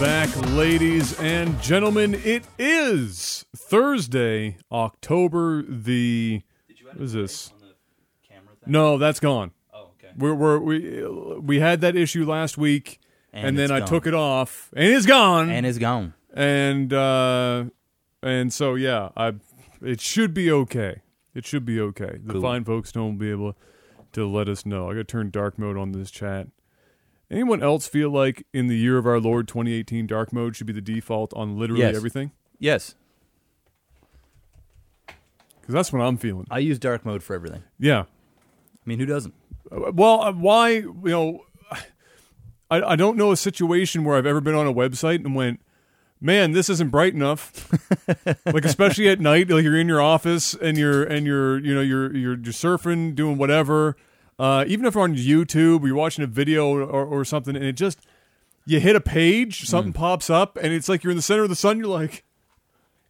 Back, ladies and gentlemen. It is Thursday, October the. What is this? No, that's gone. Oh, okay. We're, we're, we we had that issue last week, and, And then it's I took it off, and it's gone. And it's gone. and uh, and so yeah, I it should be okay. It should be okay. The Cool. fine folks don't be able to let us know. I got to turn dark mode on this chat. Anyone else feel like in the year of our Lord 2018 dark mode should be the default on literally Yes. everything? Yes. Because that's what I'm feeling. I use dark mode for everything. Yeah. I mean, who doesn't? Uh, Well, uh, why? You know, I I don't know a situation where I've ever been on a website and went, man, this isn't bright enough. like especially at night, like you're in your office and you're and you're you know you're you're just surfing, doing whatever. Uh, even if you're on YouTube, or you're watching a video or, or something, and it just you hit a page, something pops up, and it's like you're in the center of the sun. You're like,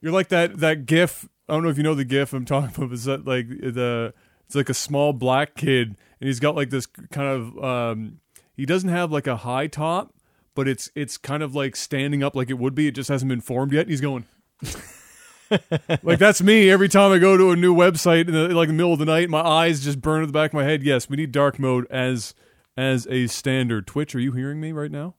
you're like that that GIF. I don't know if you know the GIF I'm talking about. Is that like the? It's like a small black kid, and he's got like this kind of. Um, he doesn't have like a high top, but it's it's kind of like standing up like it would be. It just hasn't been formed yet. And he's going. like that's me every time I go to a new website in the, like the middle of the night. My eyes just burn to the back of my head. Yes, we need dark mode as as a standard. Twitch, are you hearing me right now?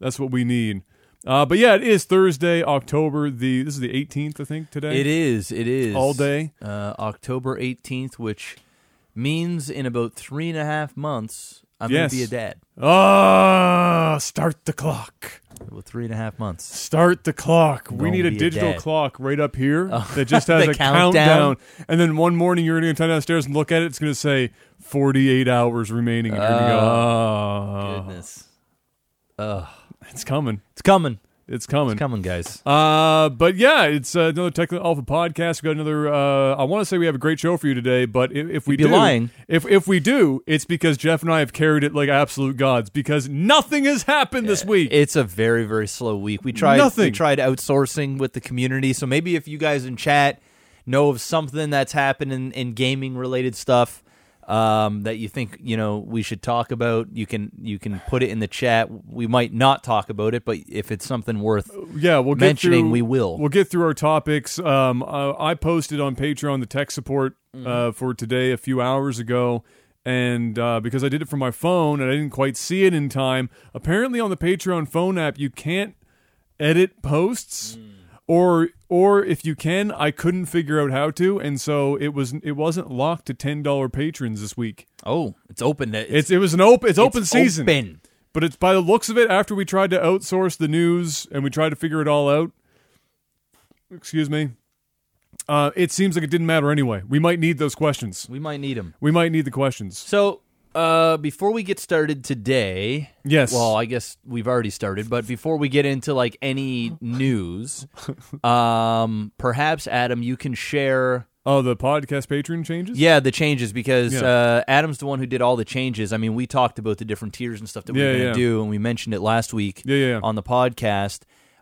That's what we need. Uh, but yeah, it is Thursday, October the this is the 18th, I think today. It is. It is. all day. Uh, October 18th, which means in about three and a half months, I'm gonna be a dad. Ah, start the clock. Well, three and a half months. Start the clock. we need a be a digital clock right up here Oh. that just has a countdown? And then one morning you're going to come downstairs and look at it. It's going to say 48 hours remaining. And you're going to go, oh, Goodness. Oh. it's coming. It's coming. It's coming. It's coming, guys. Uh, but yeah, it's uh, another Technical Alpha podcast. We got another. Uh, I want to say we have a great show for you today, but if, if we do, lying. if if we do, it's because Jeff and I have carried it like absolute gods because nothing has happened this week. It's a very, very slow week. We tried Nothing. we tried outsourcing with the community. So maybe if you guys in chat know of something that's happened in, in gaming related stuff um, that you think you know we should talk about, you can you can put it in the chat. We might not talk about it, but if it's something worth yeah, we'll get mentioning, through, we will. We'll get through our topics. Um, uh, I posted on Patreon the tech support Mm-hmm. uh, for today a few hours ago. And uh, because I did it from my phone and I didn't quite see it in time, apparently on the Patreon phone app you can't edit posts, Mm. Or or if you can, I couldn't figure out how to, and so it was it wasn't locked to ten dollar patrons this week. oh, it's open. It's, It's it was an open it's, open season, Open. but it's by the looks of it. After we tried to outsource the news and we tried to figure it all out, excuse me, uh, it seems like it didn't matter anyway. We might need those questions. We might need them. We might need the questions. So, uh, before we get started today, Yes. Well, I guess we've already started, but before we get into like any news, um, perhaps Adam, you can share. Oh, the podcast patron changes. Yeah, the changes because Yeah. uh, Adam's the one who did all the changes. I mean, we talked about the different tiers and stuff that we Yeah, were going yeah. do, and we mentioned it last week Yeah, yeah, yeah. on the podcast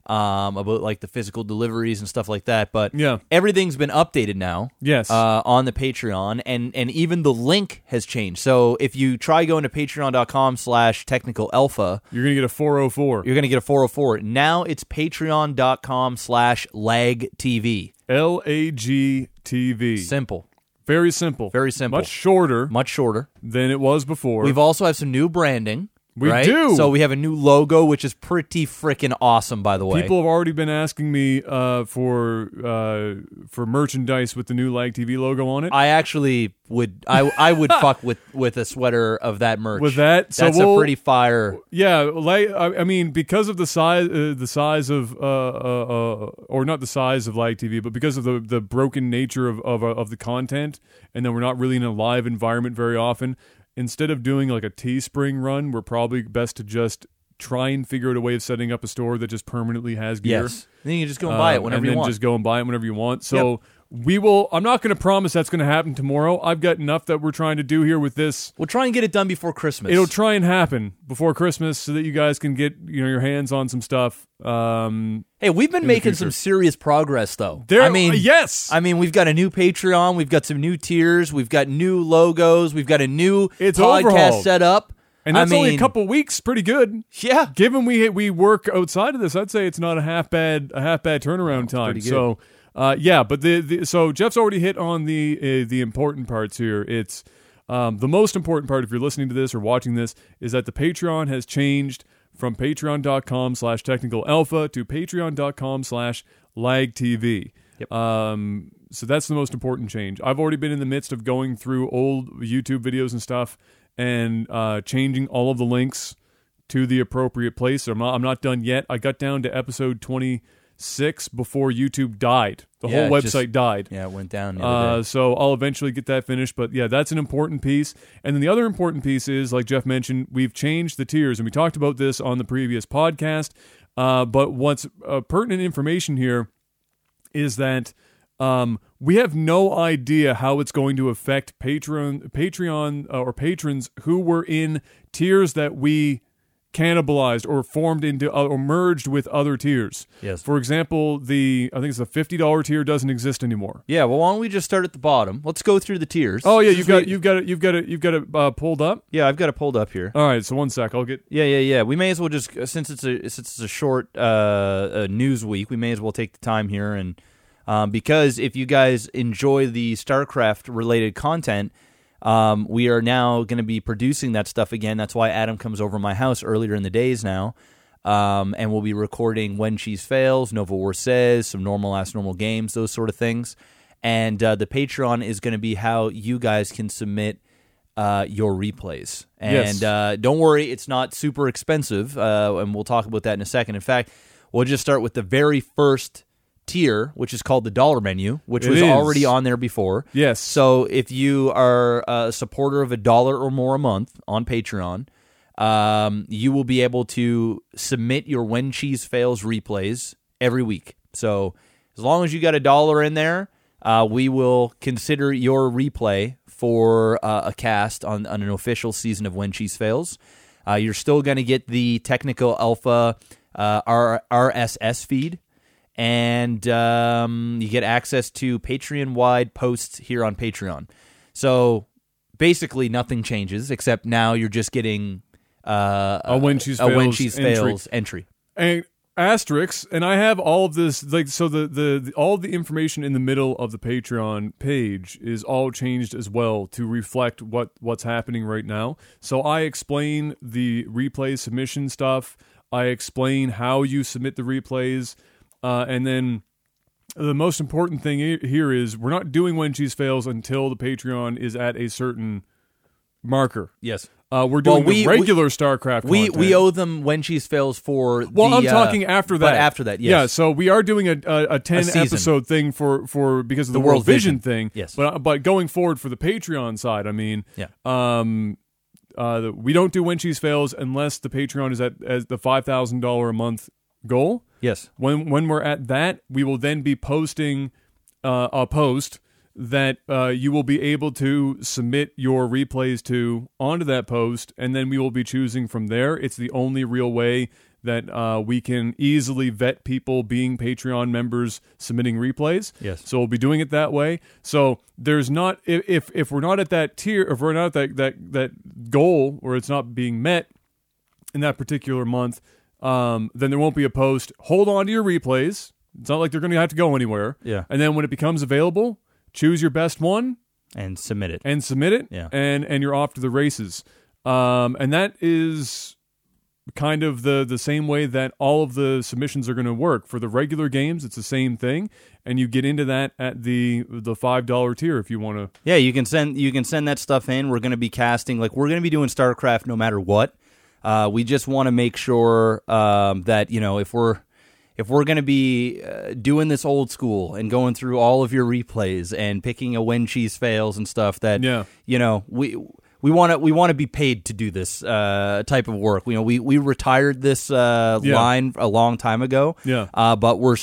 um, about like the physical deliveries and stuff like that. But Yeah. everything's been updated now. Yes. uh, on the Patreon, and and even the link has changed. So if you try going to Patreon.com/slash Technical Alpha, You're gonna get a 404. you're going to get a 404. Now it's Patreon.com/slash Lag TV. L A G T V. Simple, Very simple. Very simple. Much shorter much shorter. than it was before. We've also have some new branding. We right? do. So we have a new logo, which is pretty freaking awesome, by the way. People have already been asking me uh, for uh, for merchandise with the new Lag TV logo on it. I actually would I I would fuck with with a sweater of that merch. With that, so that's we'll- a pretty fire. yeah, like I, I mean, because of the size, uh, the size of, uh, uh, uh, or not the size of Lag TV, but because of the the broken nature of of, uh, of the content, and then we're not really in a live environment very often. Instead of doing like a Teespring run, we're probably best to just try and figure out a way of setting up a store that just permanently has gear. Yes. Then you can just go and buy it whenever Um, and you then want. just go and buy it whenever you want. So we will. I'm not going to promise that's going to happen tomorrow. I've got enough that we're trying to do here with this. We'll try and get it done before Christmas. It'll try and happen before Christmas so that you guys can get you know your hands on some stuff. Um, hey, we've been making some serious progress, though. there, I mean, yes, I mean, we've got a new Patreon, we've got some new tiers, we've got new logos, we've got a new It's podcast overhauled. set up. and I that's only a couple weeks. Pretty good. Yeah. Given we we work outside of this, I'd say it's not a half bad a half bad turnaround time. pretty good. So, uh, yeah, but the, the so Jeff's already hit on the uh, the important parts here. It's um, the most important part if you're listening to this or watching this is that the Patreon has changed from patreon.com slash technical alpha to patreon.com slash lag TV. Yep. Um, so that's the most important change. I've already been in the midst of going through old YouTube videos and stuff and uh, changing all of the links to the appropriate place. I'm not, I'm not done yet. I got down to episode 26 before YouTube died. The Yeah, whole it just- website died. Yeah, it went down the Uh, so I'll eventually get that finished. But yeah, that's an important piece. And then the other important piece is, like Jeff mentioned, we've changed the tiers, and we talked about this on the previous podcast. Uh, but what's uh, pertinent information here is that um, we have no idea how it's going to affect Patreon, Patreon uh, or patrons who were in tiers that we cannibalized or formed into uh, or merged with other tiers. Yes. For example, the I think it's the fifty dollar tier doesn't exist anymore. Yeah, well, why don't we just start at the bottom? Let's go through the tiers. Oh yeah, you've got you've got it you've got it you've got it uh, pulled up. Yeah, I've got it pulled up here. All right, so one sec, I'll get. Yeah, yeah, yeah. We may as well just since it's a since it's a short uh, uh, news week, we may as well take the time here and um, because if you guys enjoy the StarCraft related content, um, we are now going to be producing that stuff again. That's why Adam comes over my house earlier in the days now. Um, and we'll be recording when cheese fails, Nova War says, some normal ass normal games, those sort of things. And uh, the Patreon is going to be how you guys can submit uh, your replays. And Yes. uh, don't worry, it's not super expensive, uh, and we'll talk about that in a second. In fact, we'll just start with the very first tier, which is called the dollar menu, which It was is. already on there before. Yes. So if you are a supporter of a dollar or more a month on Patreon, um, you will be able to submit your When Cheese Fails replays every week. So as long as you got a dollar in there, uh, we will consider your replay for uh, a cast on, on an official season of When Cheese Fails. Uh, you're still going to get the technical alpha uh, R- RSS feed and um, you get access to Patreon wide posts here on Patreon. So basically, nothing changes except now you're just getting uh, A When Cheese a when Fails cheese entry. fails entry. and asterisks and i have all of this like so the, the the all the information in the middle of the patreon page is all changed as well to reflect what what's happening right now so i explain the replay submission stuff i explain how you submit the replays uh, and then the most important thing here is we're not doing when cheese fails until the patreon is at a certain marker Yes. uh, we're doing we- the regular starcraft We content. we owe them when cheese fails for Well, the, I'm uh, talking after that. But after that, yes. Yeah, so we are doing a a, a ten season. episode thing for for because of the, The World World Vision, Vision. thing. Yes. but but going forward for the Patreon side, I mean, Yeah. um, uh, we don't do when cheese fails unless the Patreon is at as the five thousand dollar a month goal. yes. When when we're at that, we will then be posting uh, a post that uh, you will be able to submit your replays to onto that post, and then we will be choosing from there. It's the only real way that uh, we can easily vet people being Patreon members submitting replays. Yes. So we'll be doing it that way. So there's not if if, if we're not at that tier, if we're not at that that that goal, or it's not being met in that particular month, um, then there won't be a post. Hold on to your replays. It's not like they're going to have to go anywhere. Yeah. And then when it becomes available, choose your best one And submit it. and submit it. Yeah. And and you're off to the races. Um, and that is kind of the the same way that all of the submissions are going to work for the regular games. It's the same thing, and you get into that at the the five dollar tier if you want to. Yeah, you can send you can send that stuff in. We're going to be casting like we're going to be doing StarCraft no matter what. Uh, we just want to make sure um, that you know if we're if we're going to be uh, doing this old school and going through all of your replays and picking a when cheese fails and stuff that Yeah. you know we we want to we want to be paid to do this uh, type of work. You know, we we retired this uh, Yeah. line a long time ago. Yeah. Uh, but we're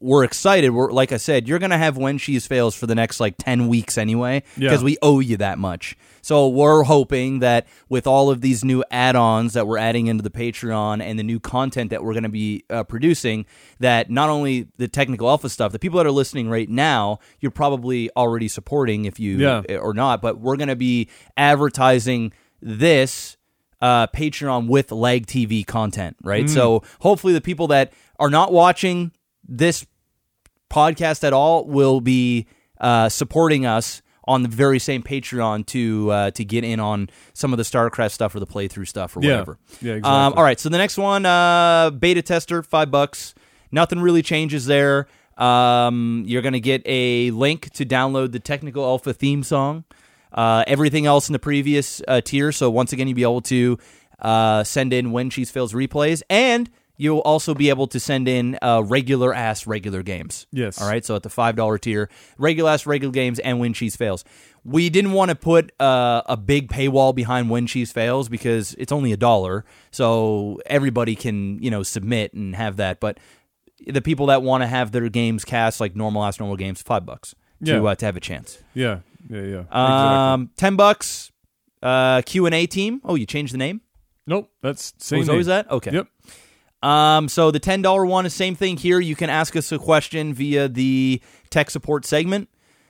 we're excited. We're like I said, you're gonna have when cheese fails for the next like ten weeks anyway, Yeah. because we owe you that much. So we're hoping that with all of these new add-ons that we're adding into the Patreon and the new content that we're going to be uh, producing, that not only the technical alpha stuff, the people that are listening right now, you're probably already supporting if you Yeah. or not, but we're going to be advertising this uh, Patreon with Lag TV content, right? So hopefully the people that are not watching this podcast at all will be uh, supporting us on the very same Patreon to uh, to get in on some of the StarCraft stuff or the playthrough stuff or whatever. Yeah, Um, exactly. all right, so the next one, uh, beta tester, five bucks. Nothing really changes there. Um, you're gonna get a link to download the technical alpha theme song. Uh, everything else in the previous uh, tier. So once again, you'll be able to uh, send in when cheese fails replays, and you'll also be able to send in uh, regular ass regular games. Yes. All right. So at the five dollar tier, regular ass regular games and when cheese fails. We didn't want to put uh, a big paywall behind when cheese fails because it's only a dollar, so everybody can you know submit and have that. But the people that want to have their games cast like normal ass normal games, five bucks to Yeah. uh, to have a chance. Yeah, yeah, yeah. exactly. Um, ten bucks. Uh, Q and A team. Oh, you changed the name. Nope, that's Oh, same. it's always that. Okay. Yep. Um, so the ten dollar one is same thing here. You can ask us a question via the tech support segment,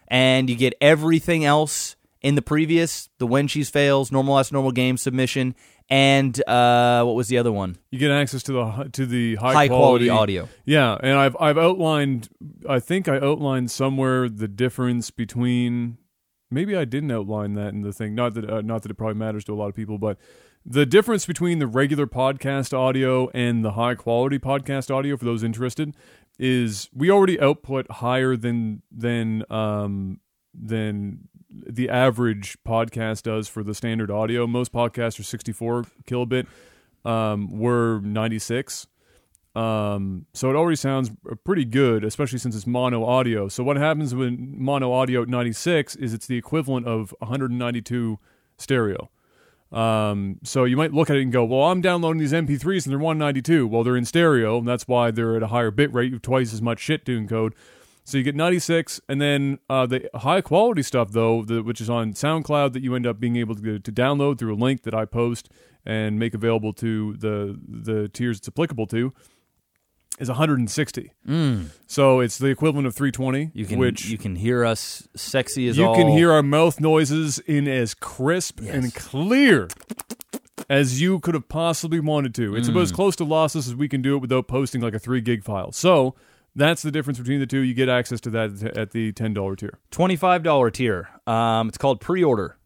and you get everything else in the previous the when cheese fails, normal ass normal game submission, and uh, what was the other one? You get access to the to the high, High quality audio. Yeah, and I've I've outlined. I think I outlined somewhere the difference between. Maybe I didn't outline that in the thing. Not that uh, not that it probably matters to a lot of people, but the difference between the regular podcast audio and the high quality podcast audio for those interested is we already output higher than than um than the average podcast does for the standard audio. Most podcasts are 64 kilobit. Um, we're 96. Um, so it already sounds pretty good, especially since it's mono audio. So what happens when mono audio at 96 is it's the equivalent of 192 stereo. Um, so you might look at it and go, well, I'm downloading these MP3s and they're 192. Well, they're in stereo, and that's why they're at a higher bit rate, twice as much shit to encode. So you get 96, and then uh, the high quality stuff though, the, which is on SoundCloud, that you end up being able to, to download through a link that I post and make available to the the tiers it's applicable to, is 160. So it's the equivalent of 320, Mm. You can which you can hear us sexy as you all. can hear our mouth noises in as crisp and clear as you could have possibly wanted to. It's Mm. about as close to lossless as we can do it without posting like a three gig file. So that's the difference between the two. You get access to that at the ten dollar tier. Twenty-five dollar tier. Um, it's called pre-order.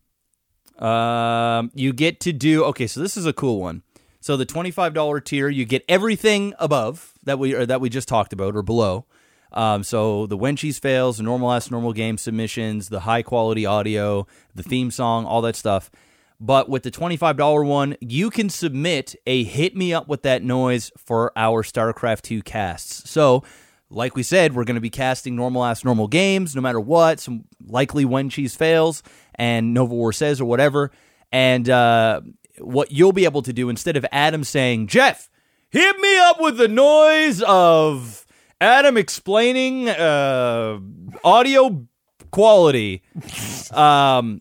Um, you get to do okay. So this is a cool one. So the twenty-five dollar tier, you get everything above that we or that we just talked about or below. Um, so the when cheese fails, normal ass normal game submissions, the high quality audio, the theme song, all that stuff. But with the $25 one, you can submit a hit me up with that noise for our StarCraft 2 casts. So, like we said, we're going to be casting normal ass normal games no matter what, some likely when cheese fails and Nova War says or whatever. And uh, what you'll be able to do instead of Adam saying, Jeff, hit me up with the noise of Adam explaining uh, audio quality. Um,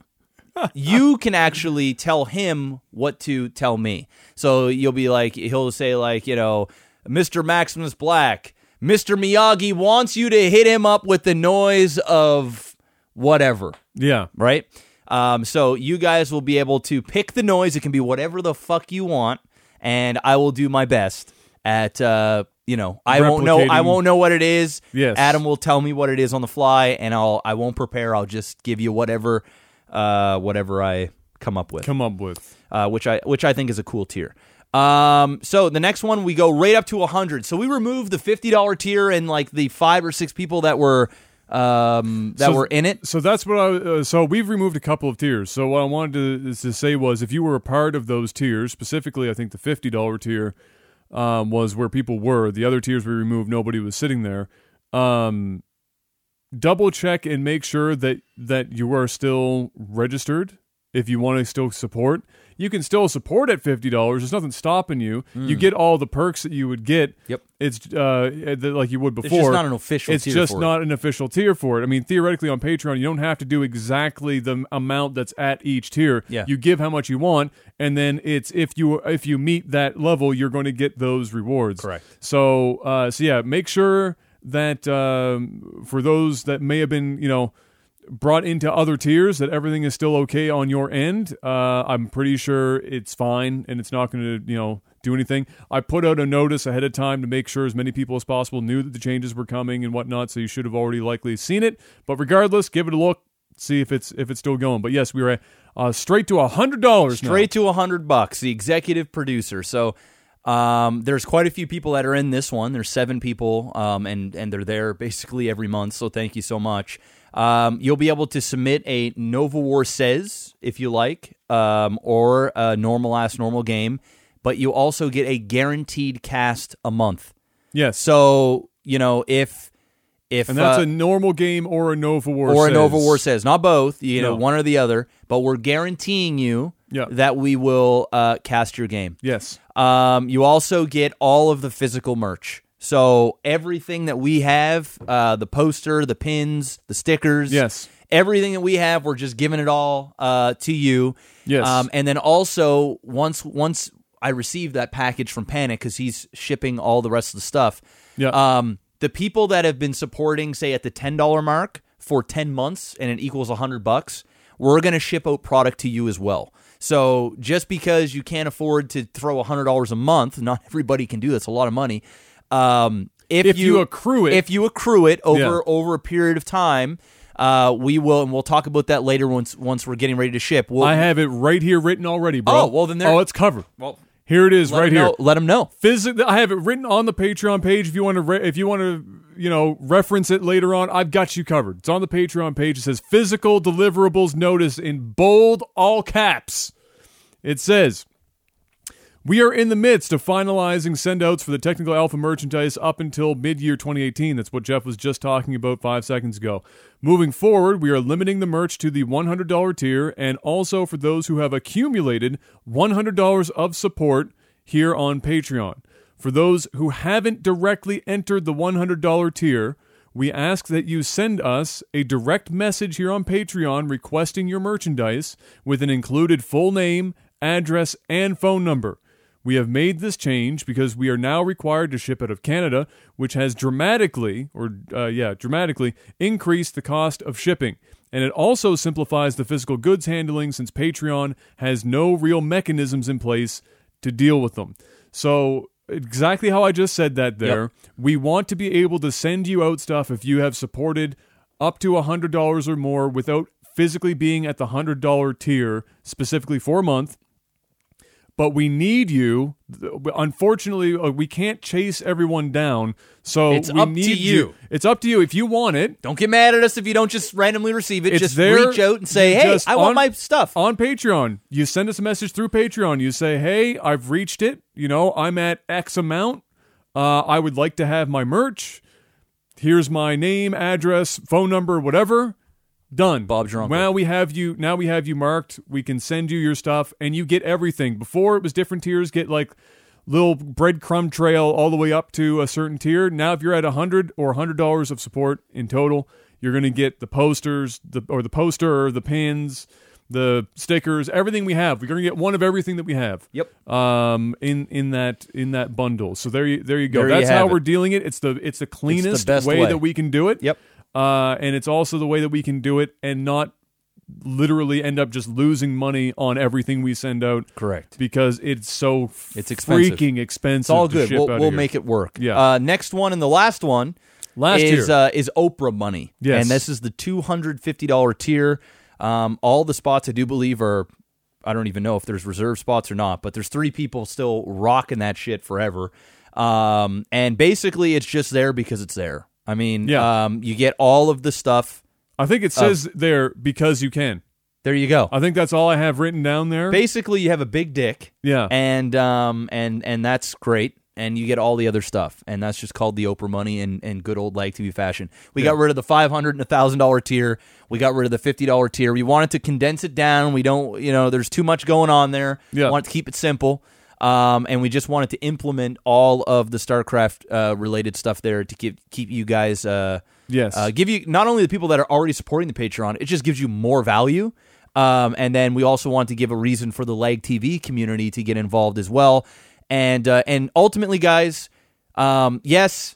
you can actually tell him what to tell me. So you'll be like, he'll say like, you know, Mr. Maximus Black, Mr. Miyagi wants you to hit him up with the noise of whatever, Yeah, right? Um, so you guys will be able to pick the noise. It can be whatever the fuck you want, and I will do my best at. Uh, you know, I won't know. I won't know what it is. Yes. Adam will tell me what it is on the fly, and I'll. I won't prepare. I'll just give you whatever, uh, whatever I come up with come up with. uh, which I which I think is a cool tier. Um, so the next one we go right up to a hundred. So we removed the fifty dollar tier and like the five or six people that were um, that So- were in it. So that's what I. Uh, so we've removed a couple of tiers. So what I wanted to, to say was, if you were a part of those tiers, specifically, I think the fifty dollar tier um, was where people were. The other tiers we removed, nobody was sitting there. Um, double check and make sure that that you are still registered. If you want to still support, you can still support at fifty dollars. There's nothing stopping you. You get all the perks that you would get. Yep. It's uh like you would before. It's just not an official. It's tier just for it. not an official tier for it. I mean, theoretically on Patreon, you don't have to do exactly the amount that's at each tier. Yeah. You give how much you want, and then it's if you if you meet that level, you're going to get those rewards. Correct. So, uh, so yeah, make sure that um, for those that may have been, you know, brought into other tiers that everything is still okay on your end. Uh, I'm pretty sure it's fine and it's not going to, you know, do anything. I put out a notice ahead of time to make sure as many people as possible knew that the changes were coming and whatnot. So you should have already likely seen it. But regardless, give it a look, see if it's if it's still going. But yes, we were uh, straight to a hundred dollars. Straight to a hundred bucks. The executive producer. So. Um, there's quite a few people that are in this one. There's seven people, um, and and they're there basically every month. So thank you so much. Um, you'll be able to submit a Nova War says if you like, um, or a normal ass normal game, but you also get a guaranteed cast a month. Yes. So you know if if and that's uh, a normal game or a Nova War or says. a Nova War says not both, you know No. one or the other, but we're guaranteeing you Yeah. that we will uh, cast your game. Yes. Um, you also get all of the physical merch. So everything that we have, uh, the poster, the pins, the stickers, Yes. everything that we have, we're just giving it all uh, to you. Yes. Um, and then also once once I received that package from Panic because he's shipping all the rest of the stuff. Yeah. Um, the people that have been supporting, say at the ten dollar mark for ten months, and it equals a hundred bucks, we're going to ship out product to you as well. So just because you can't afford to throw a hundred dollars a month, not everybody can do that. It's a lot of money. Um, if, If you accrue it. if you accrue it over Yeah. over a period of time, uh, we will, and we'll talk about that later once once we're getting ready to ship. We'll, I have it right here written already, bro. Oh, well, then there- Oh, it's covered. well, Here it is, right here. know- let them know. Physically, I have it written on the Patreon page. If you want to, re- if you want to, you know, reference it later on, I've got you covered. It's on the Patreon page. It says "physical deliverables notice" in bold, all caps. It says. We are in the midst of finalizing sendouts for the technical alpha merchandise up until mid year 2018. That's what Jeff was just talking about five seconds ago. Moving forward, we are limiting the merch to the $100 tier and also for those who have accumulated $100 of support here on Patreon. For those who haven't directly entered the $100 tier, we ask that you send us a direct message here on Patreon requesting your merchandise with an included full name, address, and phone number. We have made this change because we are now required to ship out of Canada, which has dramatically, or uh, yeah, dramatically increased the cost of shipping. And it also simplifies the physical goods handling since Patreon has no real mechanisms in place to deal with them. So, exactly how I just said that there, we want to be able to send you out stuff if you have supported up to $100 or more without physically being at the $100 tier specifically for a month but we need you. Unfortunately, uh, we can't chase everyone down. So It's we up to need you. It's up to you if you want it Don't get mad at us if you don't just randomly receive it. It's just there. reach out and say, "Hey, I want on- my stuff." on Patreon. You send us a message through Patreon. You say, "Hey, I've reached it. You know, I'm at X amount. Uh, I would like to have my merch. Here's my name, address, phone number, whatever." Done. Bob's your uncle. Now we have you. Now we have you marked. We can send you your stuff, and you get everything. Before it was different tiers. Get like little breadcrumb trail all the way up to a certain tier. Now, if you're at a hundred or hundred dollars of support in total, you're going to get the posters, the or the poster, or the pins, the stickers, everything we have. We're going to get one of everything that we have. Yep. Um, in in that in that bundle. So there you there you go. There you That's how it. we're dealing it. It's the it's the cleanest best way, way. that we can do it. Yep. Uh, and it's also the way that we can do it and not literally end up just losing money on everything we send out Correct. because it's so It's expensive. freaking expensive. It's all good. We'll, we'll make it work. Yeah. Uh, next one and the last one Last is uh, is Oprah money. Yes. And this is the two hundred fifty dollar tier. Um, all the spots I do believe are. I don't even know if there's reserve spots or not, but there's three people still rocking that shit forever. Um, and basically, it's just there because it's there. I mean, Yeah. um, you get all of the stuff. I think it says there because you can. There you go. I think that's all I have written down there. Basically, you have a big dick. yeah. and um and and that's great and you get all the other stuff and that's just called the oprah money and, in good old like tv fashion we got rid of the 500 and a thousand dollar tier we got rid of the 50 dollar tier we wanted to condense it down we don't you know there's too much going on there Yeah. want to keep it simple um, and we just wanted to implement all of the StarCraft uh, related stuff there to keep keep you guys uh, Yes. uh, give you not only the people that are already supporting the Patreon, it just gives you more value. Um, and then we also want to give a reason for the Lag TV community to get involved as well. And uh, and ultimately, guys, um, yes,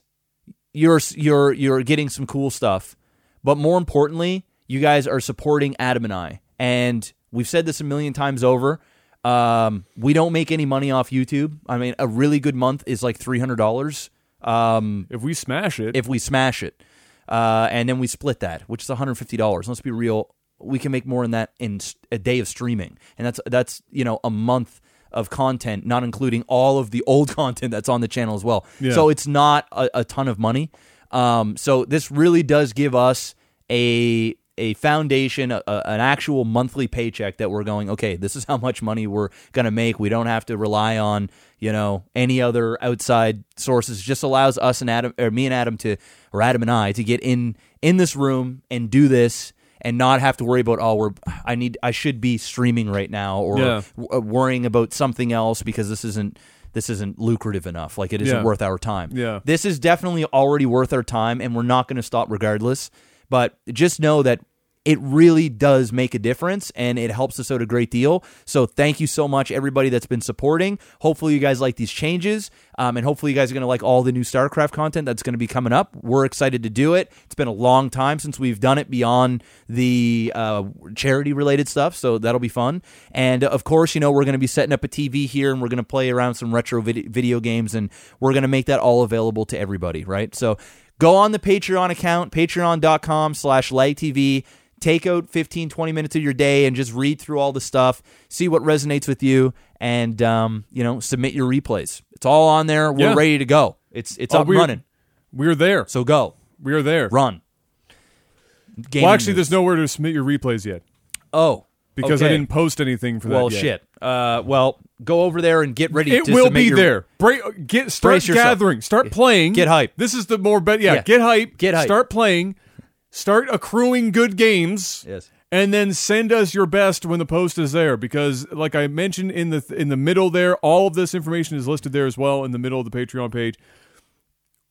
you're you're you're getting some cool stuff, but more importantly, you guys are supporting Adam and I. And we've said this a million times over. Um, we don't make any money off YouTube. I mean, a really good month is like three hundred dollars. Um, If we smash it, if we smash it, uh, and then we split that, which is one hundred fifty dollars. Let's be real, we can make more than that in a day of streaming, and that's that's you know a month of content, not including all of the old content that's on the channel as well. Yeah. So it's not a, a ton of money. Um, so this really does give us a a foundation, a, an actual monthly paycheck that we're going. Okay, this is how much money we're gonna make. We don't have to rely on you know any other outside sources. It just allows us and Adam, or me and Adam to, or Adam and I to get in in this room and do this. And not have to worry about oh we're I need I should be streaming right now or Yeah. w- uh, worrying about something else because this isn't this isn't lucrative enough like it isn't Yeah. worth our time Yeah. this is definitely already worth our time and we're not going to stop regardless but just know that it really does make a difference and it helps us out a great deal. So thank you so much everybody that's been supporting. Hopefully you guys like these changes um, and hopefully you guys are going to like all the new starcraft content that's going to be coming up. We're excited to do it. It's been a long time since we've done it beyond the uh, charity related stuff so that'll be fun. And of course you know we're going to be setting up a tv here and we're going to play around some retro vid- video games and we're going to make that all available to everybody right? So go on the patreon account patreon.com slash lagtv take out 15 20 minutes of your day and just read through all the stuff. See what resonates with you and um, you know submit your replays. It's all on there. We're Yeah. ready to go. It's it's Oh, up we're- running. we're there. so go. We are there. run. Gaming Well, actually, news. there's nowhere to submit your replays yet. Oh because I didn't post anything for that. well shit uh, well go over there and get ready It to will be your- there. Break, get start gathering. Start playing. Get hype. This is the more bet. Yeah, Yeah. get hype. Get hype. Start playing. Start accruing good games. Yes. And then send us your best when the post is there, because like I mentioned in the in the middle there, all of this information is listed there as well in the middle of the Patreon page.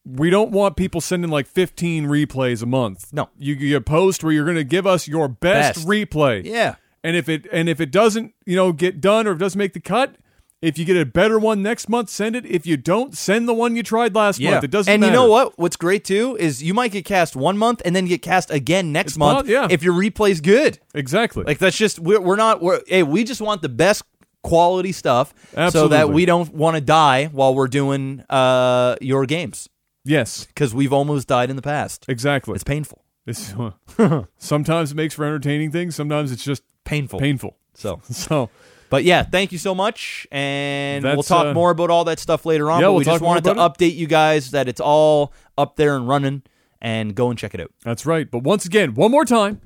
We don't want people sending like 15 replays a month. No. you you post where you're going to give us your best, Best. replay. yeah And if it and if it doesn't, you know, get done or if it doesn't make the cut, if you get a better one next month, send it. If you don't, send the one you tried last Yeah. month. It doesn't matter. and matter. you know what? What's great too is you might get cast one month and then get cast again next It's month po- yeah. if your replay's good. Exactly. Like that's just we're, we're not we're hey we just want the best quality stuff so that we don't want to die while we're doing uh your games yes, because we've almost died in the past. exactly. It's painful, It's, sometimes it makes for entertaining things. Sometimes it's just painful. painful. So, So but yeah, thank you so much, and we'll talk uh, more about all that stuff later on. yeah, but we'll we just wanted to about update you guys that it's all up there and running, and go and check it out. that's right. But once again, one more time,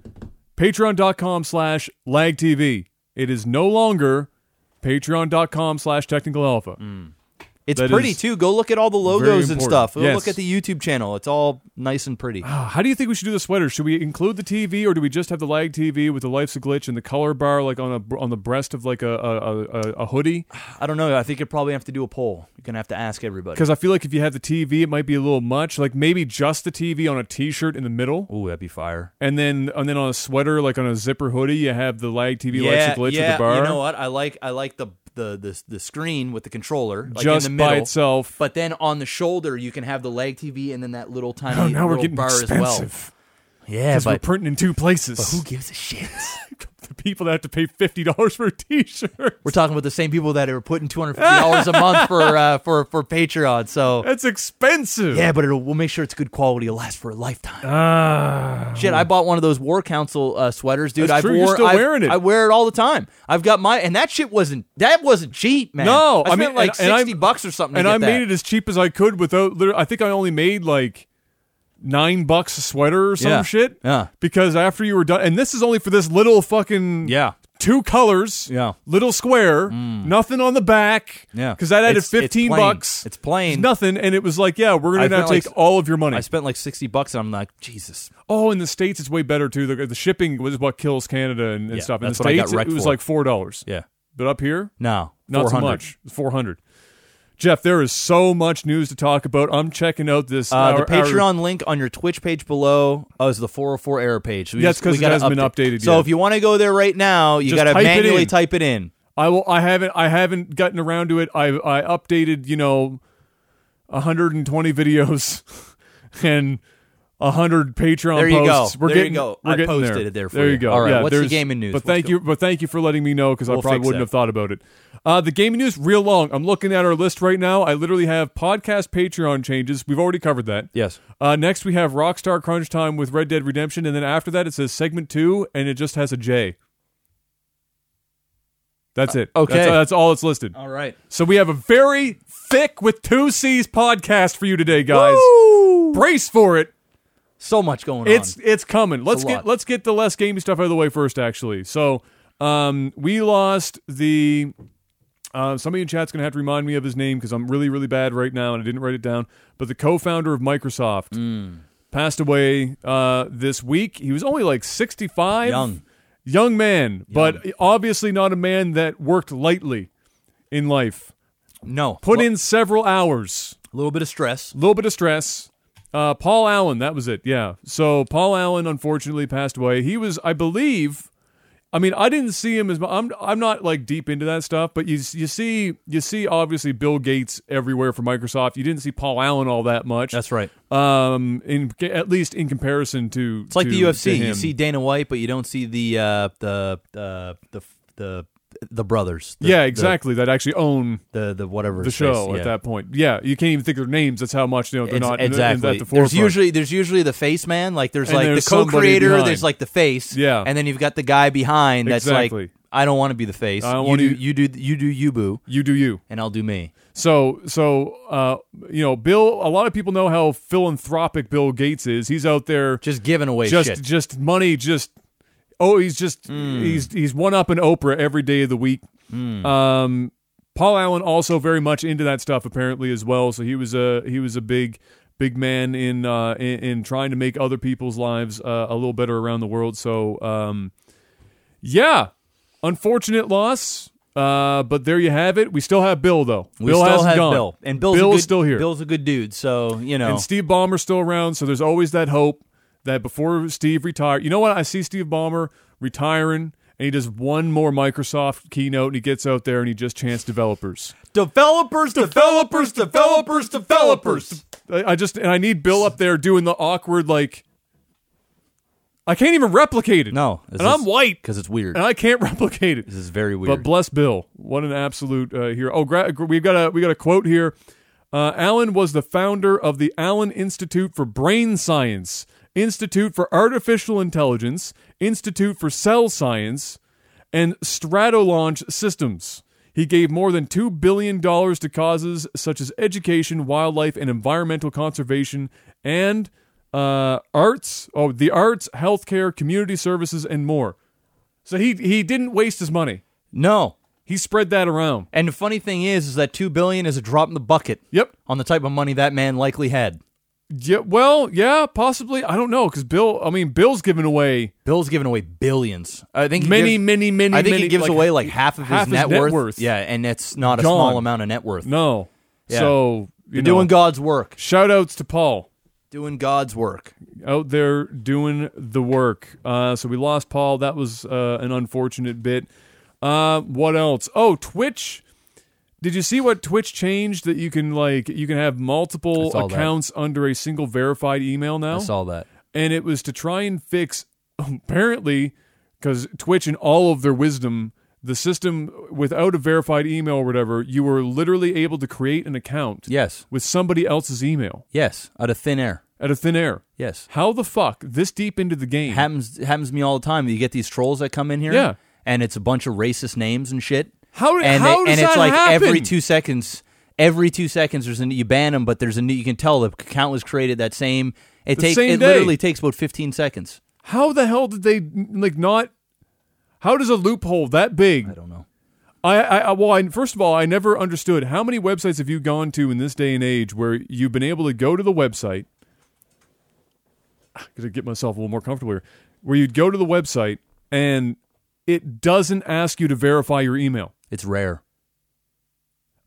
patreon.com slash lagtv. It is no longer patreon.com slash technical alpha. It's That pretty is too. Go look at all the logos and important. stuff. Go Yes. look at the YouTube channel. It's all nice and pretty. Ah, How do you think we should do the sweater? Should we include the TV, or do we just have the lag TV with the Life's a Glitch and the color bar like on a on the breast of like a a, a, a hoodie? I don't know. I think you'd probably have to do a poll. You're gonna have to ask everybody. Because I feel like if you have the TV, it might be a little much. Like maybe just the TV on a T-shirt in the middle, Ooh, that'd be fire. and then and then on a sweater like on a zipper hoodie, you have the lag TV Life's a Glitch with the bar. You know what? I like I like the the the, the screen with the controller like just in the middle. by itself. But then on the shoulder, you can have the lag TV and then that little tiny Oh, now we're little getting bar as expensive well. Yeah, because we're but, printing in two places. but who gives a shit? the people that have to pay fifty dollars for a T-shirt. we're talking about the same people that are putting two hundred fifty dollars a month for uh, for for Patreon. So That's expensive. yeah, but it'll, we'll make sure it's good quality. It'll last for a lifetime. Ah. Shit, I bought one of those War Council uh, sweaters, dude. That's I've true, you're wore, still I've- wearing it. I wear it all the time. I've got my and that shit wasn't that wasn't cheap, man. No, I I spent mean, like and- sixty bucks or something. and to get I made it as cheap as I could without. liter- I think I only made like nine bucks a sweater or some Yeah. shit. Yeah. Because after you were done, and this is only for this little fucking Yeah. two colors. Yeah. Mm. Little square. Nothing on the back. Yeah. Because that added It's- it's fifteen plain. bucks. It's plain. nothing, and it was like, yeah, we're gonna to take like- all of your money. I spent like sixty bucks, and I'm like, Jesus. oh, in the states, it's way better too. The, the shipping was what kills Canada and, and Yeah, stuff. In the what I got states, it, was like four dollars. Yeah. But up here, No. not so much. Four hundred. Jeff, there is so much news to talk about. I'm checking out this. Uh, our- the our- Patreon link on your Twitch page below is the 404 error page. So we Yeah, just- it's 'cause we it hasn't been updated So yet. if you want to go there right now, you got to type it manually type it in. I will. I haven't. I haven't gotten around to it. I I updated. You know, 120 videos, and hundred Patreon There you go. posts. We're There you getting, go. We're I getting posted there. it there for there you. you go. All right, Yeah, what's the gaming news? But thank you. But thank you for letting me know because I We'll probably wouldn't that. have thought about it. Uh, the gaming news, real long. I'm looking at our list right now. I literally have podcast Patreon changes. We've already covered that. Yes. Uh, next, we have Rockstar Crunch Time with Red Dead Redemption, and then after that, it says segment two, and it just has a J. That's it. okay. that's, that's all it's listed. All right. So we have a very thick with two C's podcast for you today, guys. Brace for it. So much going It's on. it's it's coming. Let's get lot. let's get the less gamey stuff out of the way first. Actually, so um, we lost the. Uh, somebody in chat's gonna have to remind me of his name because I'm really really bad right now and I didn't write it down. But the co-founder of Microsoft Mm. passed away uh, this week. He was only like 65, Young. young man, but obviously not a man that worked lightly in life. No. Put Well, in several hours. a little bit of stress. A little bit of stress. Uh, Paul Allen, that was it. Yeah. So Paul Allen unfortunately passed away. He was, I believe, I mean, I didn't see him as mu- I'm. I'm not like deep into that stuff, but you you see you see obviously Bill Gates everywhere for Microsoft. You didn't see Paul Allen all that much. That's right. um in at least in comparison to It's like to, the UFC. You see Dana White, but you don't see the uh, the the the the the brothers. The, yeah, the- exactly. that actually own The the, whatever the show face, at yeah. that point. Yeah, you can't even think of their names. That's how much you know they're It's- not in- in- exactly. at the there's usually there's usually the face man. Like there's And like there's the co-creator. There's like the face. Yeah. And then you've got the guy behind that's Exactly. like, I don't want to be the face. I don't you do you do you do you boo, you do you. and I'll do me. So, so uh, you know, Bill. A lot of people know how philanthropic Bill Gates is. He's out there Just giving away just, shit. just money. Just oh, he's just Hmm. he's he's one up in Oprah every day of the week. Um, Paul Allen also very much into that stuff apparently as well. So he was a he was a big big man in uh, in, in trying to make other people's lives uh, a little better around the world. So um, yeah, unfortunate loss. Uh, but there you have it. We still have Bill though. we Bill still have gone. Bill, and Bill's Bill is good, still here. Bill's a good dude, so you know. And Steve Ballmer's still around, so there's always that hope that before Steve retired, you know what? I see Steve Ballmer retiring, and he does one more Microsoft keynote, and he gets out there and he just chants developers, developers, developers, developers, developers. I, just and I need Bill up there doing the awkward like. I can't even replicate it. No, and I'm white, because it's weird. and I can't replicate it. This is very weird. But bless Bill, what an absolute uh, hero! Oh, gra- we've got a we got a quote here. Uh, Allen was the founder of the Allen Institute for Brain Science, Institute for Artificial Intelligence, Institute for Cell Science, and Stratolaunch Systems. He gave more than $2 billion to causes such as education, wildlife, and environmental conservation, and uh, arts, oh, the arts, healthcare, community services, and more. So he, he didn't waste his money. no. He spread that around. And the funny thing is, is that two billion is a drop in the bucket Yep. on the type of money that man likely had. Yeah. Well, yeah, possibly. I don't know because Bill. I mean, Bill's giving away Bill's giving away billions. I think many, gives- many, many. I think many, he gives like, away like half of his, half his net, net worth. worth. Yeah, and it's not a small amount of net worth. No. Yeah. So you You're know, doing God's work. shout outs to Paul Doing God's work. out there doing the work. Uh, so we lost Paul. That was uh, an unfortunate bit. Uh, what else? Oh, Twitch. Did you see what Twitch changed that you can like you can have multiple saw that. accounts under a single verified email now? I saw that. and it was to try and fix apparently because Twitch and all of their wisdom, the system without a verified email or whatever, you were literally able to create an account Yes. with somebody else's email Yes. Out of thin air. out of thin air. Yes. How the fuck this deep into the game? Happens happens to me all the time. You get these trolls that come in here. Yeah. And it's a bunch of racist names and shit. How- and how does and it's that like happen? every two seconds every two seconds there's a you ban them, but there's a new you can tell the account was created that same it The takes same it day. literally takes about fifteen seconds. How the hell did they like not? How does a loophole that big? I don't know. I, I, I well, I, first of all, I never understood how many websites have you gone to in this day and age where you've been able to go to the website. I gotta get myself a little more comfortable here. Where you'd go to the website and it doesn't ask you to verify your email. It's rare.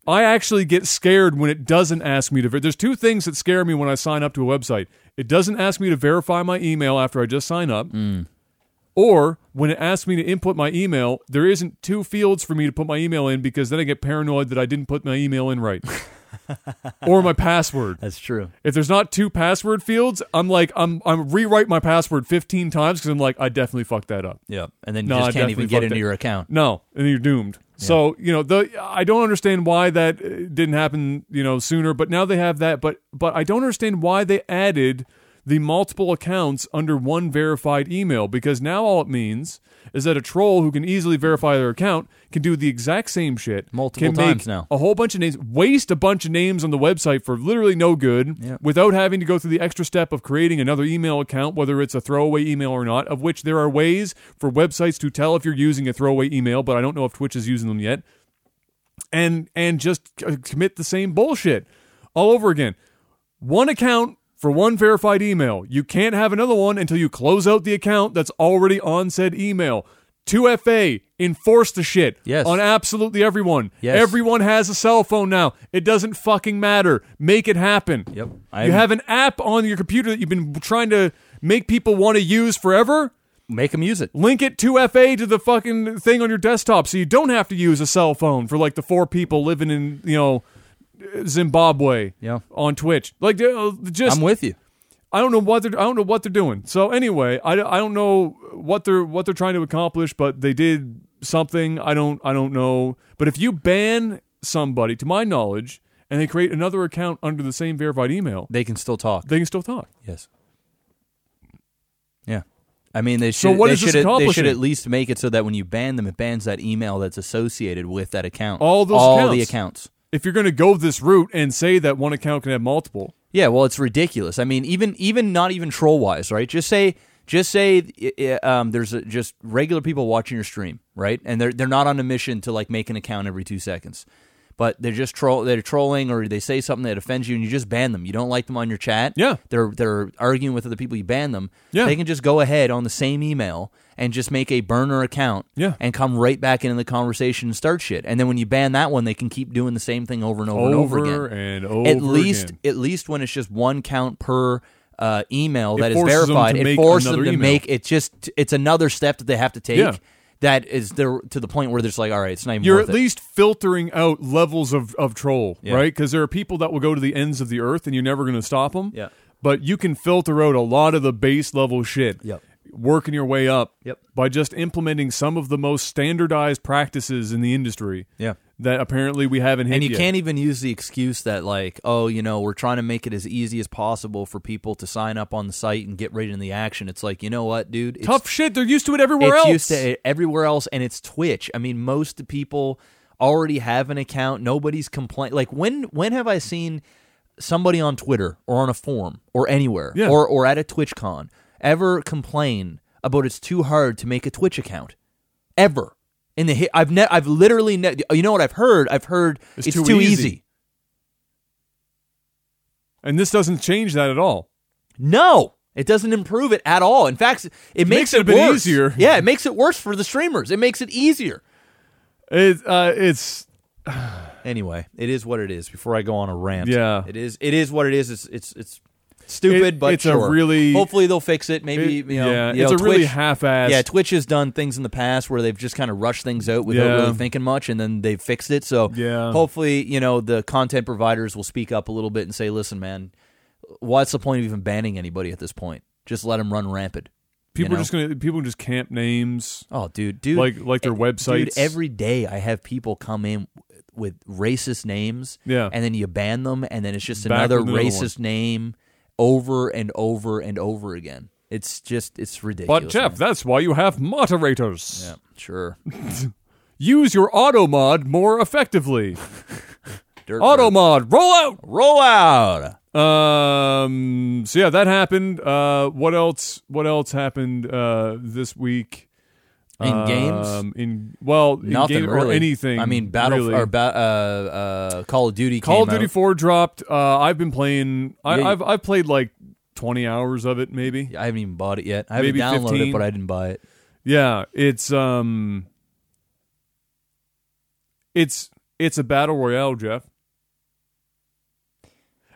I actually get scared when it doesn't ask me to. Ver- There's two things that scare me when I sign up to a website. It doesn't ask me to verify my email after I just sign up, mm. or when it asks me to input my email, there isn't two fields for me to put my email in because then I get paranoid that I didn't put my email in right. or my password. That's true. If there's not two password fields, I'm like I'm I'm rewrite my password 15 times because I'm like I definitely fucked that up. Yeah, and then you No, I just can't even get fucked into it. your account. No, and you're doomed. So you know the I don't understand why that uh, didn't happen you know sooner, but now they have that. But but I don't understand why they added the multiple accounts under one verified email because now all it means is that a troll who can easily verify their account can do the exact same shit Multiple can times make now. a whole bunch of names waste a bunch of names on the website for literally no good Yep. without having to go through the extra step of creating another email account whether it's a throwaway email or not of which there are ways for websites to tell if you're using a throwaway email but I don't know if Twitch is using them yet and and just c- commit the same bullshit all over again. One account for one verified email. You can't have another one until you close out the account that's already on said email. 2FA, enforce the shit Yes. on absolutely everyone. Yes. Everyone has a cell phone now. It doesn't fucking matter. Make it happen. Yep. you I'm- have an app on your computer that you've been trying to make people want to use forever Make them use it. link it to FA to the fucking thing on your desktop so you don't have to use a cell phone for like the four people living in, you know, Zimbabwe Yeah. on Twitch. Like uh, just I'm with you. I don't know what they're I don't know what they're doing. So anyway, I, I don't know what they're what they're trying to accomplish, but they did something. I don't I don't know. But if you ban somebody to my knowledge and they create another account under the same verified email, They can still talk. they can still talk. Yes. Yeah. I mean, they should. So what they is this They should at least make it so that when you ban them, it bans that email that's associated with that account. All those all the accounts. If you're going to go this route and say that one account can have multiple, Yeah, well, it's ridiculous. I mean, even even not even troll wise, right? Just say just say um, there's a, just regular people watching your stream, right? And they're they're not on a mission to like make an account every two seconds, but they're just troll they're trolling or they say something that offends you and you just ban them. You don't like them on your chat. Yeah. they're they're arguing with other people. You ban them. Yeah. they can just go ahead on the same email and just make a burner account. Yeah. and come right back into the conversation and start shit. And then when you ban that one, they can keep doing the same thing over and over, and over again and over at least again. at least when it's just one count per uh, email that is forces them verified, to it make forces them to email. make it just it's another step that they have to take. Yeah. That is there to the point where there's like, all right, it's not even You're at it. least filtering out levels of, of troll, Yeah. right? Because there are people that will go to the ends of the earth and you're never going to stop them. Yeah. But you can filter out a lot of the base level shit. Yep. Working your way up. Yep. By just implementing some of the most standardized practices in the industry. Yeah. That apparently we haven't hit And you yet. can't even use the excuse that like, oh, you know, we're trying to make it as easy as possible for people to sign up on the site and get right in the action. It's like, you know what, dude? It's, Tough shit. They're used to it everywhere it's else. used to it everywhere else, and it's Twitch. I mean, most people already have an account. Nobody's complaining. Like when when have I seen somebody on Twitter or on a forum or anywhere Yeah. or or at a TwitchCon ever complain about it's too hard to make a Twitch account? Ever in the I've ne- I've literally ne- you know what I've heard? I've heard It's it's, too too, easy. easy. and this doesn't change that at all. No, it doesn't improve it at all. In fact, it makes, makes it a bit worse. easier. Yeah, it makes it worse for the streamers. It makes it easier. It, uh, it's Anyway, it is what it is. Before I go on a rant, Yeah. it is. It is what it is. It's it's it's stupid, It- but it's a really- Hopefully they'll fix it. Maybe it- you know. yeah, you it's know, a really half-assed. Yeah, Twitch has done things in the past where they've just kind of rushed things out without Yeah. really thinking much, and then they've fixed it. So Yeah. hopefully, you know, the content providers will speak up a little bit and say, "Listen, man, what's the point of even banning anybody at this point? Just let them run rampant." you people know? are just gonna people can just camp names Oh, dude, dude, like like their eh, websites. Dude, every day I have people come in with racist names, Yeah. and then you ban them, and then it's just Back another racist name over and over and over again. It's just it's ridiculous. but Jeff, man. that's why you have moderators. yeah, sure. Use your auto mod more effectively. Auto mod, roll out. roll out. Um. So yeah, that happened. Uh. What else? What else happened? Uh. This week. In games? Um, in well, in Nothing game- really. or anything. I mean, Battle really. or ba- uh, uh, Call of Duty. Call of Duty out. Four dropped. Uh, I've been playing. I, Yeah. I've I've played like twenty hours of it, maybe. I haven't even bought it yet. I haven't downloaded 15. it, but I didn't buy it. Yeah, it's um, it's it's a battle royale, Jeff.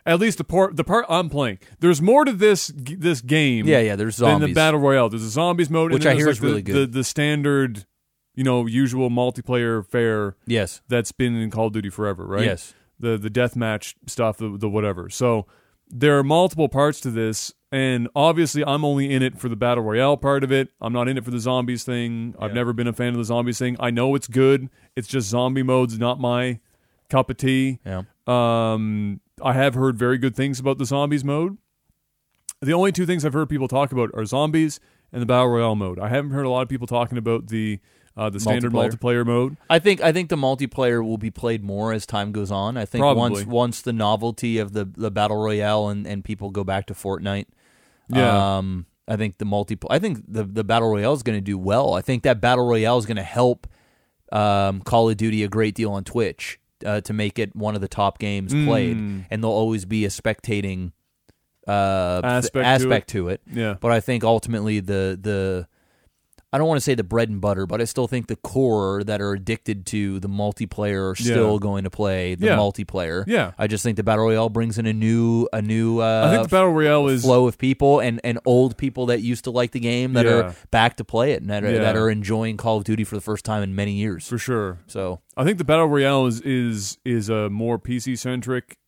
At least the part the part I'm playing. There's more to this this game. Yeah, yeah. There's than the battle royale. There's a zombies mode, Which I hear there's is like really the, good. The, the standard, you know, usual multiplayer fare yes. that's been in Call of Duty forever, right? Yes. the the death match stuff, the, the whatever. So there are multiple parts to this, and obviously I'm only in it for the battle royale part of it. I'm not in it for the zombies thing. I've never been a fan of the zombies thing. I know it's good. It's just zombie mode's not my cup of tea. Yeah. Um, I have heard very good things about the zombies mode. The only two things I've heard people talk about are zombies and the battle royale mode. I haven't heard a lot of people talking about the uh, the standard Multiplayer. multiplayer mode. I think I think the multiplayer will be played more as time goes on. I think Probably. once once the novelty of the the battle royale and, and people go back to Fortnite. Yeah. Um, I think the multi. I think the the battle royale is going to do well. I think that battle royale is going to help um, Call of Duty a great deal on Twitch uh, to make it one of the top games played, Mm. and there'll always be a spectating uh, Aspect to aspect to it. Yeah. But I think ultimately the the I don't want to say the bread and butter, but I still think the core that are addicted to the multiplayer are still Yeah. going to play the Yeah. multiplayer. Yeah. I just think the battle royale brings in a new a new uh, I think the battle royale is flow of people and, and old people that used to like the game that Yeah. are back to play it and that are, that are enjoying Call of Duty for the first time in many years. for sure. So I think the battle royale is is is a more PC centric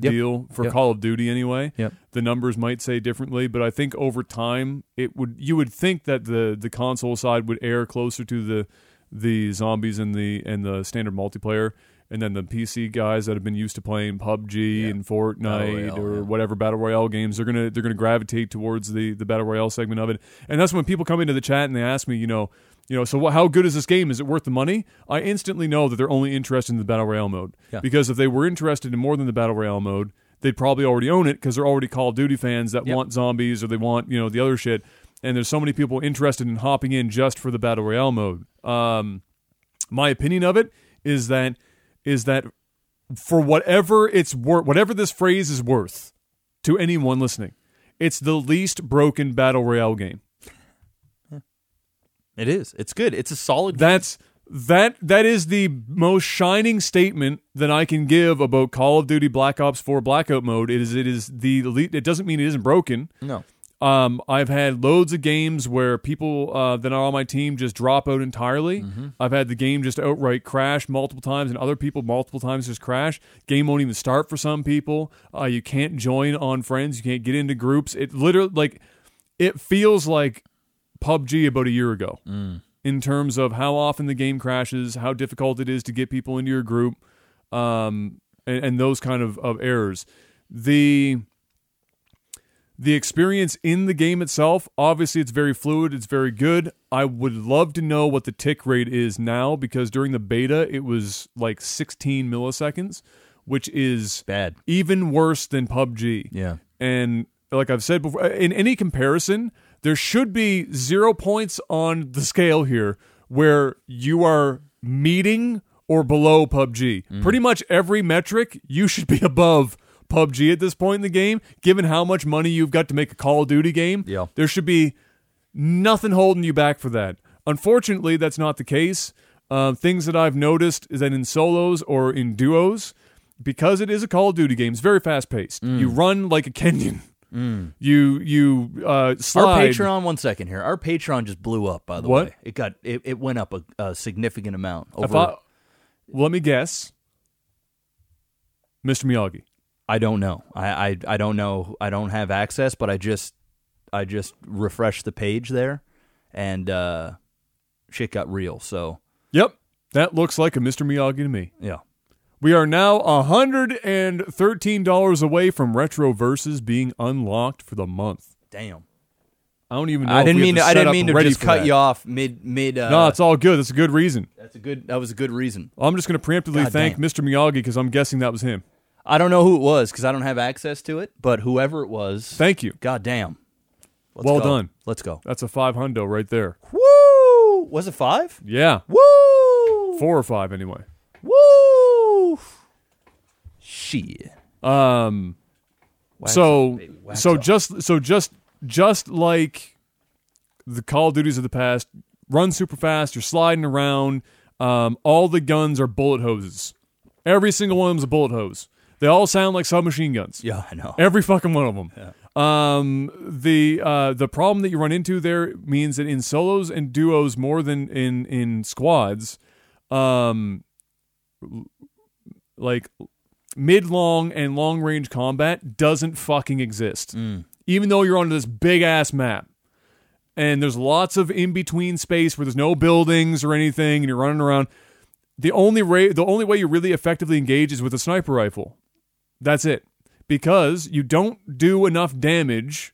Yep. deal for Yep. Call of Duty anyway. Yep. The numbers might say differently, but I think over time it would you would think that the the console side would air closer to the the zombies and the and the standard multiplayer. And then the PC guys that have been used to playing PUBG Yeah. and Fortnite Royale, or yeah. whatever battle royale games, they're gonna they're gonna gravitate towards the the battle royale segment of it. And that's when people come into the chat and they ask me, you know, you know, so what, how good is this game? Is it worth the money? I instantly know that they're only interested in the battle royale mode Yeah. because if they were interested in more than the battle royale mode, they'd probably already own it because they're already Call of Duty fans that Yep. want zombies or they want you know the other shit. And there's so many people interested in hopping in just for the battle royale mode. Um, my opinion of it is that is that for whatever it's worth, whatever this phrase is worth to anyone listening, it's the least broken battle royale game. It is. It's good. It's a solid That's that that is the most shining statement that I can give about Call of Duty Black Ops 4 Blackout mode. It is it is the elite. It doesn't mean it isn't broken. No. Um, I've had loads of games where people uh, that are on my team just drop out entirely. Mm-hmm. I've had the game just outright crash multiple times, and other people multiple times just crash. Game won't even start for some people. Uh, you can't join on friends. You can't get into groups. It literally like it feels like PUBG about a year ago Mm. in terms of how often the game crashes, how difficult it is to get people into your group, um, and, and those kind of, of errors. The the experience in the game itself, obviously, it's very fluid. It's very good. I would love to know what the tick rate is now because during the beta, it was like 16 milliseconds, which is Bad. even worse than PUBG. Yeah. And like I've said before, in any comparison, there should be zero points on the scale here where you are meeting or below PUBG. Mm. Pretty much every metric, you should be above PUBG at this point in the game, given how much money you've got to make a Call of Duty game. Yeah. There should be nothing holding you back for that. Unfortunately, that's not the case. Uh, things that I've noticed is that in solos or in duos, because it is a Call of Duty game, it's very fast paced. Mm. You run like a Kenyan. You you uh, slide. Our Patreon, one second here. Our Patreon just blew up. By the What? way, it got it, it went up a, a significant amount. Over, I, let me guess, Mr. Miyagi. I don't know. I, I I don't know. I don't have access, but I just I just refreshed the page there, and uh, shit got real. So Yep, that looks like a Mr. Miyagi to me. yeah, We are now $113 away from Retro Versus being unlocked for the month. damn. I don't even know. I didn't mean to I didn't mean to just cut that. you off mid mid. Uh, No, it's all good. That's a good reason. that's a good. That was a good reason. I'm just going to preemptively God thank damn. Mr. Miyagi because I'm guessing that was him. I don't know who it was because I don't have access to it. But whoever it was, Thank you. God damn. Let's Well go. done. Let's go. That's a five hundo right there. Woo! Was it five? Yeah, Woo! four or five anyway. Woo! Shit. Um, Wax so. Wax so off. just so just just like the Call of Duties of the past, run super fast. You're sliding around. Um, all the guns are bullet hoses. Every single one of them's a bullet hose. They all sound like submachine guns. yeah, I know. Every fucking one of them. Um, the uh, the problem that you run into there means that in solos and duos more than in in squads, um, like mid long and long range combat doesn't fucking exist. Mm. Even though you're on this big ass map. And there's lots of in between space where there's no buildings or anything and you're running around. The only way the only way you really effectively engage is with a sniper rifle. That's it. Because you don't do enough damage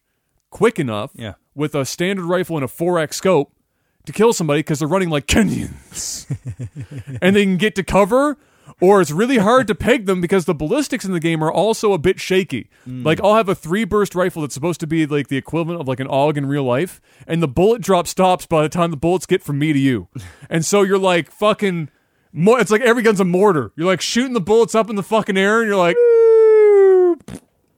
quick enough Yeah. with a standard rifle and a 4x scope to kill somebody because they're running like Kenyans. and they can get to cover, or it's really hard to peg them because the ballistics in the game are also a bit shaky. Hmm. Like, I'll have a three burst rifle that's supposed to be like the equivalent of like an AUG in real life, and the bullet drop stops by the time the bullets get from me to you. and so you're like fucking. Mo- it's like every gun's a mortar. You're like shooting the bullets up in the fucking air, and you're like,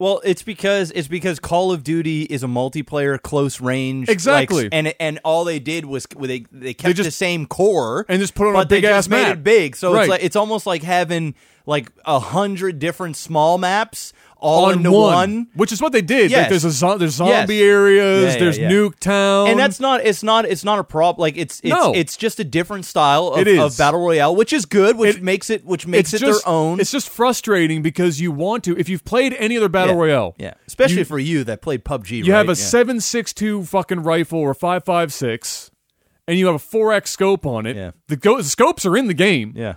Well, it's because it's because Call of Duty is a multiplayer close range like, Exactly. and and all they did was they they kept just- the same core and just put it on a big they ass just made map. it big. So Right. it's like it's almost like having like a hundred different small maps all on into one, one. which is what they did. Like, there's a zo- there's zombie Yes. areas, Yeah, yeah, there's yeah. Nuke Town, and that's not it's not it's not a problem like it's it's No. it's just a different style of, of battle royale which is good which It- makes it which makes it just, their own It's just frustrating because you want to. If you've played any other battle royale, yeah especially you- for you that played PUBG you have a? Seven six two fucking rifle or five five six, and you have a four x scope on it. Yeah. The, go- the scopes are in the game. yeah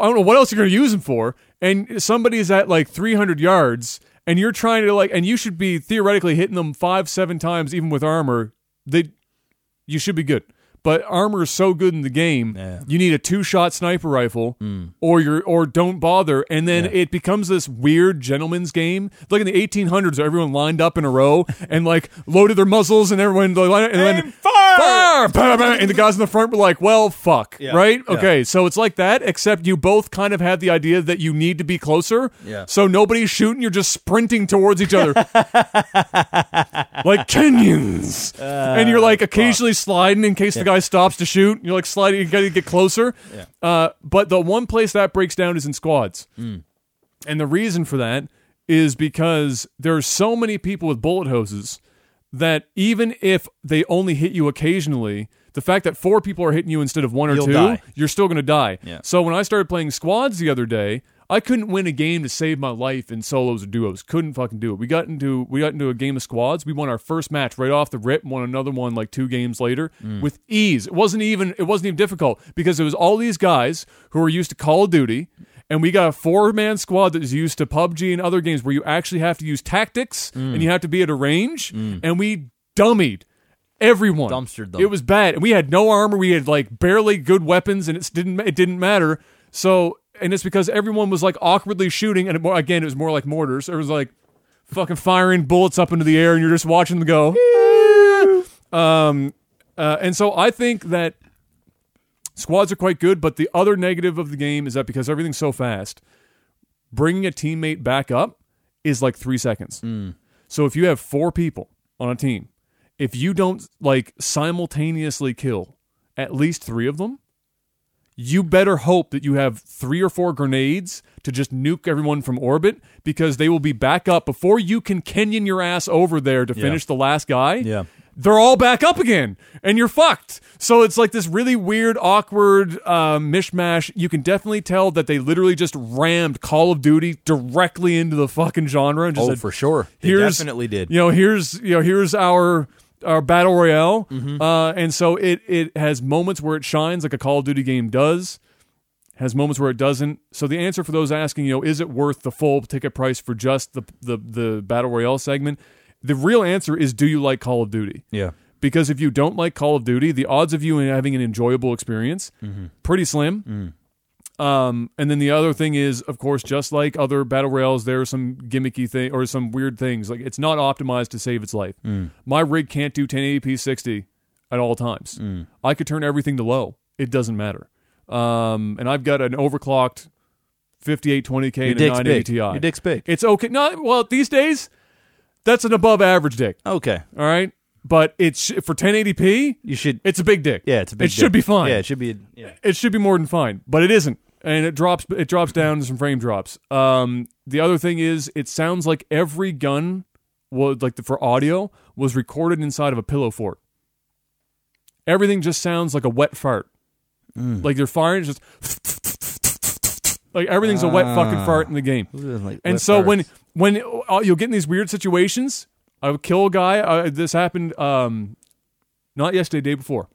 I don't know what else you're going to use them for. And somebody's at like 300 yards, and you're trying to like, and you should be theoretically hitting them five, seven times, even with armor. They, you should be good. But armor is so good in the game, Yeah. you need a two-shot sniper rifle, mm. or you're or don't bother, and then Yeah. it becomes this weird gentleman's game. Like in the 1800s, everyone lined up in a row and like loaded their muzzles, and everyone and then fire, bam, and the guys in the front were like, "Well, fuck," Yeah. right? Okay, so it's like that, except you both kind of had the idea that you need to be closer. Yeah. So nobody's shooting; you're just sprinting towards each other, like Kenyans, uh, and you're like occasionally sliding in case the guy stops to shoot. You're like sliding; you got to get closer. Yeah. Uh, but the one place that breaks down is in squads, and the reason for that is because there are so many people with bullet hoses that even if they only hit you occasionally, the fact that four people are hitting you instead of one or You'll two, die. you're still going to die. Yeah. So when I started playing squads the other day, I couldn't win a game to save my life in solos or duos. Couldn't fucking do it. We got into we got into a game of squads. We won our first match right off the rip. Won another one like two games later mm. with ease. It wasn't even it wasn't even difficult because it was all these guys who were used to Call of Duty. And we got a four man squad that is used to PUBG and other games where you actually have to use tactics and mm. you have to be at a range. Mm. And we dummied everyone. Dumpstered them. It was bad. And we had no armor. We had like barely good weapons, and it didn't it didn't matter. So, and it's because everyone was like awkwardly shooting, and it, more, again, it was more like mortars. It was like fucking firing bullets up into the air, and you're just watching them go. um, uh, and so I think that squads are quite good, but the other negative of the game is that because everything's so fast, bringing a teammate back up is like three seconds. So if you have four people on a team, if you don't like simultaneously kill at least three of them, you better hope that you have three or four grenades to just nuke everyone from orbit because they will be back up before you can Kenyan your ass over there to finish the last guy. Yeah. They're all back up again, and you're fucked. So it's like this really weird, awkward uh, mishmash. You can definitely tell that they literally just rammed Call of Duty directly into the fucking genre. And just oh said, for sure they here's definitely did You know, here's you know, here's our our battle royale, Mm-hmm. uh, and so it it has moments where it shines like a Call of Duty game does. Has moments where it doesn't. So the answer for those asking, you know, is it worth the full ticket price for just the the the battle royale segment? The real answer is, do you like Call of Duty? yeah Because if you don't like Call of Duty, the odds of you having an enjoyable experience pretty slim. Um, and then the other thing is, of course, just like other battle royales, there are some gimmicky thing or some weird things. Like it's not optimized to save its life. My rig can't do 1080p 60 at all times. I could turn everything to low. It doesn't matter. Um, and I've got an overclocked 5820K your and a 980 Ti. your dick's big It's okay. No, well, these days, that's an above average dick. okay All right, but it's for 1080p. you should It's a big dick. yeah it's a big It should be fine. yeah it should be yeah It should be more than fine, but it isn't, and it drops. It drops down to some frame drops. Um, the other thing is, it sounds like every gun was like the, for audio was recorded inside of a pillow fort. Everything just sounds like a wet fart. Like they're firing, just Like everything's a wet fucking fart in the game. like and so when farts? when uh, you'll get in these weird situations, I would kill a guy. Uh, this happened um, not yesterday, day before.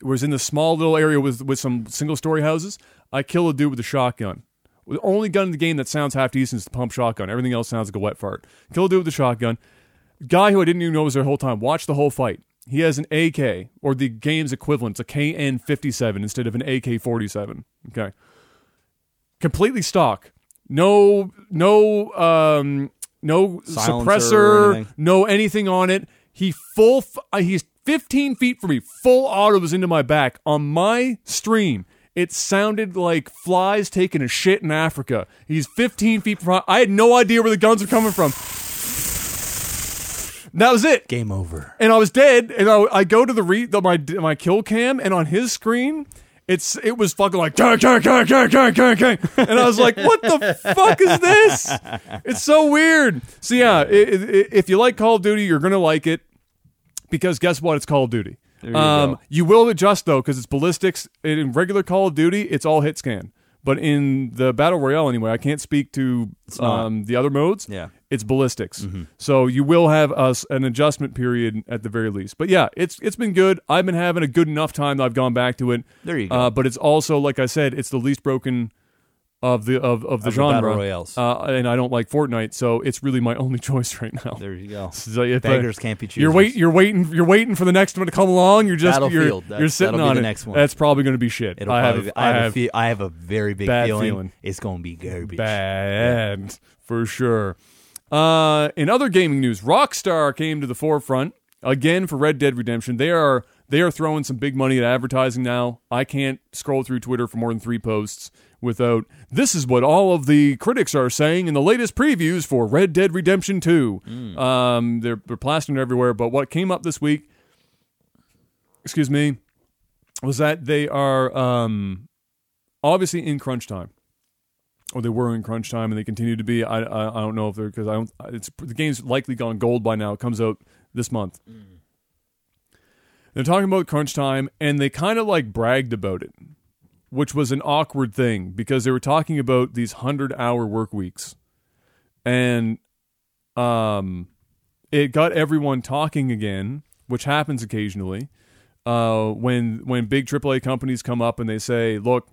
It was in this small little area with with some single story houses. I kill a dude with a shotgun. The only gun in the game that sounds half decent is the pump shotgun. Everything else sounds like a wet fart. Kill a dude with a shotgun. Guy who I didn't even know was there the whole time. Watch the whole fight. He has an AK or the game's equivalent, it's a KN57 instead of an AK47. Okay completely stock. No, no, um, no Silencer suppressor, anything? no anything on it. He full. F- uh, he's 15 feet from me. Full autos into my back on my stream. It sounded like flies taking a shit in Africa. He's 15 feet from. I had no idea where the guns were coming from. That was it game over. and I was dead. And I, I go to the re the, my my kill cam, and on his screen, it's it was fucking like gang, gang, gang, gang, gang, gang, gang. and I was like, what the fuck is this? It's so weird. So yeah, i- i- if you like Call of Duty, you're gonna like it because guess what? It's Call of Duty. you um, you will adjust though because it's ballistics. In regular Call of Duty, it's all hit scan. But in the battle royale, anyway, I can't speak to um, the other modes Yeah. It's ballistics. So you will have us an adjustment period at the very least. But yeah, it's it's been good. I've been having a good enough time that I've gone back to it. There you go. Uh, but it's also like I said, it's the least broken of the of, of the Of genre. royales. Uh, and I don't like Fortnite, so it's really my only choice right now. There you go. So if I- can't be You're choosers. wait. You're waiting. You're waiting for the next one to come along. You're just You're, you're sitting be on the it. next one. That's probably going to be shit. It'll I have. I, have I a have fe- I have a very big feeling, feeling. it's going to be garbage. bad for sure. Uh, in other gaming news, Rockstar came to the forefront again for Red Dead Redemption. They are they are throwing some big money at advertising now. I can't scroll through Twitter for more than three posts without this is what all of the critics are saying in the latest previews for Red Dead Redemption 2. Um, they're, they're plastering everywhere. But what came up this week, excuse me, was that they are um, obviously in crunch time or they were in crunch time and they continue to be. I I, I don't know if they're because I don't. It's the game's likely gone gold by now. It comes out this month. They're talking about crunch time and they kind of like bragged about it, which was an awkward thing because they were talking about these hundred hour work weeks, and um, it got everyone talking again, which happens occasionally. Uh, when when big AAA companies come up and they say, "Look,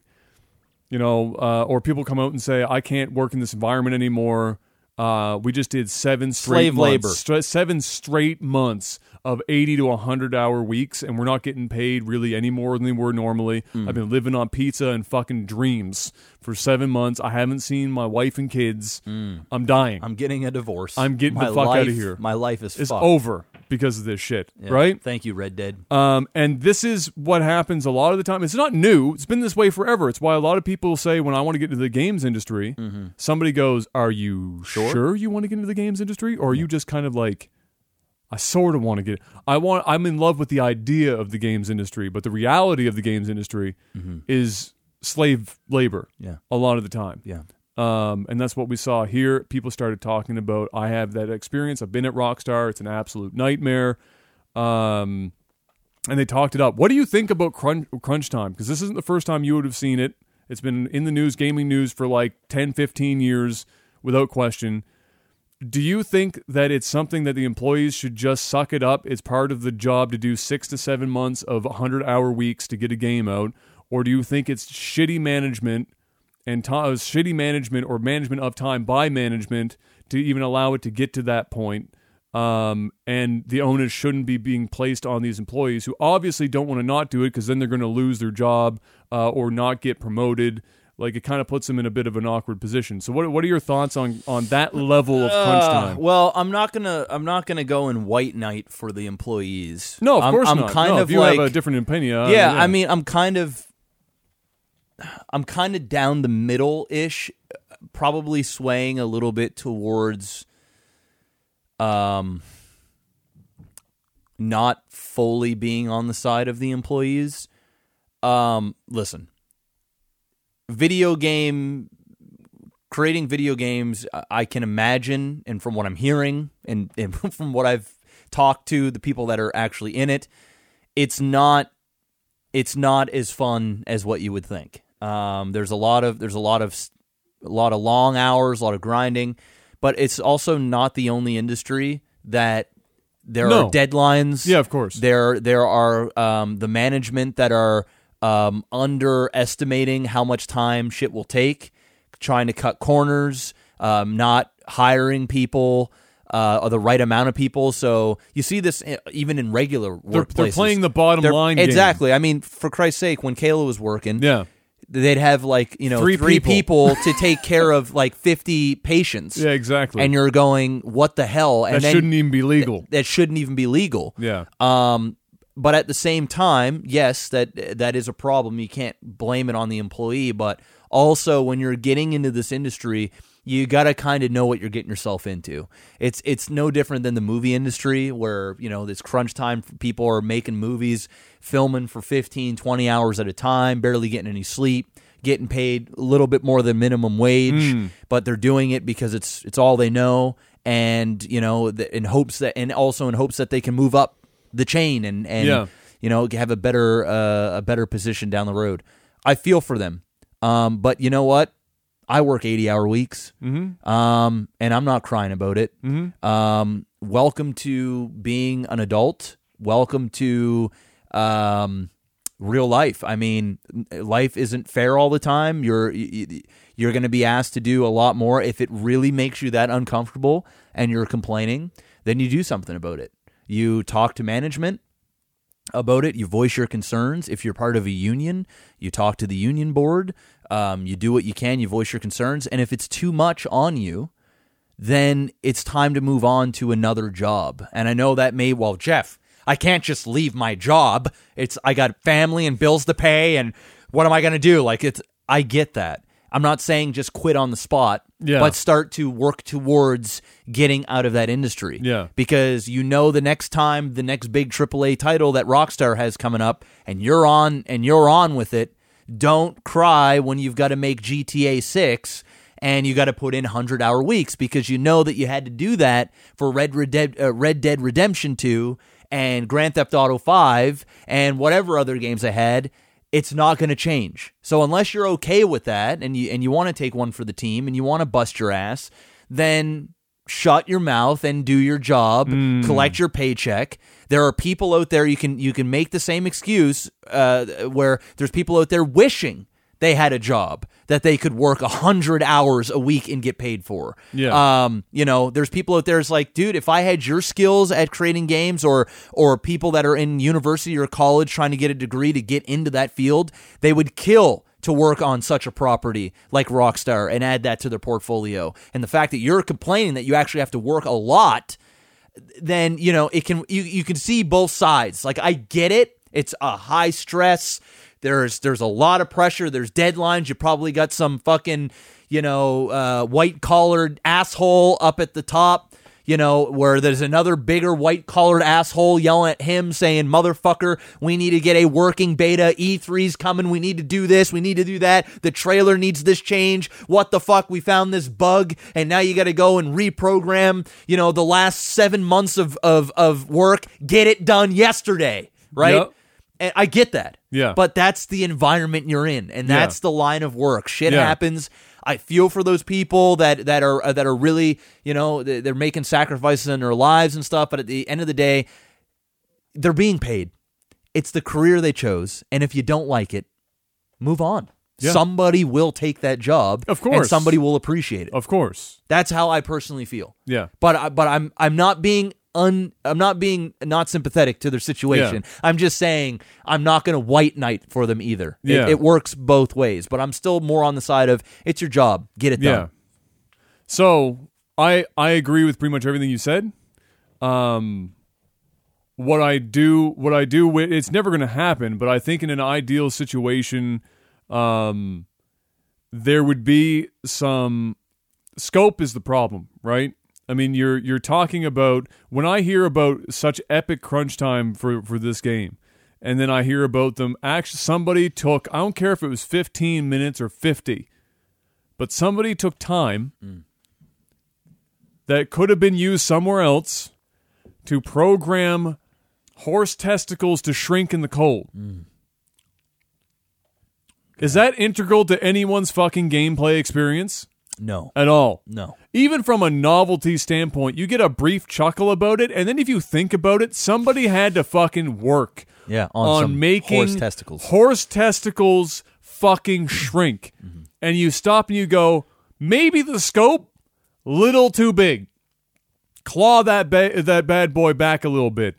you know, uh, or people come out and say, "I can't work in this environment anymore." Uh, we just did seven straight Slave months, labor. stra- seven straight months of eighty to hundred hour weeks, and we're not getting paid really any more than we were normally. Hmm. I've been living on pizza and fucking dreams for seven months. I haven't seen my wife and kids. I'm dying. I'm getting a divorce. I'm getting my the fuck life, of here. My life is it's fucked. over because of this shit, Yeah. right? Thank you, Red Dead. Um, and this is what happens a lot of the time. It's not new. It's been this way forever. It's why a lot of people say when I want to get into the games industry, somebody goes, "Are you sure? you want to get into the games industry, or are you just kind of like, I sort of want to get. I want. I'm in love with the idea of the games industry, but the reality of the games industry is slave labor. Yeah. a lot of the time. Yeah. Um, and that's what we saw here. People started talking about, I have that experience. I've been at Rockstar. It's an absolute nightmare. Um, and they talked it up. What do you think about crunch, crunch time? Because this isn't the first time you would have seen it. It's been in the news, gaming news, for like 10, 15 years without question. Do you think that it's something that the employees should just suck it up? It's part of the job to do six to seven months of 100 hour weeks to get a game out? Or do you think it's shitty management and to- uh, shitty management or management of time by management to even allow it to get to that point? Um, and the onus shouldn't be being placed on these employees who obviously don't want to not do it because then they're going to lose their job uh, or not get promoted. Like it kind of puts them in a bit of an awkward position. So, what what are your thoughts on on that level of crunch Uh, time? well, I'm not gonna I'm not gonna go in white knight for the employees. No, of I'm, course I'm not. kind No, of if you like have a different opinion. uh, yeah, I mean, I'm kind of, I'm kind of down the middle ish, probably swaying a little bit towards, um, not fully being on the side of the employees. Um, listen, video game creating video games I- can imagine and from what i'm hearing and, and from what i've talked to the people that are actually in it it's not it's not as fun as what you would think Um, there's a lot of there's a lot of a lot of long hours, a lot of grinding, but it's also not the only industry that there No. are deadlines. Yeah, of course. There there are um, the management that are um, underestimating how much time shit will take, trying to cut corners, um, not hiring people. Uh, or the right amount of people, so you see this uh, even in regular They're, workplaces. they're playing the bottom They're- line game. exactly. I mean, for Christ's sake, when Kayla was working, Yeah. They'd have like you know Three three, people. people. to take care of like fifty patients. Yeah, exactly. And you're going, what the hell? And that then shouldn't even be legal. that shouldn't even be legal. yeah. Um, but at the same time, yes, that that is a problem. You can't blame it on the employee, but also when you're getting into this industry, you got to kind of know what you're getting yourself into. It's it's no different than the movie industry where, you know, this crunch time people are making movies, filming for 15, 20 hours at a time, barely getting any sleep, getting paid a little bit more than minimum wage, but they're doing it because it's it's all they know and, you know, in hopes that and also in hopes that they can move up the chain and and Yeah. you know have a better uh, a better position down the road. I feel for them, um, but you know what? I work eighty hour weeks, mm-hmm. um, and I'm not crying about it. Mm-hmm. Um, welcome to being an adult. Welcome to um, real life. I mean, life isn't fair all the time. You're you- you're going to be asked to do a lot more. If it really makes you that uncomfortable and you're complaining, then you do something about it. You talk to management about it. You voice your concerns. If you're part of a union, you talk to the union board. Um, you do what you can. You voice your concerns. And if it's too much on you, then it's time to move on to another job. And I know that may, well, Jeff, I can't just leave my job. It's, I got family and bills to pay. And what am I going to do? Like, it's, I get that. I'm not saying just quit on the spot, Yeah. but start to work towards getting out of that industry Yeah. because you know the next time the next big AAA title that Rockstar has coming up and you're on and you're on with it don't cry when you've got to make GTA 6 and you got to put in 100 hour weeks because you know that you had to do that for Red, Reded- uh, Red Dead Redemption 2 and Grand Theft Auto 5 and whatever other games I had it's not going to change. So unless you're okay with that and you and you want to take one for the team and you want to bust your ass, then shut your mouth and do your job, collect your paycheck. There are people out there you can you can make the same excuse uh, where there's people out there wishing they had a job that they could work a hundred hours a week and get paid for. Yeah. Um, you know, there's people out there. It's like, dude, if I had your skills at creating games, or or people that are in university or college trying to get a degree to get into that field, they would kill to work on such a property like Rockstar and add that to their portfolio. And the fact that you're complaining that you actually have to work a lot then you know it can you, you can see both sides. Like i get it. It's a high stress. There's there's a lot of pressure. There's deadlines. You probably got some fucking you know uh, white collared asshole up at the top you know where there's another bigger white collared asshole yelling at him saying motherfucker we need to get a working beta. E3's coming. We need to do this. We need to do that. The trailer needs this change. What the fuck? We found this bug and now you got to go and reprogram you know the last seven months of of, of work. Get it done yesterday. Right? Yep. and i get that. Yeah. but that's the environment you're in and that's Yeah. the line of work. Shit Yeah. happens I feel for those people that that are that are really you know they- they're making sacrifices in their lives and stuff. But at the end of the day, they're being paid. It's the career they chose, and if you don't like it, move on. Yeah. Somebody will take that job, Of and course. somebody will appreciate it. Of course. That's how I personally feel. Yeah. But I, but I'm I'm not being un I'm not being not sympathetic to their situation. I'm just saying I'm not going to white knight for them either. It- Yeah. It, works both ways, but I'm still more on the side of it's your job, get it Yeah. done. So I I agree with pretty much everything you said. Um, what I do, what I do, wi- it's never going to happen. But I think in an ideal situation, um, there would be some scope is the problem, right? I mean, you're you're talking about when I hear about such epic crunch time for for this game, and then I hear about them. Actually, somebody took. I don't care if it was 15 minutes or 50, but somebody took time mm. that could have been used somewhere else to program horse testicles to shrink in the cold. Mm. Is that integral to anyone's fucking gameplay experience No, at all? no. Even from a novelty standpoint, you get a brief chuckle about it, and then if you think about it, somebody had to fucking work Yeah, on, on, making horse testicles. horse testicles fucking shrink. Mm-hmm. And you stop and you go, maybe the scope little too big. Claw that ba- that bad boy back a little bit.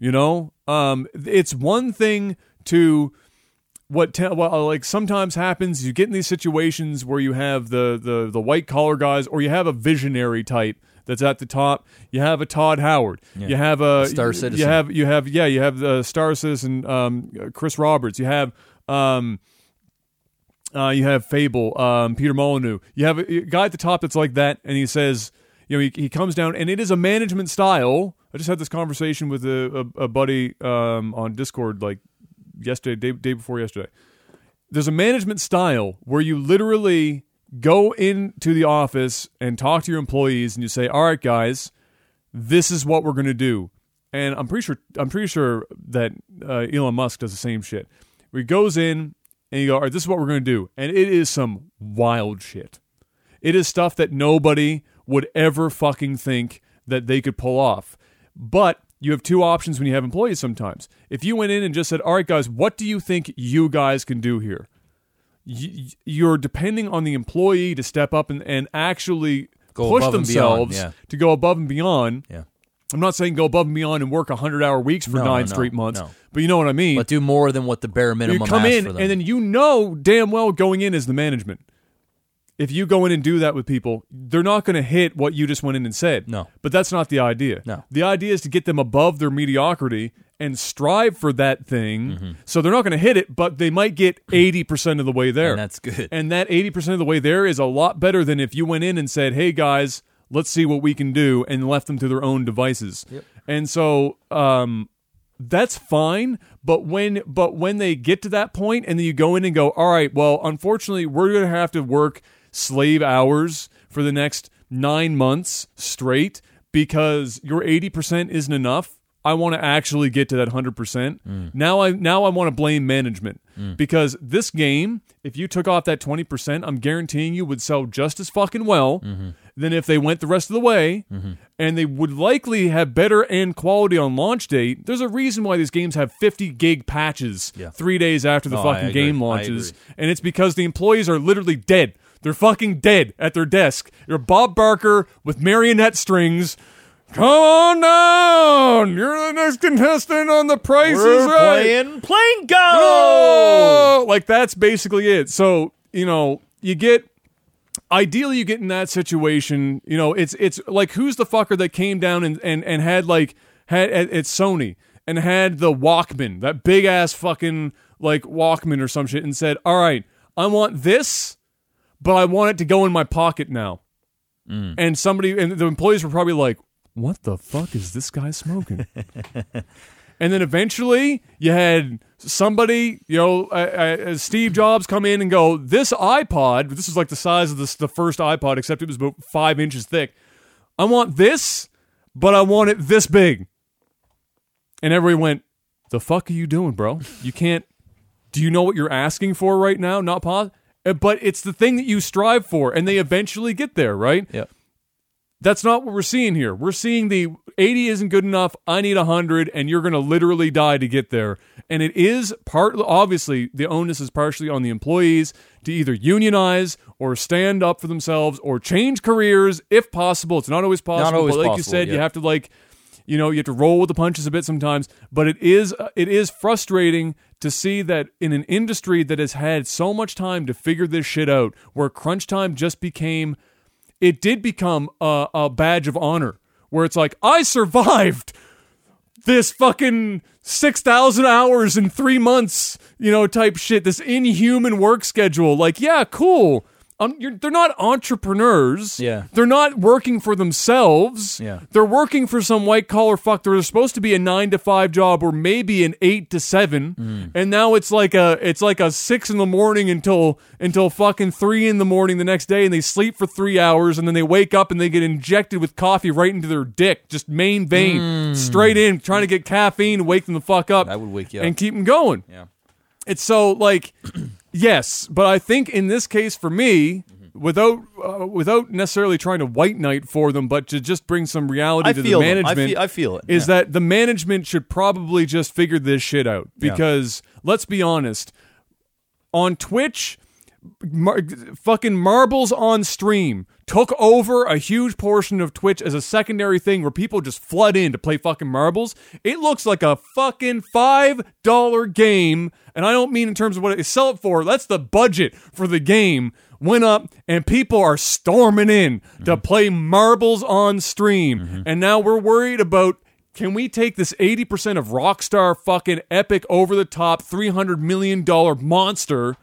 You know, um, it's one thing to what te- well, like sometimes happens. You get in these situations where you have the the the white collar guys, or you have a visionary type that's at the top. You have a Todd Howard. You have a Star you- Citizen. You have you have yeah. You have the Star Citizen, um, Chris Roberts. You have um, uh, you have Fable, um, Peter Molyneux. You have a, a guy at the top that's like that, and he says, you know, he, he comes down, and it is a management style. I just had this conversation with a, a, a buddy um, on Discord like yesterday, day, day before yesterday. There's a management style where you literally go into the office and talk to your employees, and you say, "All right, guys, this is what we're going to do." And I'm pretty sure I'm pretty sure that uh, Elon Musk does the same shit. Where he goes in and you go, "All right, this is what we're going to do," and it is some wild shit. It is stuff that nobody would ever fucking think that they could pull off. But you have two options when you have employees sometimes. If you went in and just said, "All right, guys, what do you think you guys can do here?" You're depending on the employee to step up and, and actually Go push above and beyond, themselves yeah. to go above and beyond. Yeah, I'm not saying go above and beyond and work 100 hour weeks for No, nine no, straight months, no. but you know what I mean. but do more than what the bare minimum. you come in and then you know damn well going in as the management. If you go in and do that with people, they're not going to hit what you just went in and said. No. But that's not the idea. No. The idea is to get them above their mediocrity and strive for that thing. Mm-hmm. So they're not going to hit it, but they might get 80% of the way there. and that's good. And that 80% of the way there is a lot better than if you went in and said, hey guys, let's see what we can do, and left them to their own devices. Yep. And so um, that's fine. But when but when they get to that point and then you go in and go, all right, well, unfortunately, we're going to have to work slave hours for the next nine months straight because your 80% isn't enough. I want to actually get to that 100%. Now I now I want to blame management because this game, if you took off that 20%, I'm guaranteeing you would sell just as fucking well than if they went the rest of the way and they would likely have better end quality on launch date. There's a reason why these games have 50 gig patches Yeah. 3 days after the Oh, fucking game launches and it's because the employees are literally dead. They're fucking dead at their desk. You're Bob Barker with marionette strings. Come on down. You're the next contestant on the Price is We're Right. playing Plinko. Oh, like that's basically it. So you know, you get. Ideally, you get in that situation. You know, it's it's like who's the fucker that came down and and, and had like had at, at Sony and had the Walkman, that big ass fucking like Walkman or some shit, and said, "All right, I want this, but I want it to go in my pocket now." And somebody and the employees were probably like, "What the fuck is this guy smoking?" And then eventually you had somebody, you know, uh, uh, Steve Jobs come in and go, This iPod, this is like the size of this, the first iPod, except it was about five inches thick. I want this, but I want it this big. And everybody went, The fuck are you doing, bro? You can't. Do you know what you're asking for right now? Not pause. Uh, but it's the thing that you strive for, and they eventually get there, right? Yep. That's not what we're seeing here. We're seeing the 80 isn't good enough. I need 100, and you're going to literally die to get there. And it is part, obviously, the onus is partially on the employees to either unionize or stand up for themselves or change careers if possible. It's not always possible. Not always but like you possible, said, you have to like, you know, you have to roll with the punches a bit sometimes. But it is, uh, it is frustrating to see that in an industry that has had so much time to figure this shit out, where crunch time just became it did become a, a badge of honor where it's like I survived this fucking 6,000 hours in 3 months, you know, type shit, this inhuman work schedule. Like, yeah, cool. Um, you're, they're not entrepreneurs. Yeah. They're not working for themselves. Yeah. They're working for some white collar fuck. They're supposed to be a nine to five job or maybe an eight to seven, Mm. and now it's like a it's like a six in the morning until until fucking three in the morning the next day, and they sleep for three hours, and then they wake up and they get injected with coffee right into their dick, just main vein, straight in, trying to get caffeine, to wake them the fuck up. Mm. That would wake you up. and keep them going. Yeah. It's so like Yes, but I think in this case for me, Mm-hmm. without uh, without necessarily trying to white knight for them, but to just bring some reality I to the them. I management, feel- I feel it, Is yeah. that the management should probably just figure this shit out Yeah. because let's be honest, on Twitch, mar- fucking marbles on stream took over a huge portion of Twitch as a secondary thing where people just flood in to play fucking marbles. It looks like a fucking five dollar game, and I don't mean in terms of what it sell it for. That's the budget for the game. Went up and people are storming in to mm-hmm. play marbles on stream, mm-hmm. and now we're worried about. Can we take this 80% of Rockstar fucking epic over the top $300 million monster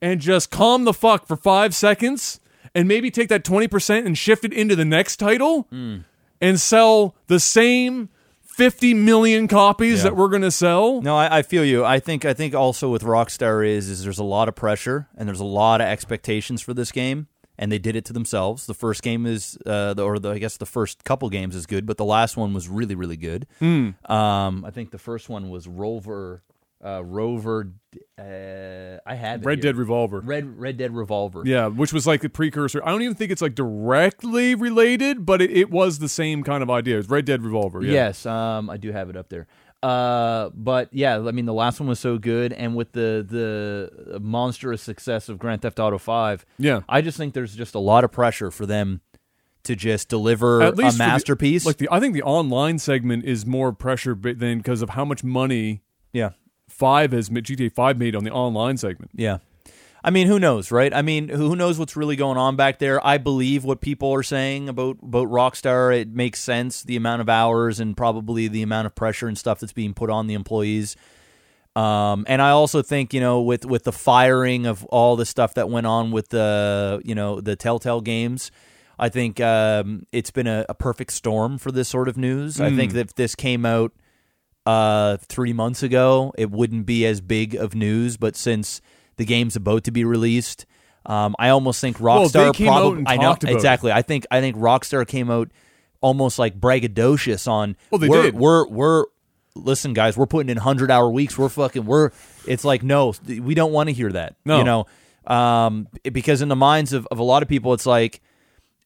and just calm the fuck for five seconds and maybe take that 20% and shift it into the next title and sell the same 50 million copies Yeah. that we're going to sell. No, I, I feel you. I think I think also with Rockstar is is there's a lot of pressure and there's a lot of expectations for this game, and they did it to themselves. The first game is, uh, the, or the, I guess the first couple games is good, but the last one was really really good. Hmm. Um, I think the first one was Rover, uh, Rover. Uh, I had Red here. Dead Revolver. Red Red Dead Revolver. Yeah, which was like the precursor. I don't even think it's like directly related, but it, it was the same kind of idea. It was Red Dead Revolver. Yeah. Yes, um, I do have it up there. Uh, but yeah, I mean, the last one was so good, and with the the monstrous success of Grand Theft Auto Five, Yeah. I just think there's just a lot of pressure for them to just deliver At least a for the- masterpiece. like the, I think the online segment is more pressure than because of how much money yeah, Five has GTA Five made on the online segment. yeah. I mean, who knows, right? I mean, who knows what's really going on back there? I believe what people are saying about about Rockstar. It makes sense. The amount of hours and probably the amount of pressure and stuff that's being put on the employees. Um, and I also think you know with with the firing of all the stuff that went on with the you know the Telltale games, I think um, it's been a, a perfect storm for this sort of news. I think that if this came out uh, three months ago, it wouldn't be as big of news. But since the game's about to be released, um, I almost think Rockstar out probably I know about it. exactly. I think I think Rockstar came out almost like braggadocious on. Well, they we're, did. We're we're listen, guys. We're putting in hundred hour weeks. We're fucking. We're. It's like no, we don't want to hear that. No. you know, um, because in the minds of, of a lot of people, it's like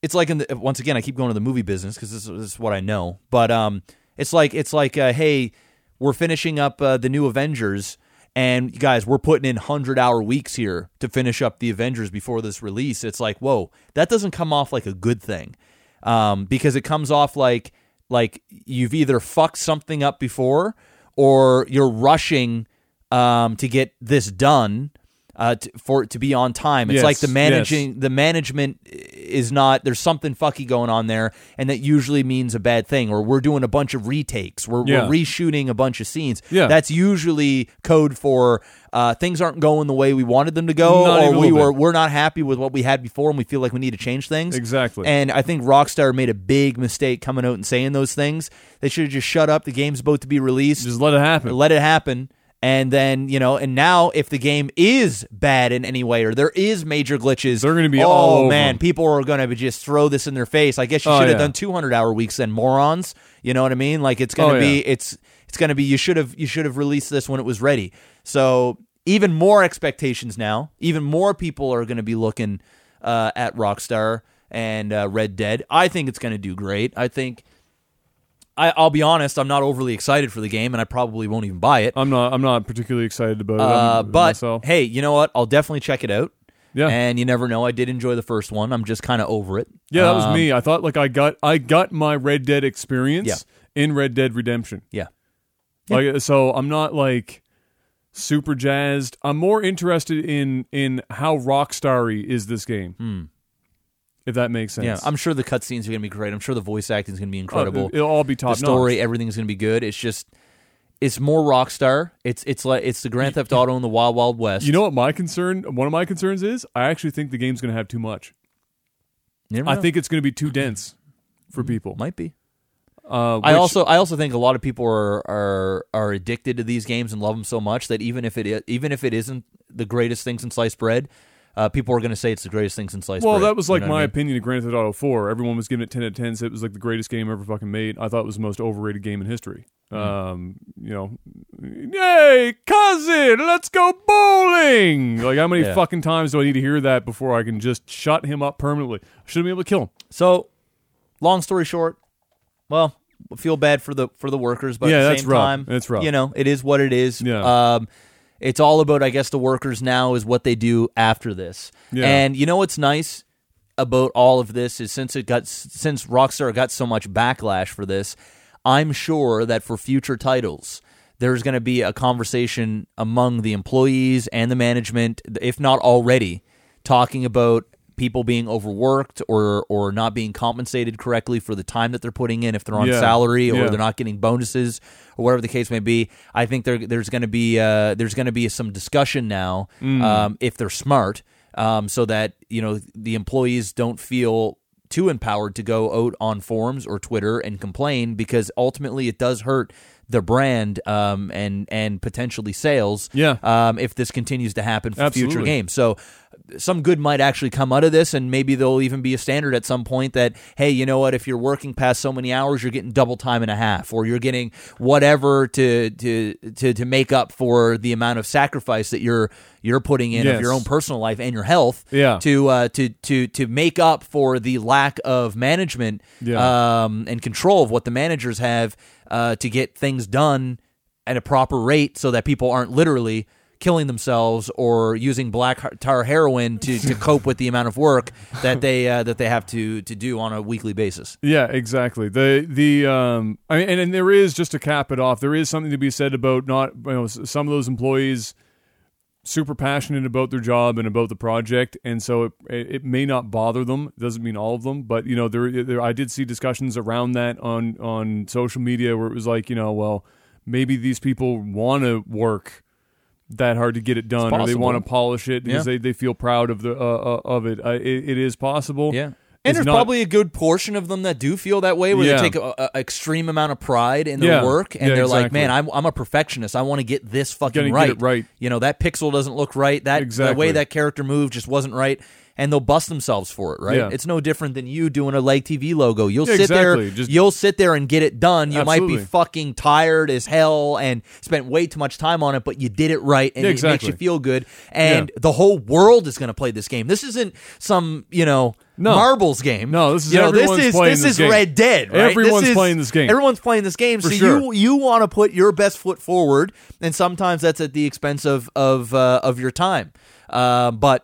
it's like in the once again I keep going to the movie business because this, this is what I know. But um, it's like it's like uh, hey, we're finishing up uh, the new Avengers, and guys, we're putting in hundred hour weeks here to finish up the Avengers before this release. It's like whoa, that doesn't come off like a good thing, um, because it comes off like like you've either fucked something up before or you're rushing um, to get this done uh, t- for it to be on time. It's Yes, like the yes. managing the management is not there's something fucky going on there, and that usually means a bad thing. Or we're doing a bunch of retakes. We're, Yeah. we're reshooting a bunch of scenes. Yeah. that's usually code for uh, things aren't going the way we wanted them to go, Not or we were we're not happy with what we had before, and we feel like we need to change things. Exactly. And I think Rockstar made a big mistake coming out and saying those things. They should have just shut up. The game's about to be released Just let it happen. let it happen and then you know and now if the game is bad in any way or there is major glitches They're gonna be oh all man people are gonna just throw this in their face. I guess you Oh, should have yeah. done 200 hour weeks then morons. You know what i mean? Like it's gonna Oh, be yeah. it's it's gonna be you should have you should have released this when it was ready. So even more expectations now. Even more people are gonna be looking uh, at rockstar and uh, red dead. I think it's gonna do great. I think I, I'll be honest. I'm not overly excited for the game, and I probably won't even buy it. I'm not. I'm not particularly excited about it. Uh, but myself. hey, you know what? I'll definitely check it out. Yeah. And you never know. I did enjoy the first one. I'm just kind of over it. yeah, that was Um, me. I thought like I got I got my Red Dead experience Yeah. in Red Dead Redemption. Yeah. Like so, I'm not like super jazzed. I'm more interested in in how rockstarry is this game. If that makes sense. Yeah. I'm sure the cutscenes are going to be great. I'm sure the voice acting is going to be Oh, incredible. It'll all be top. the story, notch. everything's going to be good. It's just, it's more Rockstar. It's it's like it's the Grand Theft Auto in the Wild Wild West. You know what my concern? One of my concerns is I actually think the game's going to have too much. I think it's going to be too dense for people. might be. Uh, I also I also think a lot of people are are are addicted to these games and love them so much that even if it even if it isn't the greatest thing since sliced bread, uh, people are going to say it's the greatest thing since sliced Well, bread. that was You like know my I mean? opinion of Grand Theft Auto 4. Everyone was giving it 10 out of 10. Said it was like the greatest game ever fucking made. I thought it was the most overrated game in history. Hmm. Um, you know, hey, cousin, let's go bowling. Like, how many Yeah. fucking times do I need to hear that before I can just shut him up permanently? I shouldn't be able to kill him. So, long story short, well, feel bad for the for the workers, but Yeah, at the that's same rough. time, That's rough. You know, it is what it is. Yeah. Um, it's all about, I guess, the workers now is what they do after this. Yeah. And you know what's nice about all of this is since it got since Rockstar got so much backlash for this, I'm sure that for future titles. There's going to be a conversation among the employees and the management, if not already, talking about people being overworked or or not being compensated correctly for the time that they're putting in if they're on Yeah. salary or Yeah. they're not getting bonuses or whatever the case may be. I think there there's going to be uh, there's going to be some discussion now Mm. um, if they're smart, um, so that you know the employees don't feel too empowered to go out on forums or Twitter and complain because ultimately it does hurt the brand um, and and potentially sales. Yeah. Um, if this continues to happen for future games, so some good might actually come out of this, and maybe there'll even be a standard at some point that hey, you know what? If you're working past so many hours, you're getting double time and a half, or you're getting whatever to to to to make up for the amount of sacrifice that you're you're putting in of your own personal life and your health. Yeah. To uh, to to to make up for the lack of management Yeah. um, and control of what the managers have uh, to get things done at a proper rate, so that people aren't literally killing themselves or using black tar heroin to, to cope with the amount of work that they uh, that they have to to do on a weekly basis. Yeah, exactly. The the um, I mean, and, and there is just to cap it off. There is something to be said about not you know some of those employees super passionate about their job and about the project, and so it, it may not bother them. It doesn't mean all of them, but you know, there, there I did see discussions around that on on social media where it was like, you know, well, maybe these people want to work that hard to get it done, or they want to polish it because Yeah. they, they feel proud of the uh, uh, of it. Uh, it. It is possible. Yeah. And It's there's not- probably a good portion of them that do feel that way, where Yeah. they take a, a extreme amount of pride in their Yeah. work, and they're like, "Man, I'm I'm a perfectionist. I want to get this fucking right. right. You know, that pixel doesn't look right. That the Exactly. way that character moved just wasn't right." And they'll bust themselves for it, right? Yeah. It's no different than you doing a Lag TV logo. You'll Yeah, sit exactly. there, Just- you'll sit there and get it done. You might be fucking tired as hell and spent way too much time on it, but you did it right, and Yeah, it makes you feel good. And the whole world is going to play this game. This isn't some, you know, No. marbles game. No, this is you know, this is playing this this is game. Red Dead. Right? Everyone's This is- playing this game. Everyone's playing this game. For so sure. you you want to put your best foot forward, and sometimes that's at the expense of of uh, of your time. Uh, but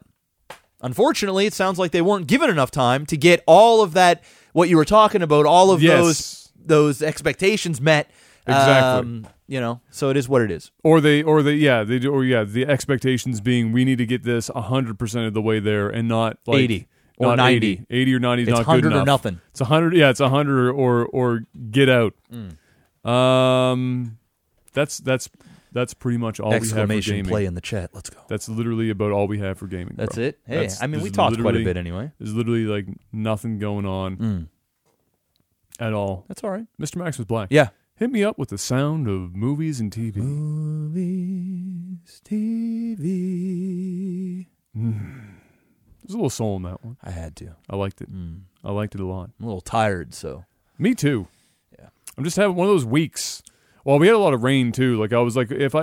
unfortunately, it sounds like they weren't given enough time to get all of that. What you were talking about, all of Yes. those those expectations met. Exactly. Um, you know, so it is what it is. or they or they yeah they do or yeah the expectations being we need to get this 100% of the way there and not like 80 or not 90. 80 80 or 90 is It's not good 100 or nothing. it's 100 yeah it's 100 or or, or get out Mm. um that's that's that's pretty much all we have for gaming play in the chat. Let's go. that's literally about all we have for gaming That's bro. it. Hey, That's- I mean, we there's talked quite a literally- bit anyway. there's literally like nothing going on Mm. at all That's all right. Mr. Max was black Yeah. hit me up with the sound of movies and TV Movies, TV. there's a little soul in that one I had to. I liked it Mm. I liked it a lot I'm a little tired, so Me too. Yeah. I'm just having one of those weeks. Well, we had a lot of rain too. Like I was like, if I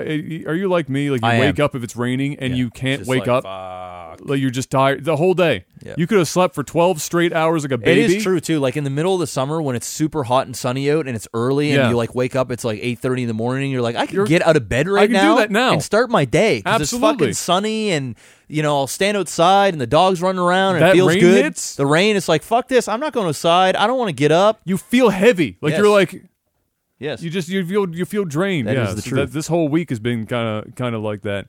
are you like me? Like you I wake am. up if it's raining and Yeah. you can't wake like, up. Like you're just tired the whole day. Yeah. You could have slept for 12 straight hours like a baby. It is true too. Like in the middle of the summer when it's super hot and sunny out and it's early and Yeah. you like wake up, it's like eight thirty in the morning. You're like, I can You're- get out of bed right can do now, that now. and start my day. 'cause It's Absolutely. fucking sunny and you know I'll stand outside and the dog's running around and That it feels good. hits? The rain, it's like fuck this. I'm not going outside. I don't want to get up. You feel heavy. Like Yes. you're like Yes. you just you feel you feel drained. That yeah. is the so truth. this whole week has been kind of kind of like that.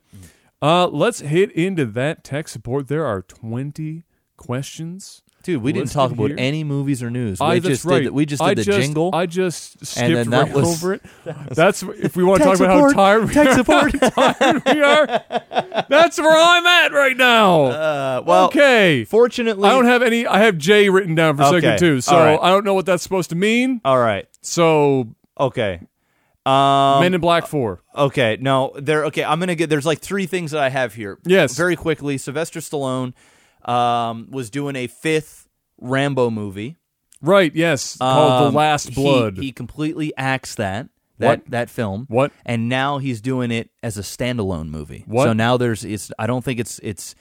Uh let's hit into that tech support. There are 20 questions. Dude, we didn't listed talk about here. any movies or news. We I, that's just right. did the, we just did I the just, jingle. I just skipped then that right was- over it. That's if we want to Tech talk about support. how tired we Tech are. support. how tired we are. That's where I'm at right now. uh, well, okay. fortunately, I don't have any. I have J written down for Okay. second too, so All right. I don't know what that's supposed to mean. All right. So Okay. Um, Men in Black Four. Okay, no, there. Okay, I'm gonna get. There's like three things that I have here. Yes. very quickly. Sylvester Stallone um, was doing a fifth Rambo movie Right. Yes. called Um, The Last he- Blood. He, completely axed that that What? that film. What? And now he's doing it as a standalone movie. What? So now there's it's I don't think it's it's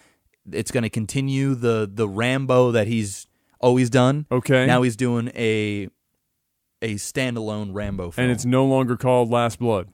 it's going to continue the the Rambo that he's always done. Okay. Now he's doing a a standalone Rambo film. and it's no longer called Last Blood.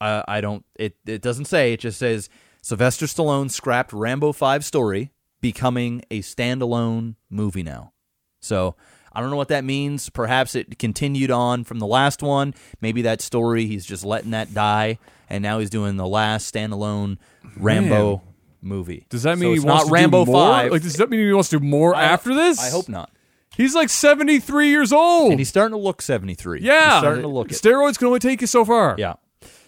I, I don't. It it doesn't say. It just says Sylvester Stallone scrapped Rambo Five story, becoming a standalone movie now. So I don't know what that means. Perhaps it continued on from the last one. Maybe that story he's just letting that die, and now he's doing the last standalone Rambo movie. Does that So mean it's he wants not to Rambo do more? Five? Like, does that mean he wants to do more I- after this? I hope not. He's like 73 years old. And he's starting to look seventy three. yeah. he's starting to look it. Steroids can only take you so far. Yeah.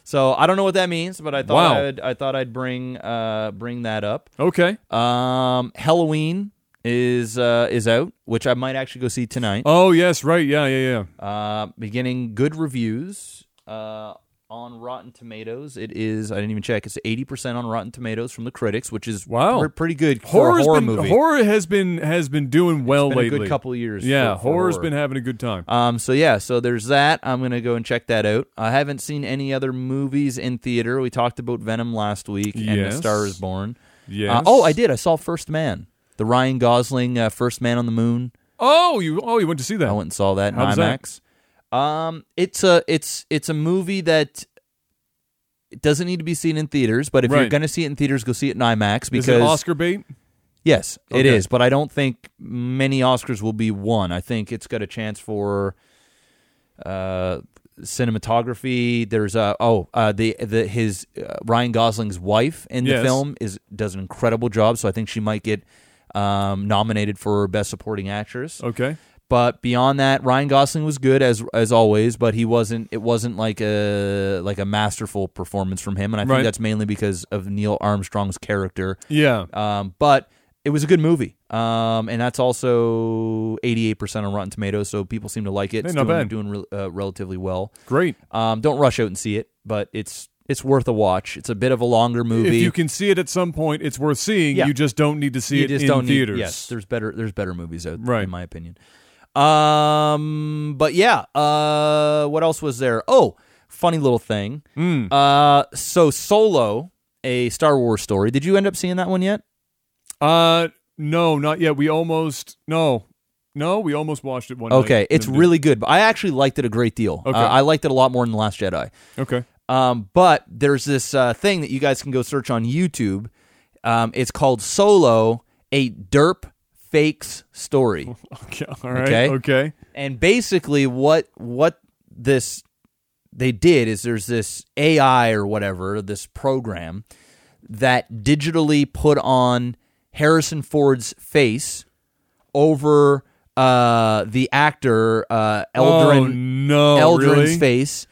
So I don't know what that means, but I thought Wow. I'd, I thought I'd bring uh bring that up. Okay. Um, Halloween is uh, is out, which I might actually go see tonight. Oh, yes. Right. Yeah, yeah, yeah. Uh, beginning good reviews uh, on Rotten Tomatoes. It is I didn't even check. It's eighty percent on Rotten Tomatoes from the critics, which is Wow. pre- pretty good a horror been, movie. Horror has been has been doing well Been a good couple of years. Yeah, for- for horror's horror. been having a good time. Um, so yeah, so there's that. I'm gonna go and check that out. I haven't seen any other movies in theater. We talked about Venom last week and The Star Is Born. yes. Uh, oh, I did. I saw First Man, the Ryan Gosling uh, First Man on the Moon. Oh, you oh you went to see that. I went and saw that in How was that? IMAX. Um, it's a it's it's a movie that it doesn't need to be seen in theaters, but if you're Right. going to see it in theaters, go see it in IMAX Is because it Oscar bait? yes, it Okay. is. But I don't think many Oscars will be won. I think it's got a chance for uh, cinematography. There's uh oh uh, the the his uh, Ryan Gosling's wife in the Yes. film is does an incredible job, so I think she might get um, nominated for best supporting actress. Okay. But beyond that, Ryan Gosling was good as as always, but he wasn't. It wasn't like a like a masterful performance from him, and I think Right. that's mainly because of Neil Armstrong's character. Yeah. Um, but it was a good movie, um, and that's also eighty eight percent on Rotten Tomatoes, so people seem to like it. Hey, It's not doing, bad. doing re- uh, relatively well. Great. Um, don't rush out and see it, but it's it's worth a watch. It's a bit of a longer movie. If you can see it at some point, it's worth seeing. Yeah. You just don't need to see you it in don't theaters. Need, yes, there's better there's better movies out, Right. in my opinion. Um, but yeah. Uh, what else was there? Oh, funny little thing. Mm. Uh, so Solo, a Star Wars story. Did you end up seeing that one yet? Uh, no, not yet. We almost no, no. We almost watched it one. Okay, it's really good. But I actually liked it a great deal. Okay. Uh, I liked it a lot more than the Last Jedi. okay. Um, but there's this uh, thing that you guys can go search on YouTube. Um, it's called Solo, a derp fakes story. Okay. All right. Okay. Okay. And basically, what what this they did is there's this AI or whatever this program that digitally put on Harrison Ford's face over uh, the actor uh, Eldrin oh no! Eldrin's really? face,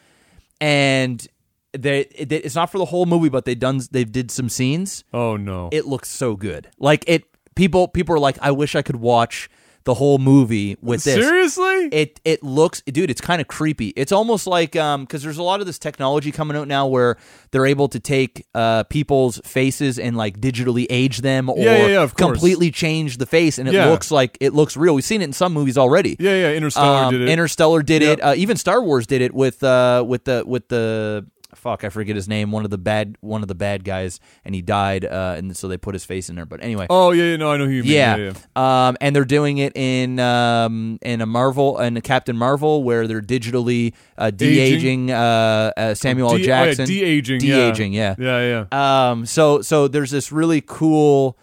and they it, it's not for the whole movie, but they done they did some scenes. Oh no! It looks so good. Like it, people people are like, I wish I could watch the whole movie with this. Seriously? It it looks, dude. It's kind of creepy. It's almost like um because there's a lot of this technology coming out now where they're able to take uh people's faces and like digitally age them or Yeah, yeah, yeah, completely change the face, and it looks like it looks real. We've seen it in some movies already. yeah, yeah. Interstellar Um, did it. Interstellar did Yep. it. Uh, even Star Wars did it with uh, with the with the fuck I forget his name. One of the bad one of the bad guys, and he died. Uh, and so they put his face in there. But anyway, oh yeah, yeah. No, I know who you mean. yeah. Yeah, yeah. Um, and they're doing it in um, in a Marvel and a Captain Marvel where they're digitally uh, de aging uh, uh, Samuel De- Jackson. de-aging, yeah. de-aging, yeah. Yeah, yeah. Um, so so there's this really cool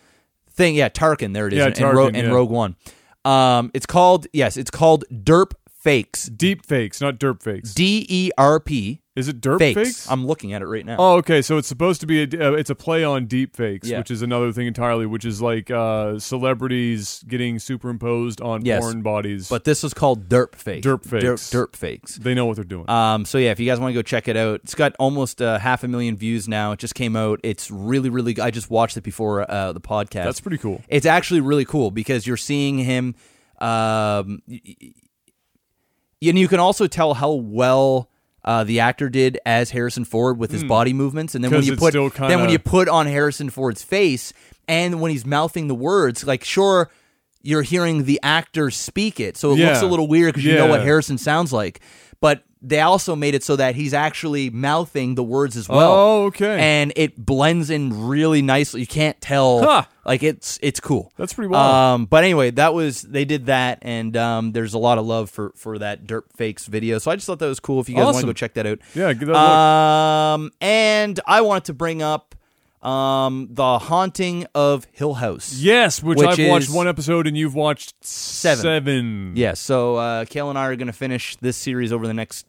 thing. Yeah, Tarkin. There it is. Yeah, in, in, Ro- Tarkin, in. Rogue One. Um, it's called yes, it's called Derp Fakes. Deep fakes, not derp fakes. D E R P Is it derp fakes. fakes? I'm looking at it right now. Oh, okay. So it's supposed to be a, uh, it's a play on deep fakes, Yeah. which is another thing entirely, which is like uh, celebrities getting superimposed on Yes. porn bodies. But this is called Derp Fakes. Derp Derp, Fakes. derp Fakes. they know what they're doing. Um, so yeah, if you guys want to go check it out, it's got almost uh, half a million views now. It just came out. It's really, really. I just watched it before uh, the podcast. That's pretty cool. It's actually really cool because you're seeing him. Um, and you can also tell how well uh, the actor did as Harrison Ford with his body movements, and then when you put still then when you put on Harrison Ford's face, and when he's mouthing the words, like sure. You're hearing the actor speak it, so it looks a little weird because you know what Harrison sounds like. but they also made it so that he's actually mouthing the words as well. Oh, okay. And it blends in really nicely. You can't tell. Huh. Like it's it's cool. That's pretty wild. Um, but anyway, that was they did that, and um, there's a lot of love for for that Derp Fakes video. So I just thought that was cool. If you guys want to go check that out, yeah, give that a look. um, and I wanted to bring up um the Haunting of Hill House. Yes, which, which I've watched is- one episode and you've watched Seven. Seven. Yeah, so uh, Kale and I are going to finish this series over the next,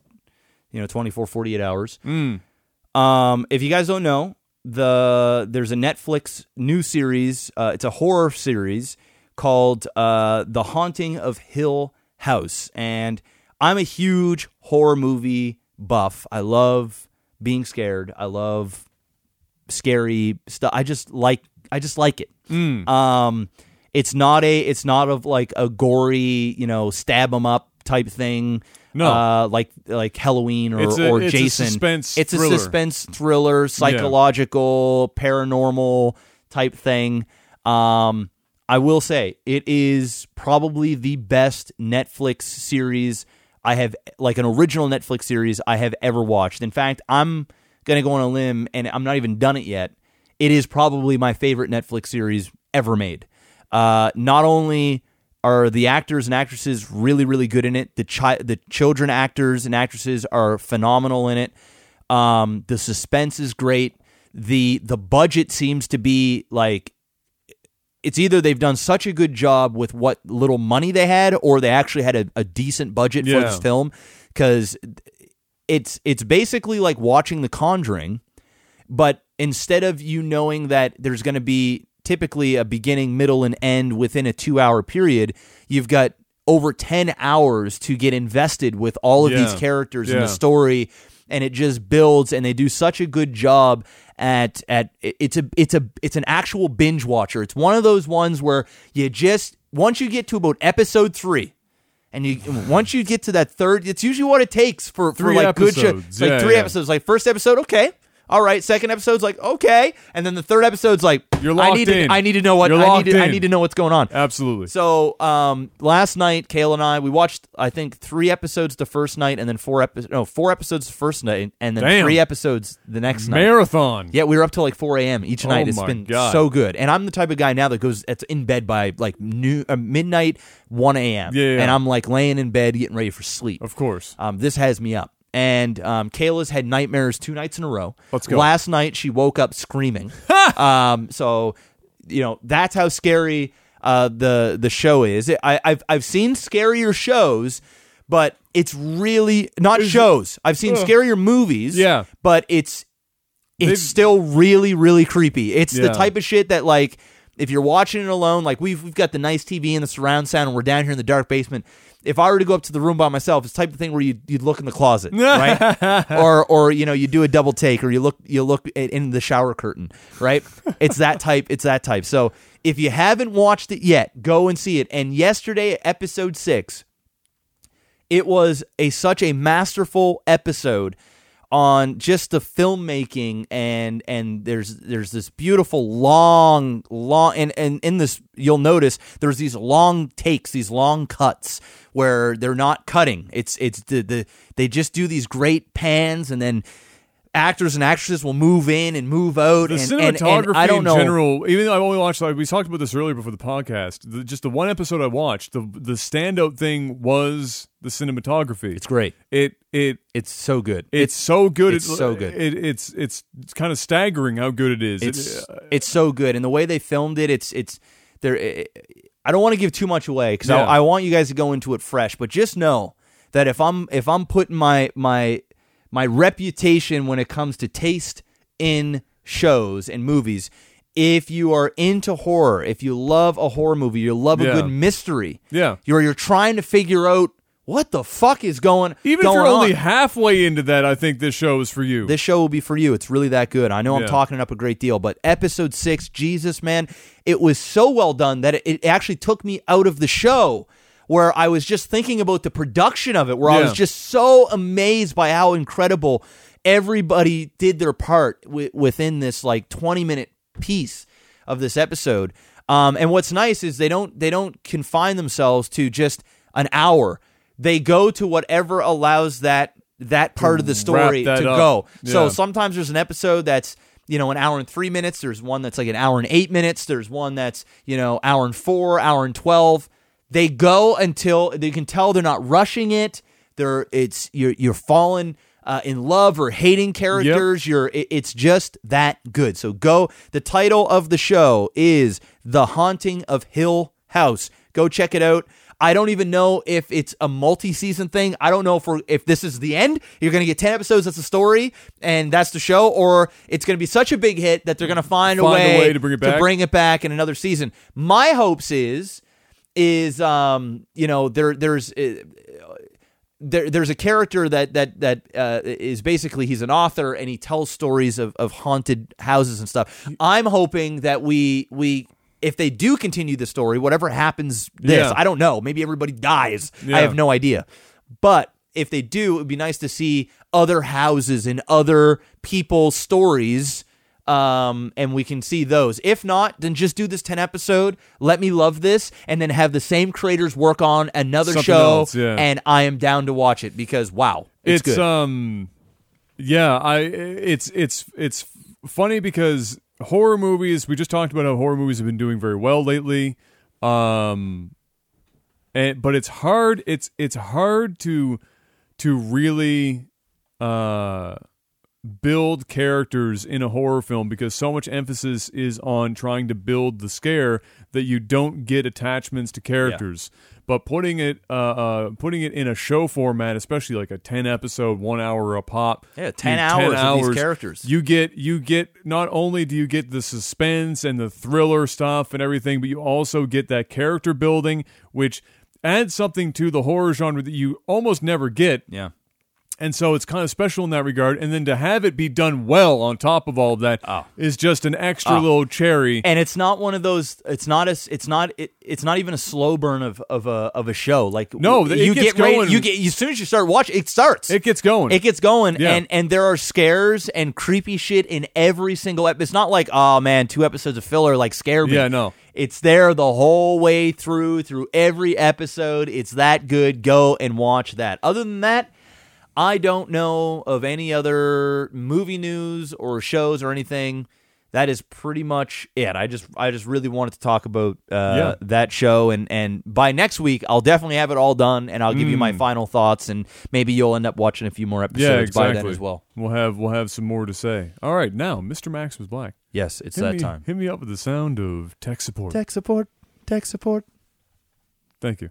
you know, 24, 48 hours. Mm. Um, if you guys don't know, the there's a Netflix new series. Uh, it's a horror series called uh, The Haunting of Hill House, and I'm a huge horror movie buff. I love being scared. I love scary stuff. I just like I just like it. Mm. Um, it's not a it's not of like a gory you know stab 'em up type thing. No. uh, like like Halloween or It's a- or it's a Jason. suspense it's thriller. a suspense thriller, psychological, paranormal type thing. Um, I will say it is probably the best Netflix series I have, like an original Netflix series I have ever watched. In fact, I'm gonna go on a limb, and I'm not even done it yet. It is probably my favorite Netflix series ever made. Uh, not only are the actors and actresses really, really good in it, the chi- the children actors and actresses are phenomenal in it. Um, the suspense is great. the The budget seems to be like it's either they've done such a good job with what little money they had, or they actually had a, a decent budget for this film because it's it's basically like watching The Conjuring, but instead of you knowing that there's going to be typically a beginning, middle, and end within a two hour period, you've got over 10 hours to get invested with all of Yeah. these characters in Yeah. the story and it just builds and they do such a good job at at it's a it's a it's an actual binge watcher it's one of those ones where you just once you get to about episode 3 and you once you get to that third, it's usually what it takes for, for Three like good show. episodes. It's like Yeah, three yeah. episodes. Like first episode, okay, all right. Second episode's like okay, and then the third episode's like You're I locked need to. I need to know what You're I locked need to, I in. need to know what's going on. Absolutely. So um, last night, Kale and I we watched I think three episodes the first night, and then four episodes no four episodes the first night, and then Damn. three episodes the next night. Marathon. Yeah, we were up till like 4 a.m. each Oh night. It's my been God. so good. And I'm the type of guy now that goes that's in bed by like new, uh, midnight, 1 a.m. Yeah, yeah. And I'm like laying in bed getting ready for sleep. Of course. Um, this has me up. And um, Kayla's had nightmares two nights in a row. Let's go. Last night she woke up screaming. um, so you know that's how scary uh, the the show is. I, I've I've seen scarier shows, but it's really not shows. I've seen scarier movies. Yeah. but it's it's They've- still really really creepy. It's the type of shit that like if you're watching it alone, like we've we've got the nice TV and the surround sound, and we're down here in the dark basement. If I were to go up to the room by myself, it's the type of thing where you you'd look in the closet, right? or or you know you do a double take, or you look you look at- in the shower curtain, right? It's that type. It's that type. So if you haven't watched it yet, go and see it. And yesterday, episode six, it was a such a masterful episode on just the filmmaking and and there's there's this beautiful long long and and in this you'll notice there's these long takes these long cuts where they're not cutting. It's it's the, the they just do these great pans and then actors and actresses will move in and move out The and, cinematography and, and I don't in know general, even though I've only watched, like we talked about this earlier before the podcast, the, just the one episode I watched, the the standout thing was the cinematography. it's great It it it's so good it's, so good. it's so good. It, it's it's it's kind of staggering how good it is. It's It- uh, it's so good, and the way they filmed it, it's it's there. I don't want to give too much away because Yeah. I, I want you guys to go into it fresh. But just know that if I'm if I'm putting my my my reputation when it comes to taste in shows and movies. If you are into horror, if you love a horror movie, you love a Yeah. good mystery. Yeah. you're you're trying to figure out what the fuck is going. On. Even if going you're only halfway into that, I think this show is for you. This show will be for you. It's really that good. I know I'm Yeah. talking it up a great deal, but episode six, Jesus, man, it was so well done that it, it actually took me out of the show where I was just thinking about the production of it, where I was just so amazed by how incredible everybody did their part wi- within this like 20 minute piece of this episode. Um, and what's nice is they don't they don't confine themselves to just an hour. they go to whatever allows that that part of the story to up. go. So sometimes there's an episode that's you know an hour and three minutes. There's one that's like an hour and eight minutes. There's one that's you know hour and four, hour and twelve. They go until you can tell they're not rushing it. They're it's you're you're falling uh, in love or hating characters. You're it- it's just that good. So go. The title of the show is The Haunting of Hill House. Go check it out. I don't even know if it's a multi-season thing. I don't know if we're, if this is the end. You're going to get 10 episodes that's the story and that's the show or it's going to be such a big hit that they're going to find, Find a way, way to bring it back. to bring it back in another season. My hopes is is um you know there there's uh, there, there's a character that that that uh, is basically he's an author and he tells stories of, of haunted houses and stuff. I'm hoping that we we if they do continue the story, whatever happens, this Yeah. I don't know. Maybe everybody dies. I have no idea. But if they do, it would be nice to see other houses and other people's stories. Um, and we can see those. If not, then just do this 10 episode. Let me love this, and then have the same creators work on another Something show. else, yeah. And I am down to watch it because wow, it's, it's good. um yeah i it's it's it's funny because horror movies we just talked about how horror movies have been doing very well lately um and but it's hard it's it's hard to to really uh build characters in a horror film because so much emphasis is on trying to build the scare that you don't get attachments to characters. But putting it uh, uh, putting it in a show format, especially like a ten episode, one hour a pop, Yeah, 10 you- hours of these characters. You get you get not only do you get the suspense and the thriller stuff and everything, but you also get that character building, which adds something to the horror genre that you almost never get. yeah. And so it's kind of special in that regard. And then to have it be done well on top of all of that ah. is Oh. just an extra ah. little cherry. and it's not one of those it's not a it's not it, it's not even a slow burn of of a of a show like No, you get ready, going. you get as soon as you start watching it starts it gets going. it gets going Yeah. and and there are scares and creepy shit in every single episode it's not like oh man two episodes of filler like scare me Yeah, no. it's there the whole way through through every episode it's that good go and watch that other than that I don't know of any other movie news or shows or anything. That is pretty much it. I just I just really wanted to talk about uh, Yeah. that show and and by next week I'll definitely have it all done and I'll give you my final thoughts and maybe you'll end up watching a few more episodes Mm. yeah, exactly. by then as well. We'll have we'll have some more to say. All right, now Mr. Max was black. Yes, it's Hit that me, time. Hit me up with the sound of tech support. Tech support, tech support. Thank you.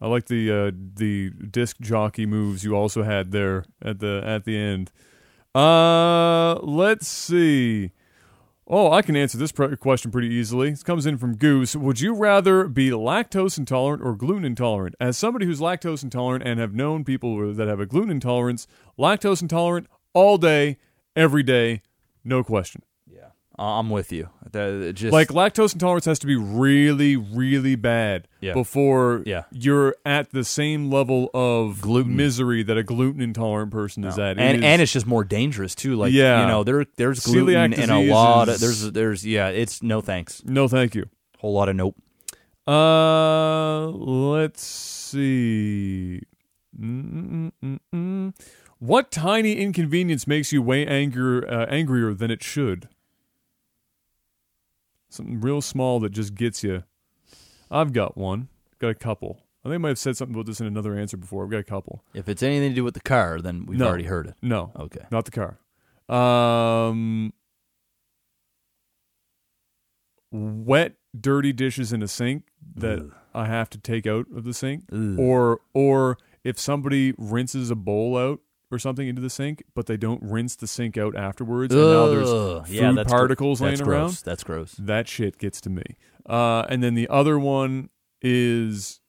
I like the uh, the disc jockey moves you also had there at the at the end. Uh, let's see. Oh, I can answer this pre- question pretty easily. This comes in from Goose. Would you rather be lactose intolerant or gluten intolerant? As somebody who's lactose intolerant and have known people that have a gluten intolerance, lactose intolerant all day, every day, no question. I'm with you. The- just Like lactose intolerance has to be really, really bad Yeah. before Yeah. you're at the same level of Gluten. misery that a gluten intolerant person is at. It and is- and it's just more dangerous too. Like Yeah. you know, there there's Celiac gluten in a lot. Of, there's there's yeah, it's no thanks. no, thank you. Whole lot of nope. Uh, let's see. Mm-mm-mm-mm. What tiny inconvenience makes you way angrier uh, angrier than it should? Something real small that just gets you. I've got one. Got a couple. I think I might have said something about this in another answer before. I've got a couple. If it's anything to do with the car, then we've No. already heard it. No, Okay. not the car. Um, wet, dirty dishes in a sink that. I have to take out of the sink, Ugh. or or if somebody rinses a bowl out or something into the sink, but they don't rinse the sink out afterwards, and now there's food yeah, that's gr- particles that's laying gross. That's gross. That shit gets to me. Uh, and then the other one is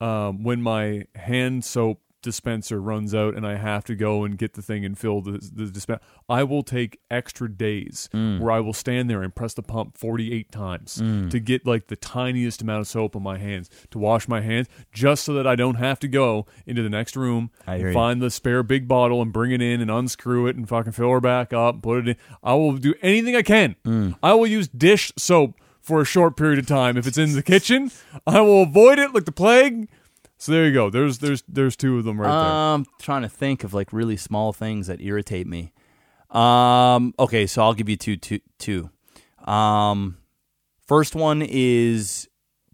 um, when my hand soap dispenser runs out and I have to go and get the thing and fill the, the dispenser. I will take extra days Mm. where I will stand there and press the pump 48 times Mm. to get like the tiniest amount of soap on my hands to wash my hands just so that I don't have to go into the next room I and hear you. find the spare big bottle and bring it in and unscrew it and fucking fill her back up put it in. I will do anything I can. Mm. I will use dish soap for a short period of time. If it's in the kitchen, I will avoid it like the plague. So there you go. There's there's there's two of them right there. I'm trying to think of like really small things that irritate me. Um, okay, so I'll give you two, two, two. Um, first one is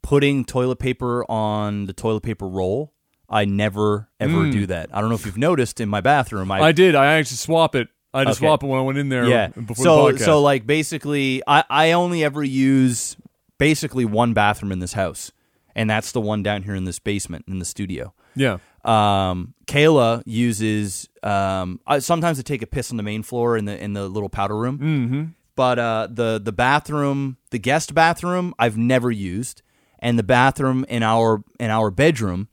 putting toilet paper on the toilet paper roll. I never ever do that. I don't know if you've noticed in my bathroom. I. I did. I actually swap it. I just Okay. swap it when I went in there. yeah. Before so the podcast. so like basically, I I only ever use basically one bathroom in this house, and that's the one down here in this basement in the studio. yeah. Um, Kayla uses um, I, sometimes I take a piss on the main floor in the in the little powder room. Mm-hmm. But uh, the the bathroom, the guest bathroom, I've never used, and the bathroom in our in our bedroom,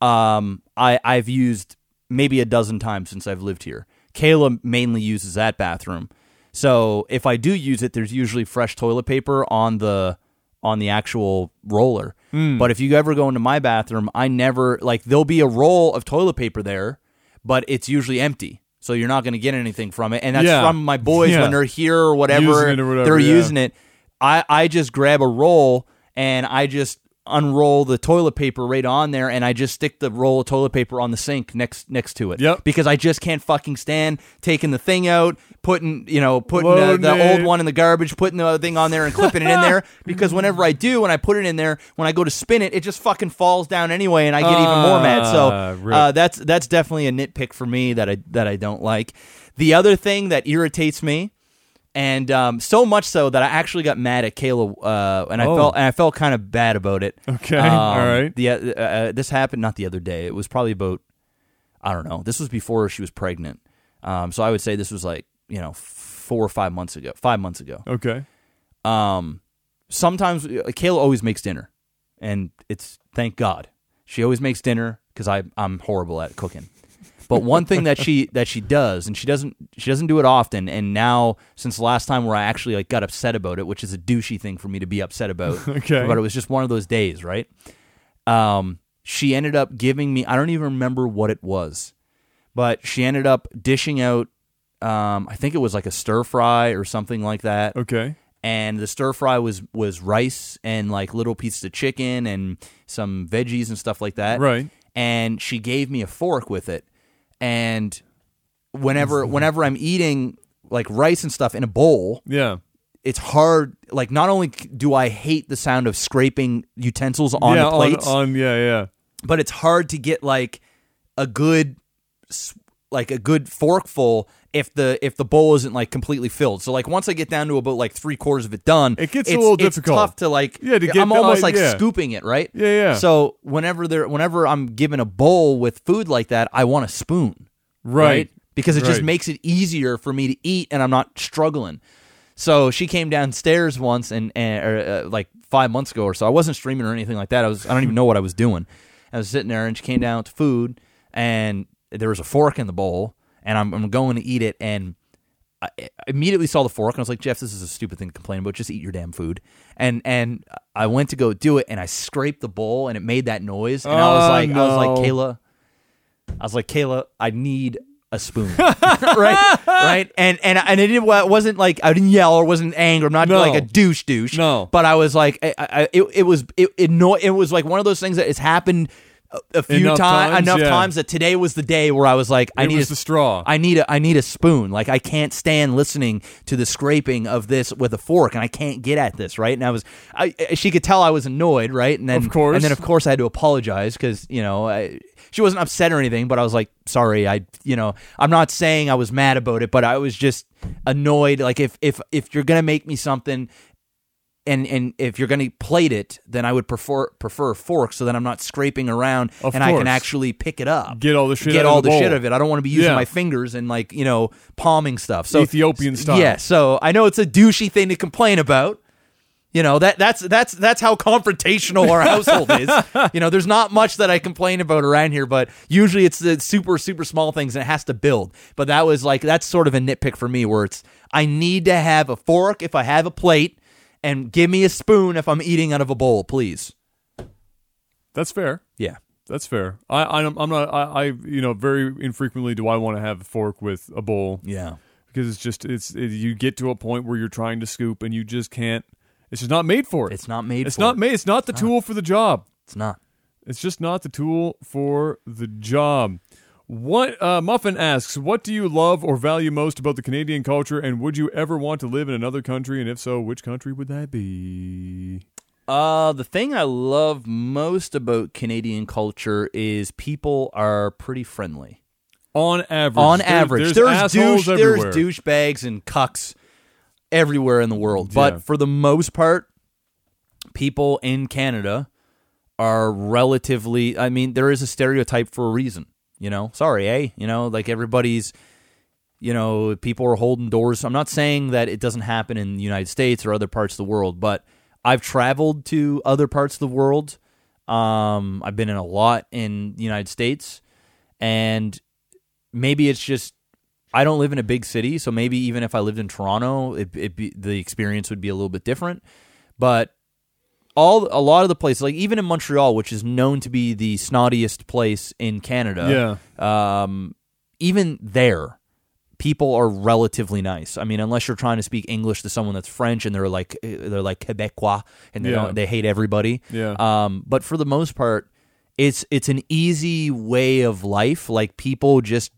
um, I I've used maybe a dozen times since I've lived here. Kayla mainly uses that bathroom, so if I do use it, there's usually fresh toilet paper on the on the actual roller. Hmm. But if you ever go into my bathroom, I never like there'll be a roll of toilet paper there, but it's usually empty. So you're not going to get anything from it, and that's Yeah. from my boys Yeah. when they're here or whatever. Or whatever, they're yeah. using it. I I just grab a roll and I just unroll the toilet paper right on there, and I just stick the roll of toilet paper on the sink next next to it. Yep. Because I just can't fucking stand taking the thing out, putting you know putting the, the old one in the garbage, putting the other thing on there, and clipping it in there. Because whenever I do, when I put it in there, when I go to spin it, it just fucking falls down anyway, and I get even more mad. Ah, So uh, that's that's definitely a nitpick for me that I that I don't like. The other thing that irritates me, and um, so much so that I actually got mad at Kayla, uh, and I Oh. felt and I felt kind of bad about it. Okay, Um, all right. The uh, uh, this happened not the other day. It was probably about I don't know. This was before she was pregnant. Um, so I would say this was like you know four or five months ago. Five months ago. Okay. Um, sometimes uh, Kayla always makes dinner, and it's thank God she always makes dinner because I I'm horrible at cooking. But one thing that she that she does, and she doesn't she doesn't do it often, and now since the last time where I actually like got upset about it, which is a douchey thing for me to be upset about. Okay. But it was just one of those days, right? Um, she ended up giving me I don't even remember what it was, but she ended up dishing out. Um, I think it was like a stir fry or something like that Okay. and the stir fry was was rice and like little pieces of chicken and some veggies and stuff like that. Right. And she gave me a fork with it, and whenever whenever I'm eating like rice and stuff in a bowl, Yeah. it's hard. Like not only do I hate the sound of scraping utensils on yeah. the plates, On, on yeah yeah. but it's hard to get like a good s- like a good forkful if the if the bowl isn't like completely filled. So like once I get down to about like three quarters of it done, It gets a little it's difficult. tough to like. Yeah, to get I'm almost like- like yeah. scooping it, right? Yeah, yeah. So whenever there, whenever I'm given a bowl with food like that, I want a spoon, Right. Because it just makes it easier for me to eat, and I'm not struggling. So she came downstairs once, and, and or, uh, like five months ago or so. I wasn't streaming or anything like that. I was I don't even know what I was doing. I was sitting there, and she came down to food, and there was a fork in the bowl, and I'm, I'm going to eat it, and I immediately saw the fork and I was like, Jeff, this is a stupid thing to complain about. Just eat your damn food. And and I went to go do it and I scraped the bowl and it made that noise. And I was Oh, like, I was like. Kayla, I was like, Kayla, I need a spoon. right? Right? And and and it didn't it wasn't like I didn't yell or wasn't angry. I'm not No. like a douche douche. No. But I was like I, I, it, it was it it, no, it was like one of those things that has happened a, few Enough times times, enough yeah. times that today was the day where I was like I It need a, the straw. I need a I need a spoon. Like I can't stand listening to the scraping of this with a fork, and I can't get at this right. And I was, I she could tell I was annoyed, right? And then Of course. and then of course I had to apologize because you know I, she wasn't upset or anything, but I was like, sorry, I you know I'm not saying I was mad about it, but I was just annoyed. Like if if if you're gonna make me something. And, and if you're going to plate it, then I would prefer prefer a fork so that I'm not scraping around Of and I can actually pick it up Get all the shit get out of all the the, shit of it. I don't want to be using Yeah. my fingers and like you know palming stuff. So Ethiopian style. Yeah. So I know it's a douchey thing to complain about. You know that that's that's that's how confrontational our household is. You know, there's not much that I complain about around here, but usually it's the super super small things and it has to build. But that was like that's sort of a nitpick for me where it's I need to have a fork if I have a plate and give me a spoon if I'm eating out of a bowl, please. That's fair. Yeah. That's fair. I, I I'm not. I, I you know very infrequently do I want to have a fork with a bowl Yeah. because it's just it's it, you get to a point where you're trying to scoop and you just can't. It's just not made for it. It's not made It's for not it. made. It's not the tool for the job. It's not. It's just not the tool for the job. What uh, Muffin asks, what do you love or value most about the Canadian culture, and would you ever want to live in another country? And if so, which country would that be? Uh, the thing I love most about Canadian culture is people are pretty friendly. On average, On There- average, there's, there's, douche, there's douchebags and cucks everywhere in the world. Yeah. But for the most part, people in Canada are relatively. I mean, there is a stereotype for a reason. You know, sorry, eh? You know, like everybody's. You know, people are holding doors. I'm not saying that it doesn't happen in the United States or other parts of the world, but I've traveled to other parts of the world. Um, I've been in a lot in the United States, and maybe it's just I don't live in a big city, so maybe even if I lived in Toronto, it, it be, the experience would be a little bit different. But all a lot of the places, like even in Montreal, which is known to be the snottiest place in Canada, um, even there, people are relatively nice. I mean, unless you're trying to speak English to someone that's French and they're like they're like Quebecois and they Yeah. don't, they hate everybody. Yeah. Um, but for the most part, it's it's an easy way of life. Like people just,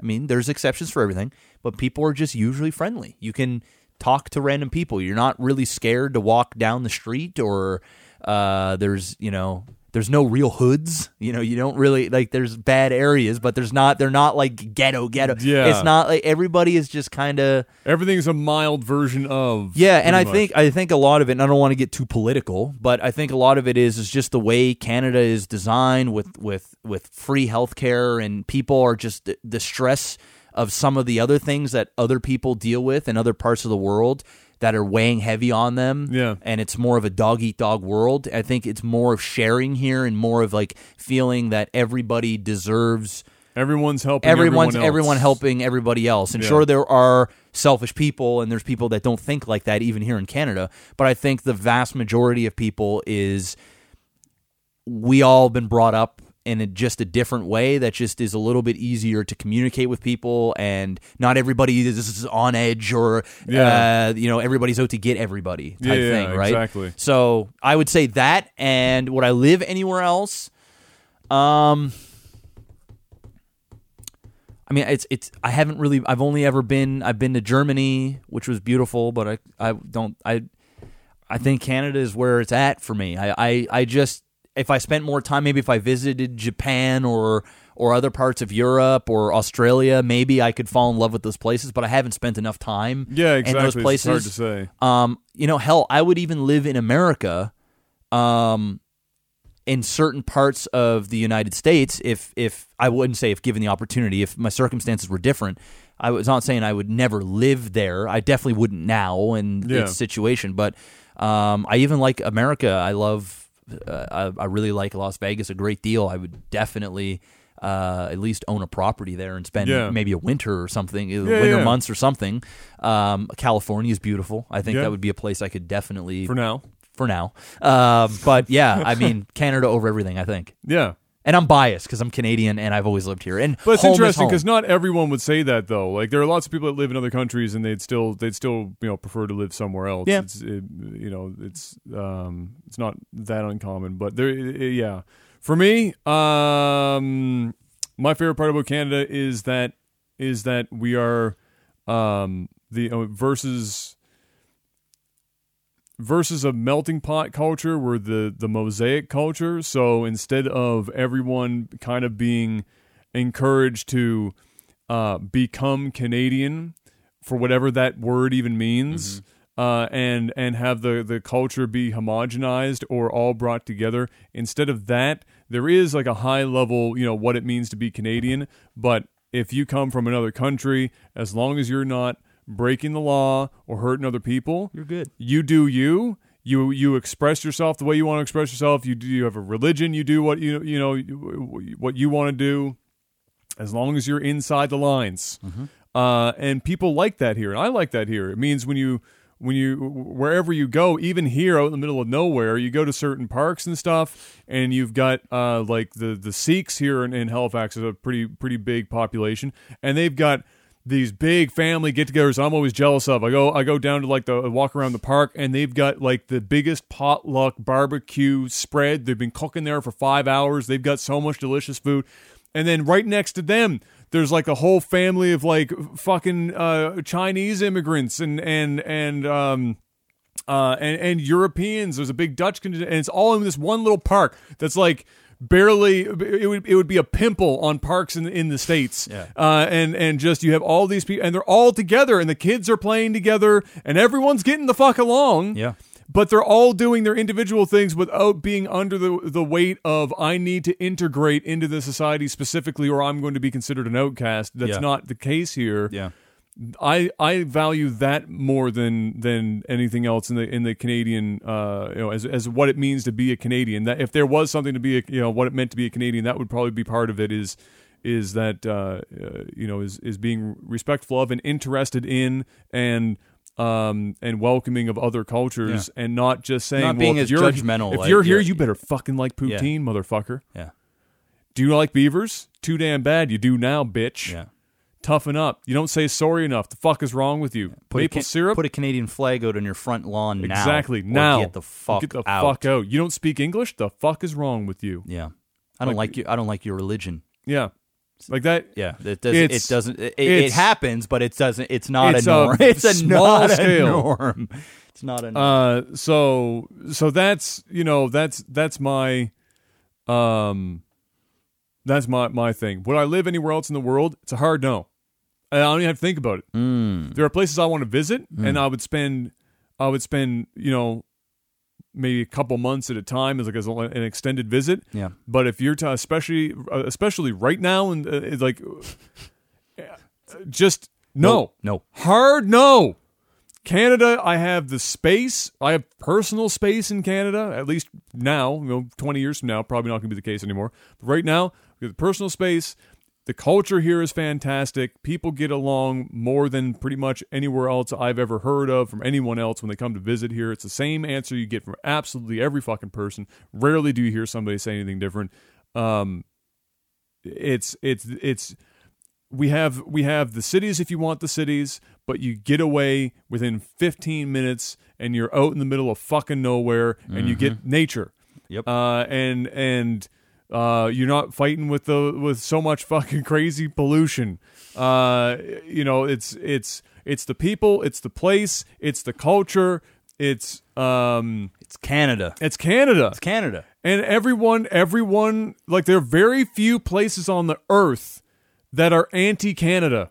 I mean, there's exceptions for everything, but people are just usually friendly. You can talk to random people. You're not really scared to walk down the street, or uh, there's you know. There's no real hoods, you know. You don't really like. There's bad areas, but there's not. They're not like ghetto, ghetto. Yeah. it's not like everybody is just kind of Everything's a mild version of. yeah, and I much. think I think a lot of it. And I don't want to get too political, but I think a lot of it is is just the way Canada is designed with with with free healthcare, and people are just the, the stress of some of the other things that other people deal with in other parts of the world that are weighing heavy on them. Yeah. and it's more of a dog eat dog world. I think it's more of sharing here and more of like feeling that everybody deserves everyone's helping. everyone's everyone, else. everyone helping everybody else. And Yeah. sure, there are selfish people, and there's people that don't think like that, even here in Canada. But I think the vast majority of people is we all been brought up in a, just a different way that just is a little bit easier to communicate with people and not everybody is on edge or Yeah. uh, you know everybody's out to get everybody type Yeah, yeah, thing right exactly. so i would say that and would i live anywhere else um I mean, it's it's. I haven't really. I've only ever been. I've been to Germany, which was beautiful, but I I don't. I I think Canada is where it's at for me. I I, I just if I spent more time, maybe if I visited Japan or or other parts of Europe or Australia, maybe I could fall in love with those places. But I haven't spent enough time Yeah, in exactly. those places. It's hard to say. Um, you know, hell, I would even live in America, um, in certain parts of the United States if if I wouldn't say if given the opportunity, if my circumstances were different. I was not saying I would never live there. I definitely wouldn't now in Yeah. its situation, but um, I even like America. I love. Uh, I, I really like Las Vegas a great deal. I would definitely. Uh, at least own a property there and spend Yeah. maybe a winter or something, uh, Yeah, winter yeah. months or something. Um, California is beautiful. I think that would be a place I could definitely For now. for now. Um, but yeah, I mean Canada over everything. I think, Yeah. And I'm biased because I'm Canadian and I've always lived here. And But it's interesting because not everyone would say that though. Like there are lots of people that live in other countries and they'd still they'd still you know prefer to live somewhere else. Yeah. It's, it, you know it's um it's not that uncommon. But there yeah. For me, um, my favorite part about Canada is that is that we are um the uh, versus versus a melting pot culture we're the the mosaic culture. So instead of everyone kind of being encouraged to uh, become canadian for whatever that word even means uh, and and have the the culture be homogenized or all brought together instead of that there is like a high level you know what it means to be canadian. But if you come from another country as long as you're not breaking the law or hurting other people You're good. you do you. You you express yourself the way you want to express yourself. You do you have a religion you do what you you know what you want to do as long as you're inside the lines. Uh, and people like that here and i like that here. It means when you when you wherever you go even here out in the middle of nowhere you go to certain parks and stuff and you've got uh, like the the sikhs here in, in halifax is a pretty pretty big population and they've got these big family get-togethers. I'm always jealous of. I go I go down to like the walk around the park, and they've got like the biggest potluck barbecue spread. They've been cooking there for five hours. They've got so much delicious food, and then right next to them. There's like a whole family of like fucking uh, Chinese immigrants and and and um, uh, and, and Europeans. There's a big Dutch contingent, and it's all in this one little park that's like barely. It would it would be a pimple on parks in in the states. Yeah. Uh, and and just you have all these people, and they're all together, and the kids are playing together, and everyone's getting the fuck along. Yeah. But they're all doing their individual things without being under the the weight of I need to integrate into the society specifically, or I'm going to be considered an outcast. That's Yeah. not the case here. Yeah. I I value that more than than anything else in the in the Canadian uh you know as as what it means to be a Canadian. That if there was something to be a you know what it meant to be a Canadian, that would probably be part of it. Is is that uh, uh you know is is being respectful of and interested in and um and welcoming of other cultures and not just saying Not being if as you're, judgmental, If like, you're here, you're- you better fucking like poutine, motherfucker. Yeah. Do you like beavers? Too damn bad. You do now, bitch Yeah. Toughen up. You don't say sorry enough. The fuck is wrong with you? Put Maple a, syrup? Put a Canadian flag out on your front lawn now. exactly. now. Get the fuck Get the out. fuck out. You don't speak English? The fuck is wrong with you? Yeah. I don't Like- like, you. I don't like your religion. Yeah. Like that. Yeah, it does. It's- It doesn't. It, it happens, but it doesn't. It's not it's a a norm. it's a small not scale. a norm. It's not a norm. Uh so so that's you know, that's that's my um that's my my thing. Would I live anywhere else in the world? It's a hard no. I don't even have to think about it. Mm. There are places I want to visit, and I would spend, I would spend, you know, maybe a couple months at a time as like as an extended visit. Yeah. But if you're to, especially, uh, especially right now, and uh, it's like, uh, just no, No. hard no. Canada, I have the space. I have personal space in Canada, at least now. You know, 20 years from now, probably not going to be the case anymore. But right now, we have the personal space. The culture here is fantastic. People get along more than pretty much anywhere else I've ever heard of from anyone else when they come to visit here. It's the same answer you get from absolutely every fucking person. Rarely do you hear somebody say anything different. Um, it's it's it's we have we have the cities if you want the cities, but you get away within 15 minutes and you're out in the middle of fucking nowhere and you get nature. Yep. Uh, and and uh, you're not fighting with the with so much fucking crazy pollution. Uh, you know, it's it's it's the people, it's the place, it's the culture, it's um It's Canada. it's Canada. It's Canada. And everyone, everyone, like there are very few places on the earth that are anti-Canada.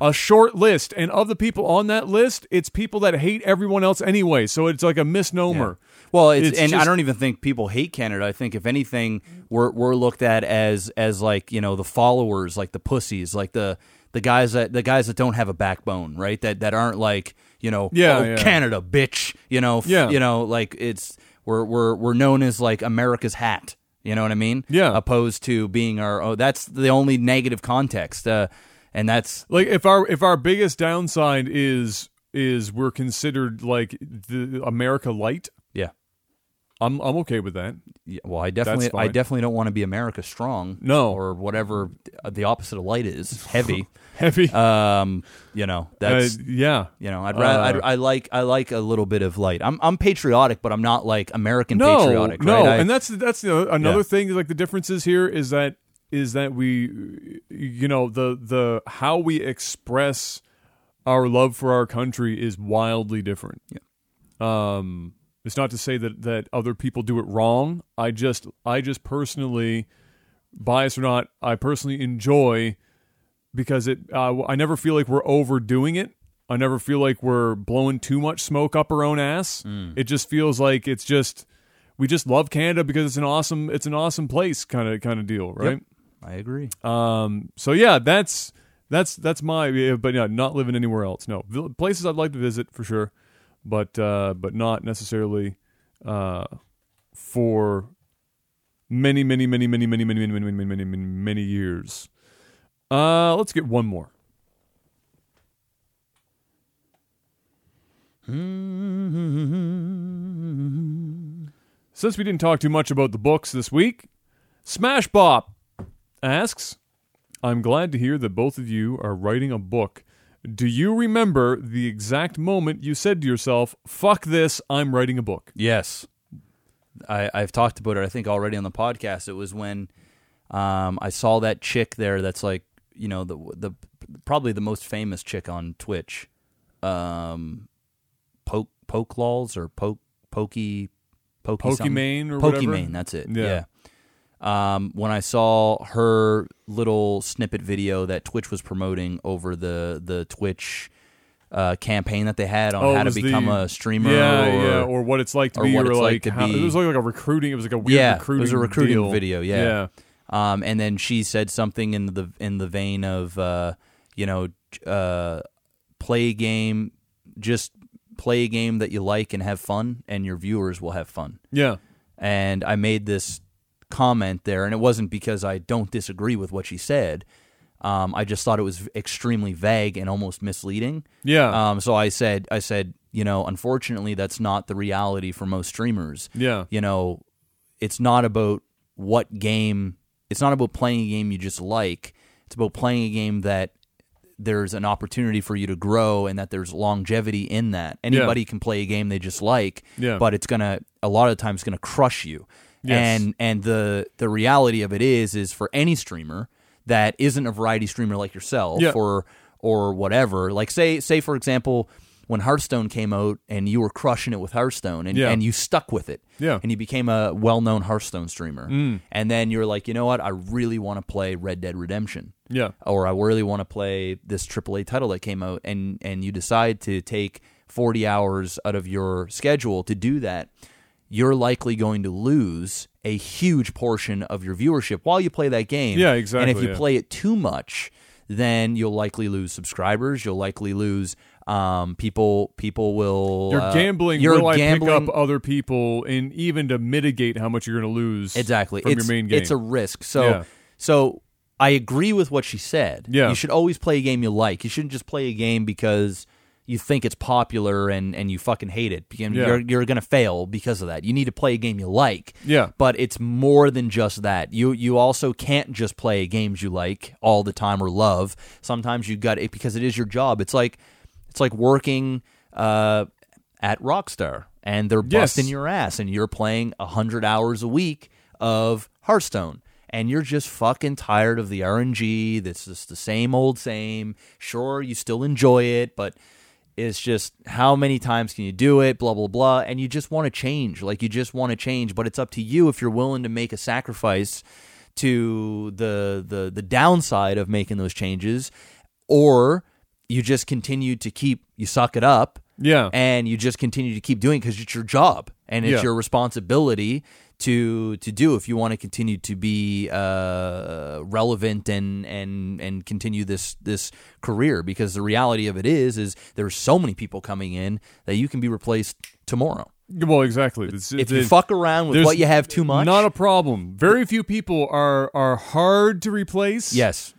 Yeah. A short list, and of the people on that list, it's people that hate everyone else anyway. So it's like a misnomer. Well, it's, It's and I don't even think people hate Canada. I think if anything, we're we're looked at as as like you know the followers, like the pussies, like the the guys that the guys that don't have a backbone, right? That that aren't like you know, Yeah, oh, yeah. Canada, bitch. You know, f- Yeah. you know, like it's we're we're we're known as like America's hat. You know what I mean? Yeah. Opposed to being our oh, that's the only negative context, uh, and that's Like if our if our biggest downside is is we're considered like the America light, yeah. I'm I'm okay with that. Yeah, well, I definitely, I definitely don't want to be America strong, No. or whatever the opposite of light is, heavy. Heavy. um, you know, that's Uh, yeah. you know, I'd rather, uh, I'd, I like, I like a little bit of light. I'm, I'm patriotic, but I'm not like American no, patriotic. no, right? I- and that's that's the, another Yeah. thing. Like the differences here is that is that we, you know, the the how we express our love for our country is wildly different. Yeah. Um, it's not to say that that other people do it wrong. I just I just personally, bias or not, I personally enjoy because it. Uh, I never feel like we're overdoing it. I never feel like we're blowing too much smoke up our own ass. It just feels like it's just we just love Canada because it's an awesome it's an awesome place kind of kind of deal, right? I agree. Um, so yeah, that's that's that's my but yeah, not living anywhere else. No, places I'd like to visit for sure, but uh, but not necessarily uh, for many many many many many many many many many many many many years. Uh, let's get one more. Since we didn't talk too much about the books this week, Smash Bop asks, I'm glad to hear that both of you are writing a book. Do you remember the exact moment you said to yourself, fuck this, I'm writing a book? Yes, I, I've talked about it. I think already on the podcast. It was when um, I saw that chick there. That's like you know the the probably the most famous chick on Twitch. Um, poke poke laws or poke pokey pokey. Pokimane or whatever? Pokimane, that's it. Yeah. Yeah. Um, when I saw her little snippet video that Twitch was promoting over the the Twitch uh, campaign that they had on Oh, how to was the- become a streamer, Yeah, or, yeah, or what it's like to be, or like, like to how- be- it was like a recruiting. It was like a weird Yeah, it recruiting. was a recruiting deal. video, yeah. Um, and then she said something in the in the vein of, uh, you know, uh, play a game, just play a game that you like and have fun, and your viewers will have fun. yeah, And I made this comment there, and it wasn't because I don't disagree with what she said. Um, I just thought it was extremely vague and almost misleading. yeah, Um, so I said, I said, you know, unfortunately, that's not the reality for most streamers yeah, you know, it's not about what game. It's not about playing a game you just like. It's about playing a game that there's an opportunity for you to grow and that there's longevity in that. Anybody can play a game they just like, Yeah. but it's gonna a lot of times gonna crush you. Yes. And and the the reality of it is is for any streamer that isn't a variety streamer like yourself Yeah. or or whatever. Like say say for example when Hearthstone came out and you were crushing it with Hearthstone and, Yeah. and you stuck with it. Yeah. And you became a well known Hearthstone streamer. Mm. And then you're like, you know what? I really want to play Red Dead Redemption. yeah, Or I really want to play this AAA title that came out and and you decide to take 40 hours out of your schedule to do that, you're likely going to lose a huge portion of your viewership while you play that game. Yeah, exactly. And if you yeah. play it too much, then you'll likely lose subscribers. You'll likely lose um, people. People will. You're uh, gambling. You're will gambling. I pick up other people, and even to mitigate how much you're going to lose Exactly. from it's, your main game? It's a risk. So Yeah. so I agree with what she said. Yeah. You should always play a game you like. You shouldn't just play a game because you think it's popular and, and you fucking hate it. And Yeah. You're you're gonna fail because of that. You need to play a game you like. Yeah. But it's more than just that. You you also can't just play games you like all the time or love. Sometimes you got it because it is your job. It's like it's like working uh, at Rockstar and they're Yes. busting your ass and you're playing 100 hours a week of Hearthstone and you're just fucking tired of the RNG that's just the same old same sure you still enjoy it but it's just how many times can you do it blah blah blah and you just want to change like you just want to change but it's up to you if you're willing to make a sacrifice to the the the downside of making those changes or you just continue to keep you suck it up Yeah. and you just continue to keep doing because it's your job and it's Yeah. your responsibility to to do if you want to continue to be uh, relevant and and and continue this this career because the reality of it is is there's so many people coming in that you can be replaced tomorrow well, exactly. It's, if you fuck around with what you have too much Not a problem. Very few people are are hard to replace. Yes.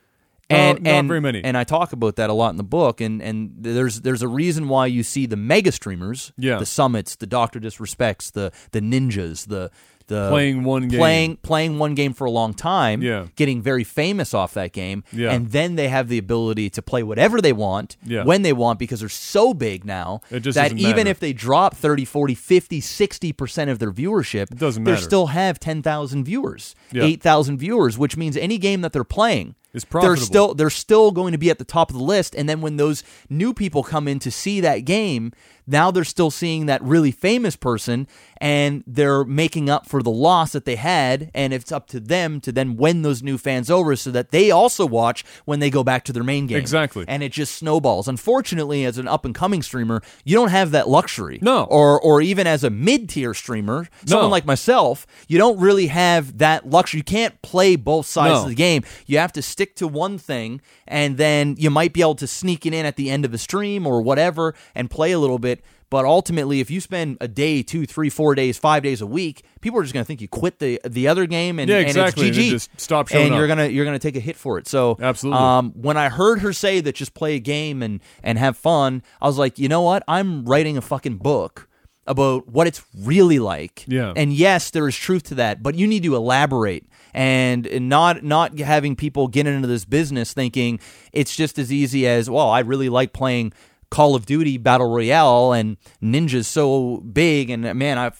And, not and very many. And I talk about that a lot in the book. And, and there's there's a reason why you see the mega streamers, Yeah. the summits, the Doctor Disrespects, the the ninjas, the the Playing one game. playing playing one game for a long time, Yeah. getting very famous off that game, Yeah. and then they have the ability to play whatever they want Yeah. when they want because they're so big now It just that even matter. if they drop 30, 40, 50, 60% of their viewership, It doesn't they still have 10,000 viewers, Yeah. 8,000 viewers, which means any game that they're playing It's they're still they're still going to be at the top of the list and then when those new people come in to see that game now they're still seeing that really famous person and they're making up for the loss that they had and it's up to them to then win those new fans over so that they also watch when they go back to their main game Exactly. and it just snowballs unfortunately as an up and coming streamer you don't have that luxury No. or or even as a mid-tier streamer someone No. like myself you don't really have that luxury you can't play both sides No. of the game you have to stick to one thing and then you might be able to sneak it in at the end of a stream or whatever and play a little bit. But ultimately if you spend a day two three four days five days a week people are just going to think you quit the the other game and, Yeah, and exactly, it's and just stop showing and you're up. gonna you're gonna take a hit for it. So Absolutely. um, when I heard her say that just play a game and and have fun I was like you know what? I'm writing a fucking book about what it's really like. Yeah. And yes, there is truth to that, but you need to elaborate and and not not having people get into this business thinking it's just as easy as, well, I really like playing Call of Duty Battle Royale and Ninja's so big and man, I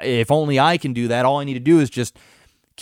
if only I can do that, all I need to do is just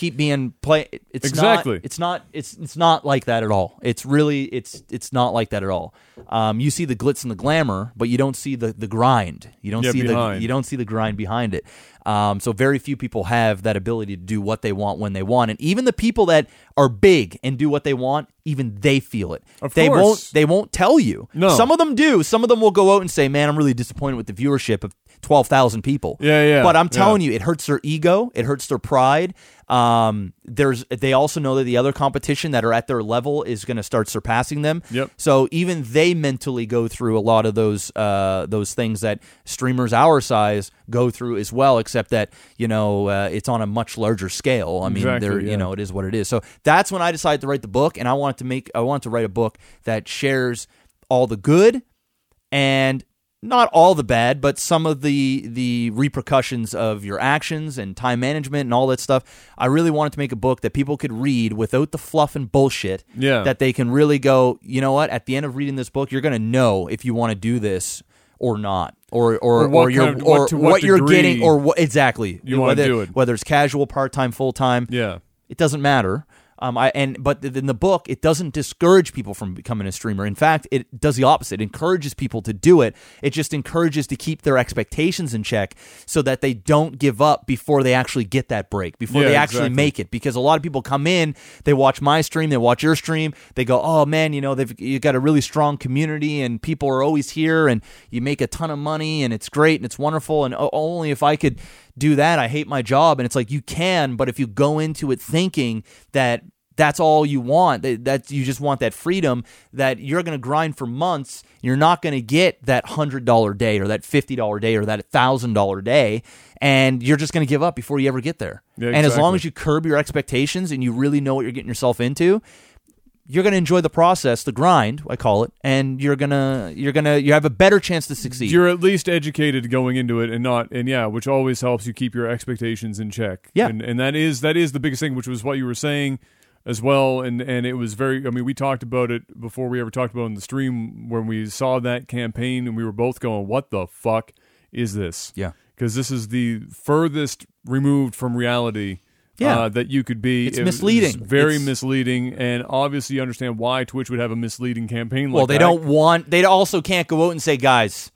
keep being play it's Exactly. not it's not it's it's not like that at all. It's really it's it's not like that at all. Um, you see the glitz and the glamour but you don't see the the grind. You don't Yeah, see the you don't see the grind behind it um, so very few people have that ability to do what they want when they want. And even the people that are big and do what they want even they feel it. Of they course. won't they won't tell you. No. some of them do. Some of them will go out and say man i'm really disappointed with the viewership of 12,000 people. Yeah, yeah, but i'm yeah. telling you it hurts their ego. It hurts their pride. Um, there's they also know that the other competition that are at their level is going to start surpassing them Yep. so even they mentally go through a lot of those uh, those things that streamers our size go through as well except that you know uh, it's on a much larger scale i mean Exactly, they're yeah. you know it is what it is so that's when i decided to write the book and i wanted to make i wanted to write a book that shares all the good and not all the bad, but some of the the repercussions of your actions and time management and all that stuff. I really wanted to make a book that people could read without the fluff and bullshit. Yeah. That they can really go, you know what? At the end of reading this book, you're going to know if you want to do this or not, or or Or what you're kind of- or what- to what you're getting, or what exactly you whether, do it. Whether it's casual, part time, full time. Yeah. It doesn't matter. Um, I and but in the book, it doesn't discourage people from becoming a streamer. In fact, it does the opposite. It encourages people to do it. It just encourages to keep their expectations in check so that they don't give up before they actually get that break, before Yeah, they actually exactly. make it. Because a lot of people come in, they watch my stream, they watch your stream, they go, "Oh man, you know, they've you got a really strong community, and people are always here, and you make a ton of money, and it's great, and it's wonderful, and only if I could." Do that i hate my job. And it's like you can but if you go into it thinking that that's all you want that, that you just want that freedom that you're going to grind for months you're not going to get that $100 day or that $50 day or that $1000 day and you're just going to give up before you ever get there. Yeah, and as long as you curb your expectations and you really know what you're getting yourself into you're going to enjoy the process the grind i call it and you're going to you're going to you have a better chance to succeed You're at least educated going into it and not and yeah, which always helps you keep your expectations in check. Yeah. And and that is that is the biggest thing, which was what you were saying as well. And and it was very I mean, we talked about it before we ever talked about it in the stream when we saw that campaign and we were both going, What the fuck is this? Yeah. Because this is the furthest removed from reality Yeah. uh, that you could be. It's It misleading. very It's- misleading, and obviously you understand why Twitch would have a misleading campaign like well, they that. don't want. They also can't go out and say, guys,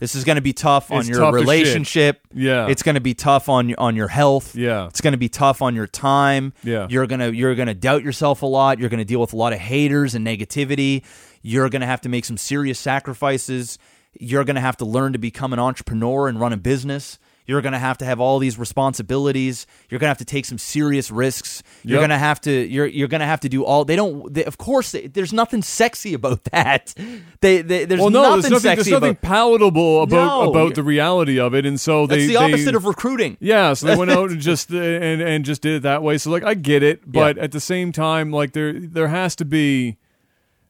this is going to be tough on It's your tough relationship. Yeah. it's going to be tough on your on your health. Yeah. it's going to be tough on your time. Yeah. you're gonna you're gonna doubt yourself a lot. You're gonna deal with a lot of haters and negativity. You're gonna have to make some serious sacrifices. You're gonna have to learn to become an entrepreneur and run a business. You're going to have to have all these responsibilities. You're going to have to take some serious risks. You're Yep. going to have to you're you're going to have to do all. They don't. They, of course, they, there's nothing sexy about that. They, they there's well, no, nothing, there's nothing, sexy there's nothing about. palatable about No. about the reality of it, and so they That's the opposite of recruiting. Yeah, so they went out and just uh, and and just did it that way. So like I get it, but at the same time, like there there has to be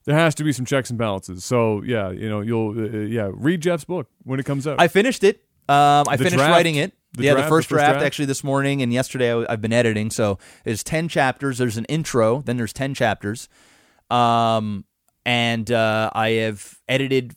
there has to be some checks and balances. So yeah, you know, you'll uh, yeah read Jeff's book when it comes out. I finished it. Um, I The finished draft? writing it. The yeah, draft, the first the first draft, draft? actually this morning and yesterday I, I've been editing. So there's ten chapters. There's an intro. Then there's ten chapters. Um, and uh, I have edited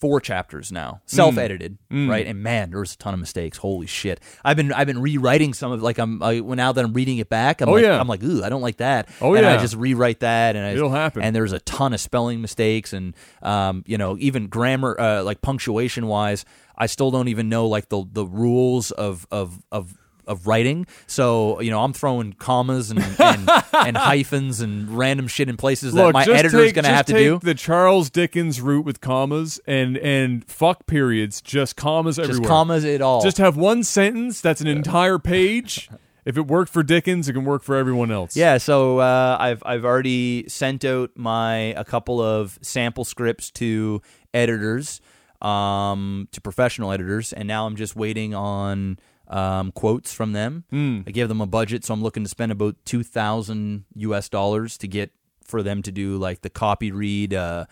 four chapters now, self-edited, right? And man, there was a ton of mistakes. Holy shit! I've been I've been rewriting some of like I'm I, well, now that I'm reading it back. I'm Oh, like, yeah. I'm like, ooh, I don't like that. Oh, and I just rewrite that, and I, It'll happen. And there's a ton of spelling mistakes, and um, you know, even grammar, uh, like punctuation wise, I still don't even know like the the rules of of of. Of writing, so you know I'm throwing commas and and, and hyphens and random shit in places that my just editor's take, going to have to take do. the Charles Dickens route with commas and and fuck periods, just commas everywhere. Just everywhere. commas it all. Just have one sentence that's an entire page. If it worked for Dickens, it can work for everyone else. Yeah, so uh, I've I've already sent out my a couple of sample scripts to editors, um, to professional editors, and now I'm just waiting on um, quotes from them. Hmm. I gave them a budget, so I'm looking to spend about two thousand U.S. dollars to get for them to do like the copy read. Uh,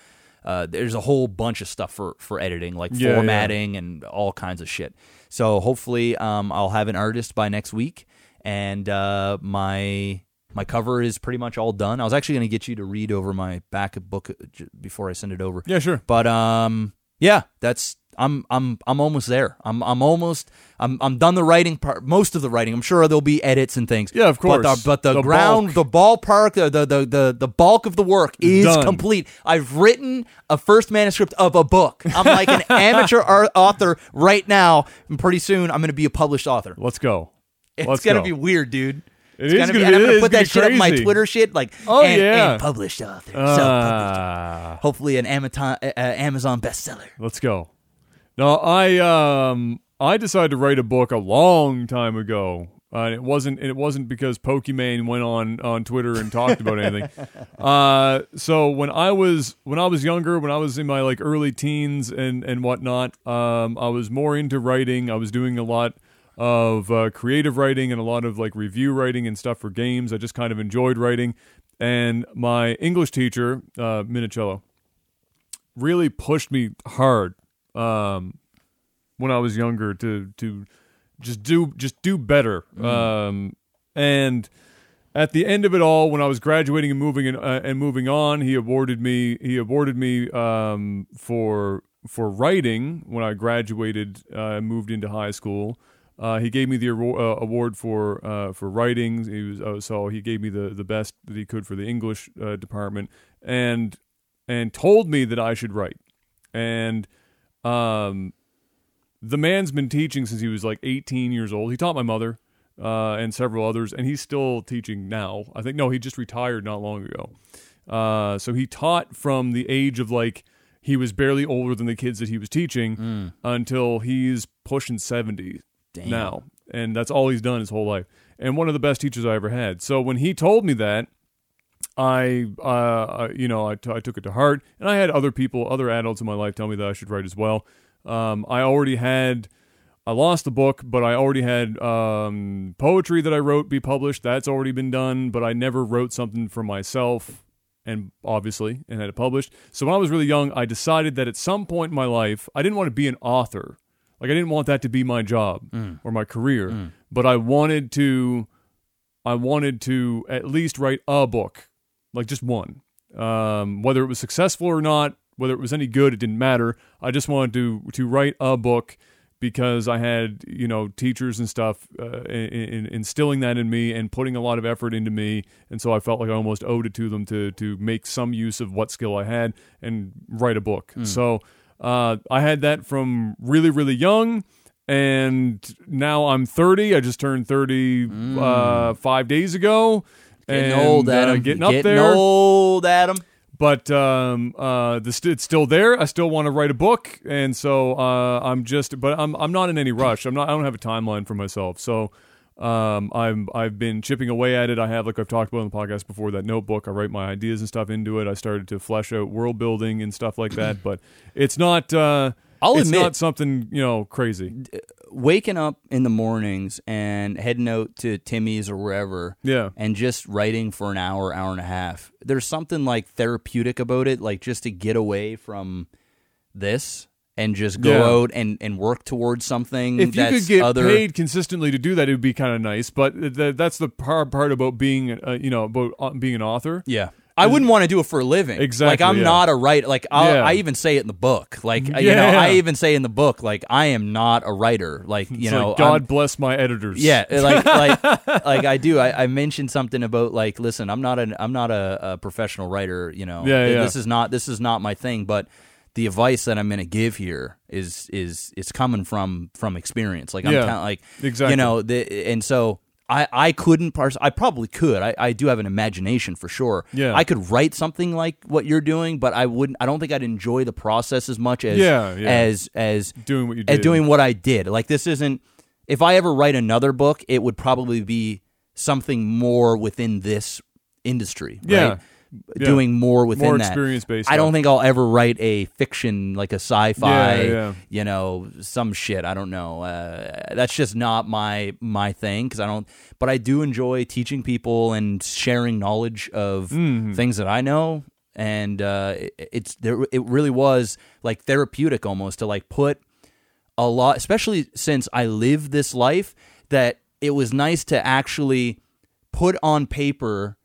Uh, there's a whole bunch of stuff for for editing, like Yeah, yeah. formatting and all kinds of shit. So hopefully, um, I'll have an artist by next week, and uh, my my cover is pretty much all done. I was actually going to get you to read over my back book uh, before I send it over. Yeah, sure. But um, yeah, that's I'm I'm I'm almost there. I'm I'm almost I'm I'm done the writing part, most of the writing. I'm sure there'll be edits and things. Yeah, of But the, course. but the, The ground, the ballpark, the, the the the the bulk of the work is Done. complete. I've written a first manuscript of a book. I'm like an amateur art author right now, and pretty soon I'm going to be a published author. Let's go. It's Let's gonna go. be weird, dude. It It's is gonna gonna be, and I'm gonna put that shit up on my. Twitter shit, like Oh, and, yeah. and published author, self-published. Ah, Hopefully, an Amazon, uh, Amazon bestseller. let's go. Now, I um I decided to write a book a long time ago. Uh, and it wasn't it wasn't because Pokimane went on on Twitter and talked about anything. Uh, so when I was when I was younger, when I was in my like early teens and and whatnot, um, I was more into writing. I was doing a lot of uh, creative writing and a lot of like review writing and stuff for games. I just kind of enjoyed writing. And my English teacher, uh, Minicello, really pushed me hard um, when I was younger to to just do just do better. Um, and at the end of it all, when I was graduating and moving and, uh, and moving on, he awarded me he awarded me um, for for writing when I graduated uh, and moved into high school. Uh, he gave me the award, uh, award for uh, for writing. He was uh, so he gave me the, the best that he could for the English uh, department, and and told me that I should write. And um, the man's been teaching since he was like 18 years old. He taught my mother uh, and several others, and he's still teaching now. I think no, he just retired not long ago. Uh, so he taught from the age of like he was barely older than the kids that he was teaching until he's pushing 70 Damn. now, and that's all he's done his whole life. And one of the best teachers I ever had. So when he told me that, I, uh, you know, I, t- I took it to heart, and I had other people, other adults in my life, tell me that I should write as well. Um, I already had, I lost the book, but I already had um, poetry that I wrote be published. That's already been done, but I never wrote something for myself, and obviously, and had it published. So when I was really young, I decided that at some point in my life, I didn't want to be an author. Like I didn't want that to be my job or my career, but I wanted to I wanted to at least write a book, like just one. Um, whether it was successful or not, whether it was any good, it didn't matter. I just wanted to to write a book because I had you know teachers and stuff uh, in, in, instilling that in me and putting a lot of effort into me, and so I felt like I almost owed it to them to to make some use of what skill I had and write a book. So uh, I had that from really really young. And now I'm 30. I just turned 30 uh, five days ago. Getting and, old, uh, Adam. getting You're up there old, Adam. but um, uh, the st- it's still there. I still want to write a book, and so uh, I'm just. But I'm I'm not in any rush. I'm not. I don't have a timeline for myself. So um, I'm I've been chipping away at it. I have like I've talked about on the podcast before that notebook. I write my ideas and stuff into it. I started to flesh out world building and stuff like that. But it's not. Uh, I'll it's admit- not something you know crazy. Waking up in the mornings and heading out to Timmy's or wherever, Yeah. and just writing for an hour, hour and a half. There's something like therapeutic about it, like just to get away from this and just go Yeah. out and, and work towards something. If you could get other, paid consistently to do that, it would be kind of nice. But th- that's the hard part about being, uh, you know, about uh, being an author. Yeah. I wouldn't want to do it for a living. Exactly, Like I'm yeah. not a writer. Like I'll, Yeah. I even say it in the book. Like you know, I even say in the book, like I am not a writer. Like you It's know, like, God I'm- bless my editors. Yeah, like like like I do. I, I mentioned something about like, listen, I'm not an I'm not a, a professional writer. You know, Yeah, yeah. this is not this is not my thing. But the advice that I'm going to give here is is it's coming from from experience. Like I'm Yeah, like exactly. You know, the, and so. I, I couldn't parse. I probably could. I, I do have an imagination for sure. Yeah. I could write something like what you're doing, but I wouldn't. I don't think I'd enjoy the process as much as Yeah, yeah. as as Doing what you did. doing what I did. Like this isn't. If I ever write another book, it would probably be something more within this industry. Right? Yeah. Doing more within More that. experience-based I don't think I'll ever write a fiction like a sci-fi. Yeah, yeah. You know, some shit. I don't know. Uh, that's just not my my thing because I don't. But I do enjoy teaching people and sharing knowledge of Mm-hmm. things that I know. and uh, it, it's there. It really was like therapeutic almost to like put a lot, especially since I live this life. That it was nice to actually put on paper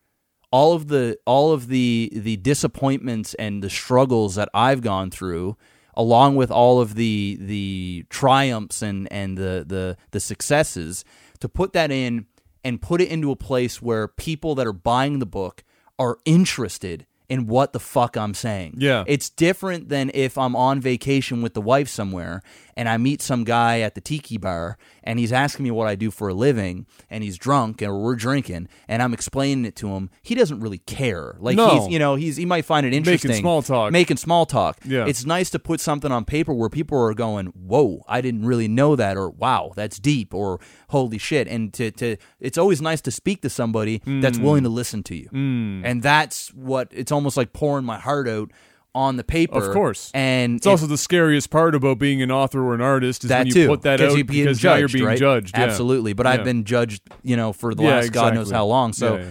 all of the all of the the disappointments and the struggles that I've gone through along with all of the the triumphs and and the the the successes to put that in and put it into a place where people that are buying the book are interested in what the fuck I'm saying. Yeah. It's different than if I'm on vacation with the wife somewhere and I meet some guy at the tiki bar and he's asking me what I do for a living and he's drunk and we're drinking and I'm explaining it to him. He doesn't really care. Like No. he's you know, he's he might find it interesting. Making small talk. Making small talk. Yeah. It's nice to put something on paper where people are going, "Whoa, I didn't really know that," or "Wow, that's deep," or "Holy shit!" And to to it's always nice to speak to somebody that's Mm. willing to listen to you, and that's what it's almost like pouring my heart out on the paper. Of course. and It's also the scariest part about being an author or an artist is that when you too put that out because now you're judged, being right? judged. yeah. Absolutely, but I've been judged, you know, for the Yeah, last God knows how long. So. Yeah, yeah.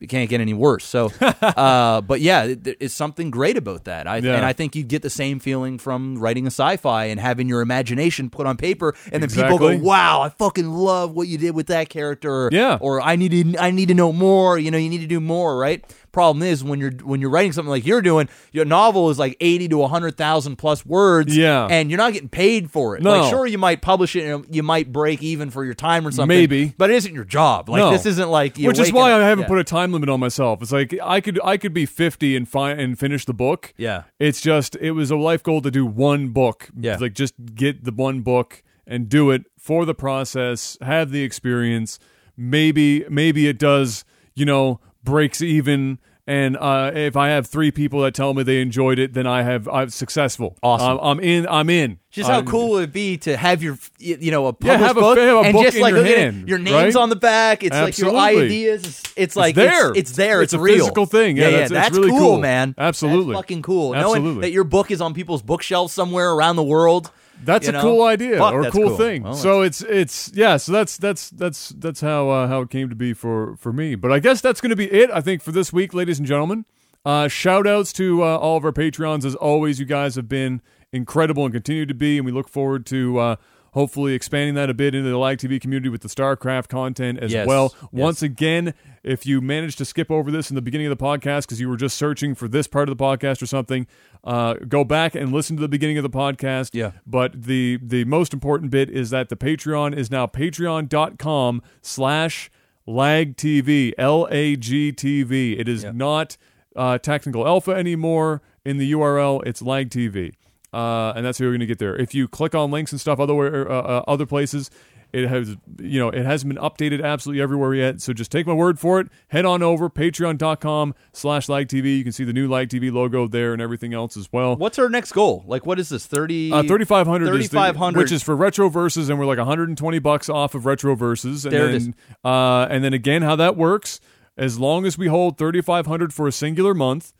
It can't get any worse. So, uh, but yeah, it, it's something great about that. I, Yeah. And I think you get the same feeling from writing a sci-fi and having your imagination put on paper, and then people go, "Wow, I fucking love what you did with that character." Yeah. Or I need to, I need to know more. You know, you need to do more. Right. Problem is when you're when you're writing something like you're doing, your novel is like eighty to hundred thousand plus words. Yeah. And you're not getting paid for it. No. Like, sure, you might publish it and you might break even for your time or something. Maybe. but it isn't your job. Like No. this isn't like Which is why I haven't yeah. put a time limit on myself. It's like I could I could be 50 and fi- and finish the book. Yeah. It's just it was a life goal to do one book. Yeah. Like just get the one book and do it for the process, have the experience. Maybe maybe it does, you know, breaks even and uh, if I have three people that tell me they enjoyed it, then I have I'm successful. Awesome. I'm, I'm in. I'm in. Just how I'm- cool would it be to have your, you you know, a Yeah, published have a- book have a and book just in like your look it, hand, your name's right? on the back. It's like your ideas. It's, it's like there. It's, it's there. It's, It's a real. physical thing. Yeah, yeah, that's- that's, it's really cool, cool. man. Absolutely. that's fucking cool. Knowing Absolutely. that your book is on people's bookshelves somewhere around the world. That's you a know? cool idea Fuck, or a that's cool, thing. Well, so it's it's yeah. So that's that's that's that's how uh, how it came to be for for me. But I guess that's going to be it. I think for this week, ladies and gentlemen. Uh, shout outs to uh, all of our Patreons as always. You guys have been incredible and continue to be, and we look forward to. Uh, Hopefully, expanding that a bit into the Lag TV community with the StarCraft content as Yes, well. yes. Once again, if you managed to skip over this in the beginning of the podcast because you were just searching for this part of the podcast or something, uh, go back and listen to the beginning of the podcast. Yeah. But the the most important bit is that the Patreon is now patreon.com slash lag TV, L A G T V. It is Yeah. not uh, technical alpha anymore in the URL. It's lag TV. Uh, and that's how you're going to get there. If you click on links and stuff other uh, uh, other places, it has you know it hasn't been updated absolutely everywhere yet. So just take my word for it. Head on over patreon.com slash lag TV. You can see the new lag TV logo there and everything else as well. What's our next goal? Like, what is this? Thirty. Uh, Thirty five hundred. Thirty five hundred, which is for retro versus and we're like 120 bucks off of retro versus and There it then is. uh and then again how that works as long as we hold 3500 for a singular month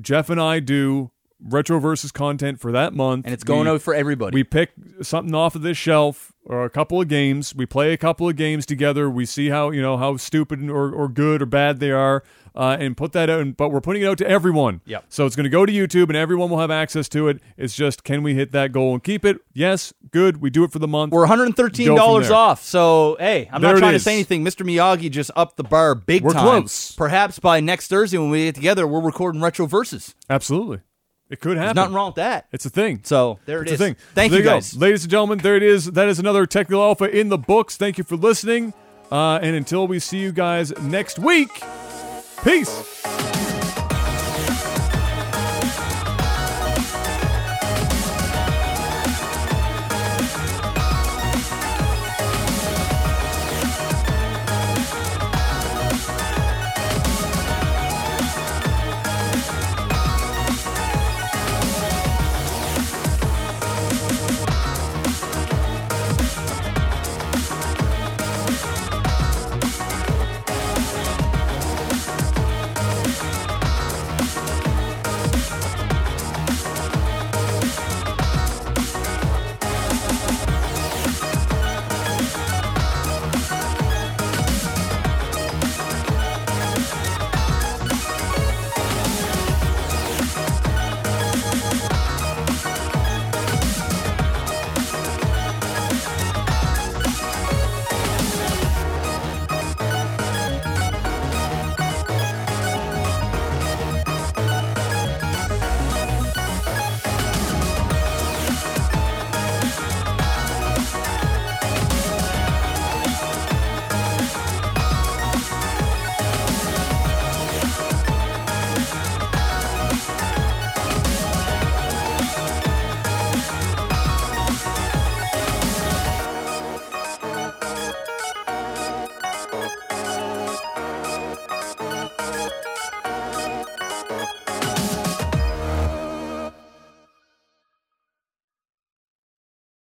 Jeff and I do retro versus content for that month and it's going we, out for everybody. we pick something off of this shelf or a couple of games we play a couple of games together we see how you know how stupid or, or good or bad they are uh, and put that out and, but we're putting it out to everyone Yep. so it's going to go to youtube and everyone will have access to it it's just can we hit that goal and keep it yes good we do it for the month We're one hundred and thirteen dollars off. So hey, I'm There not trying to say anything. Mr. Miyagi just upped the bar big We're time. close. Perhaps by next Thursday when we get together, we're recording retro versus. absolutely it could happen There's nothing wrong with that. it's a thing So there it It's is. a thing. Thank you guys. go. ladies and gentlemen. There it is. That is another technical alpha in the books. Thank you for listening. Uh, and until we see you guys next week, peace.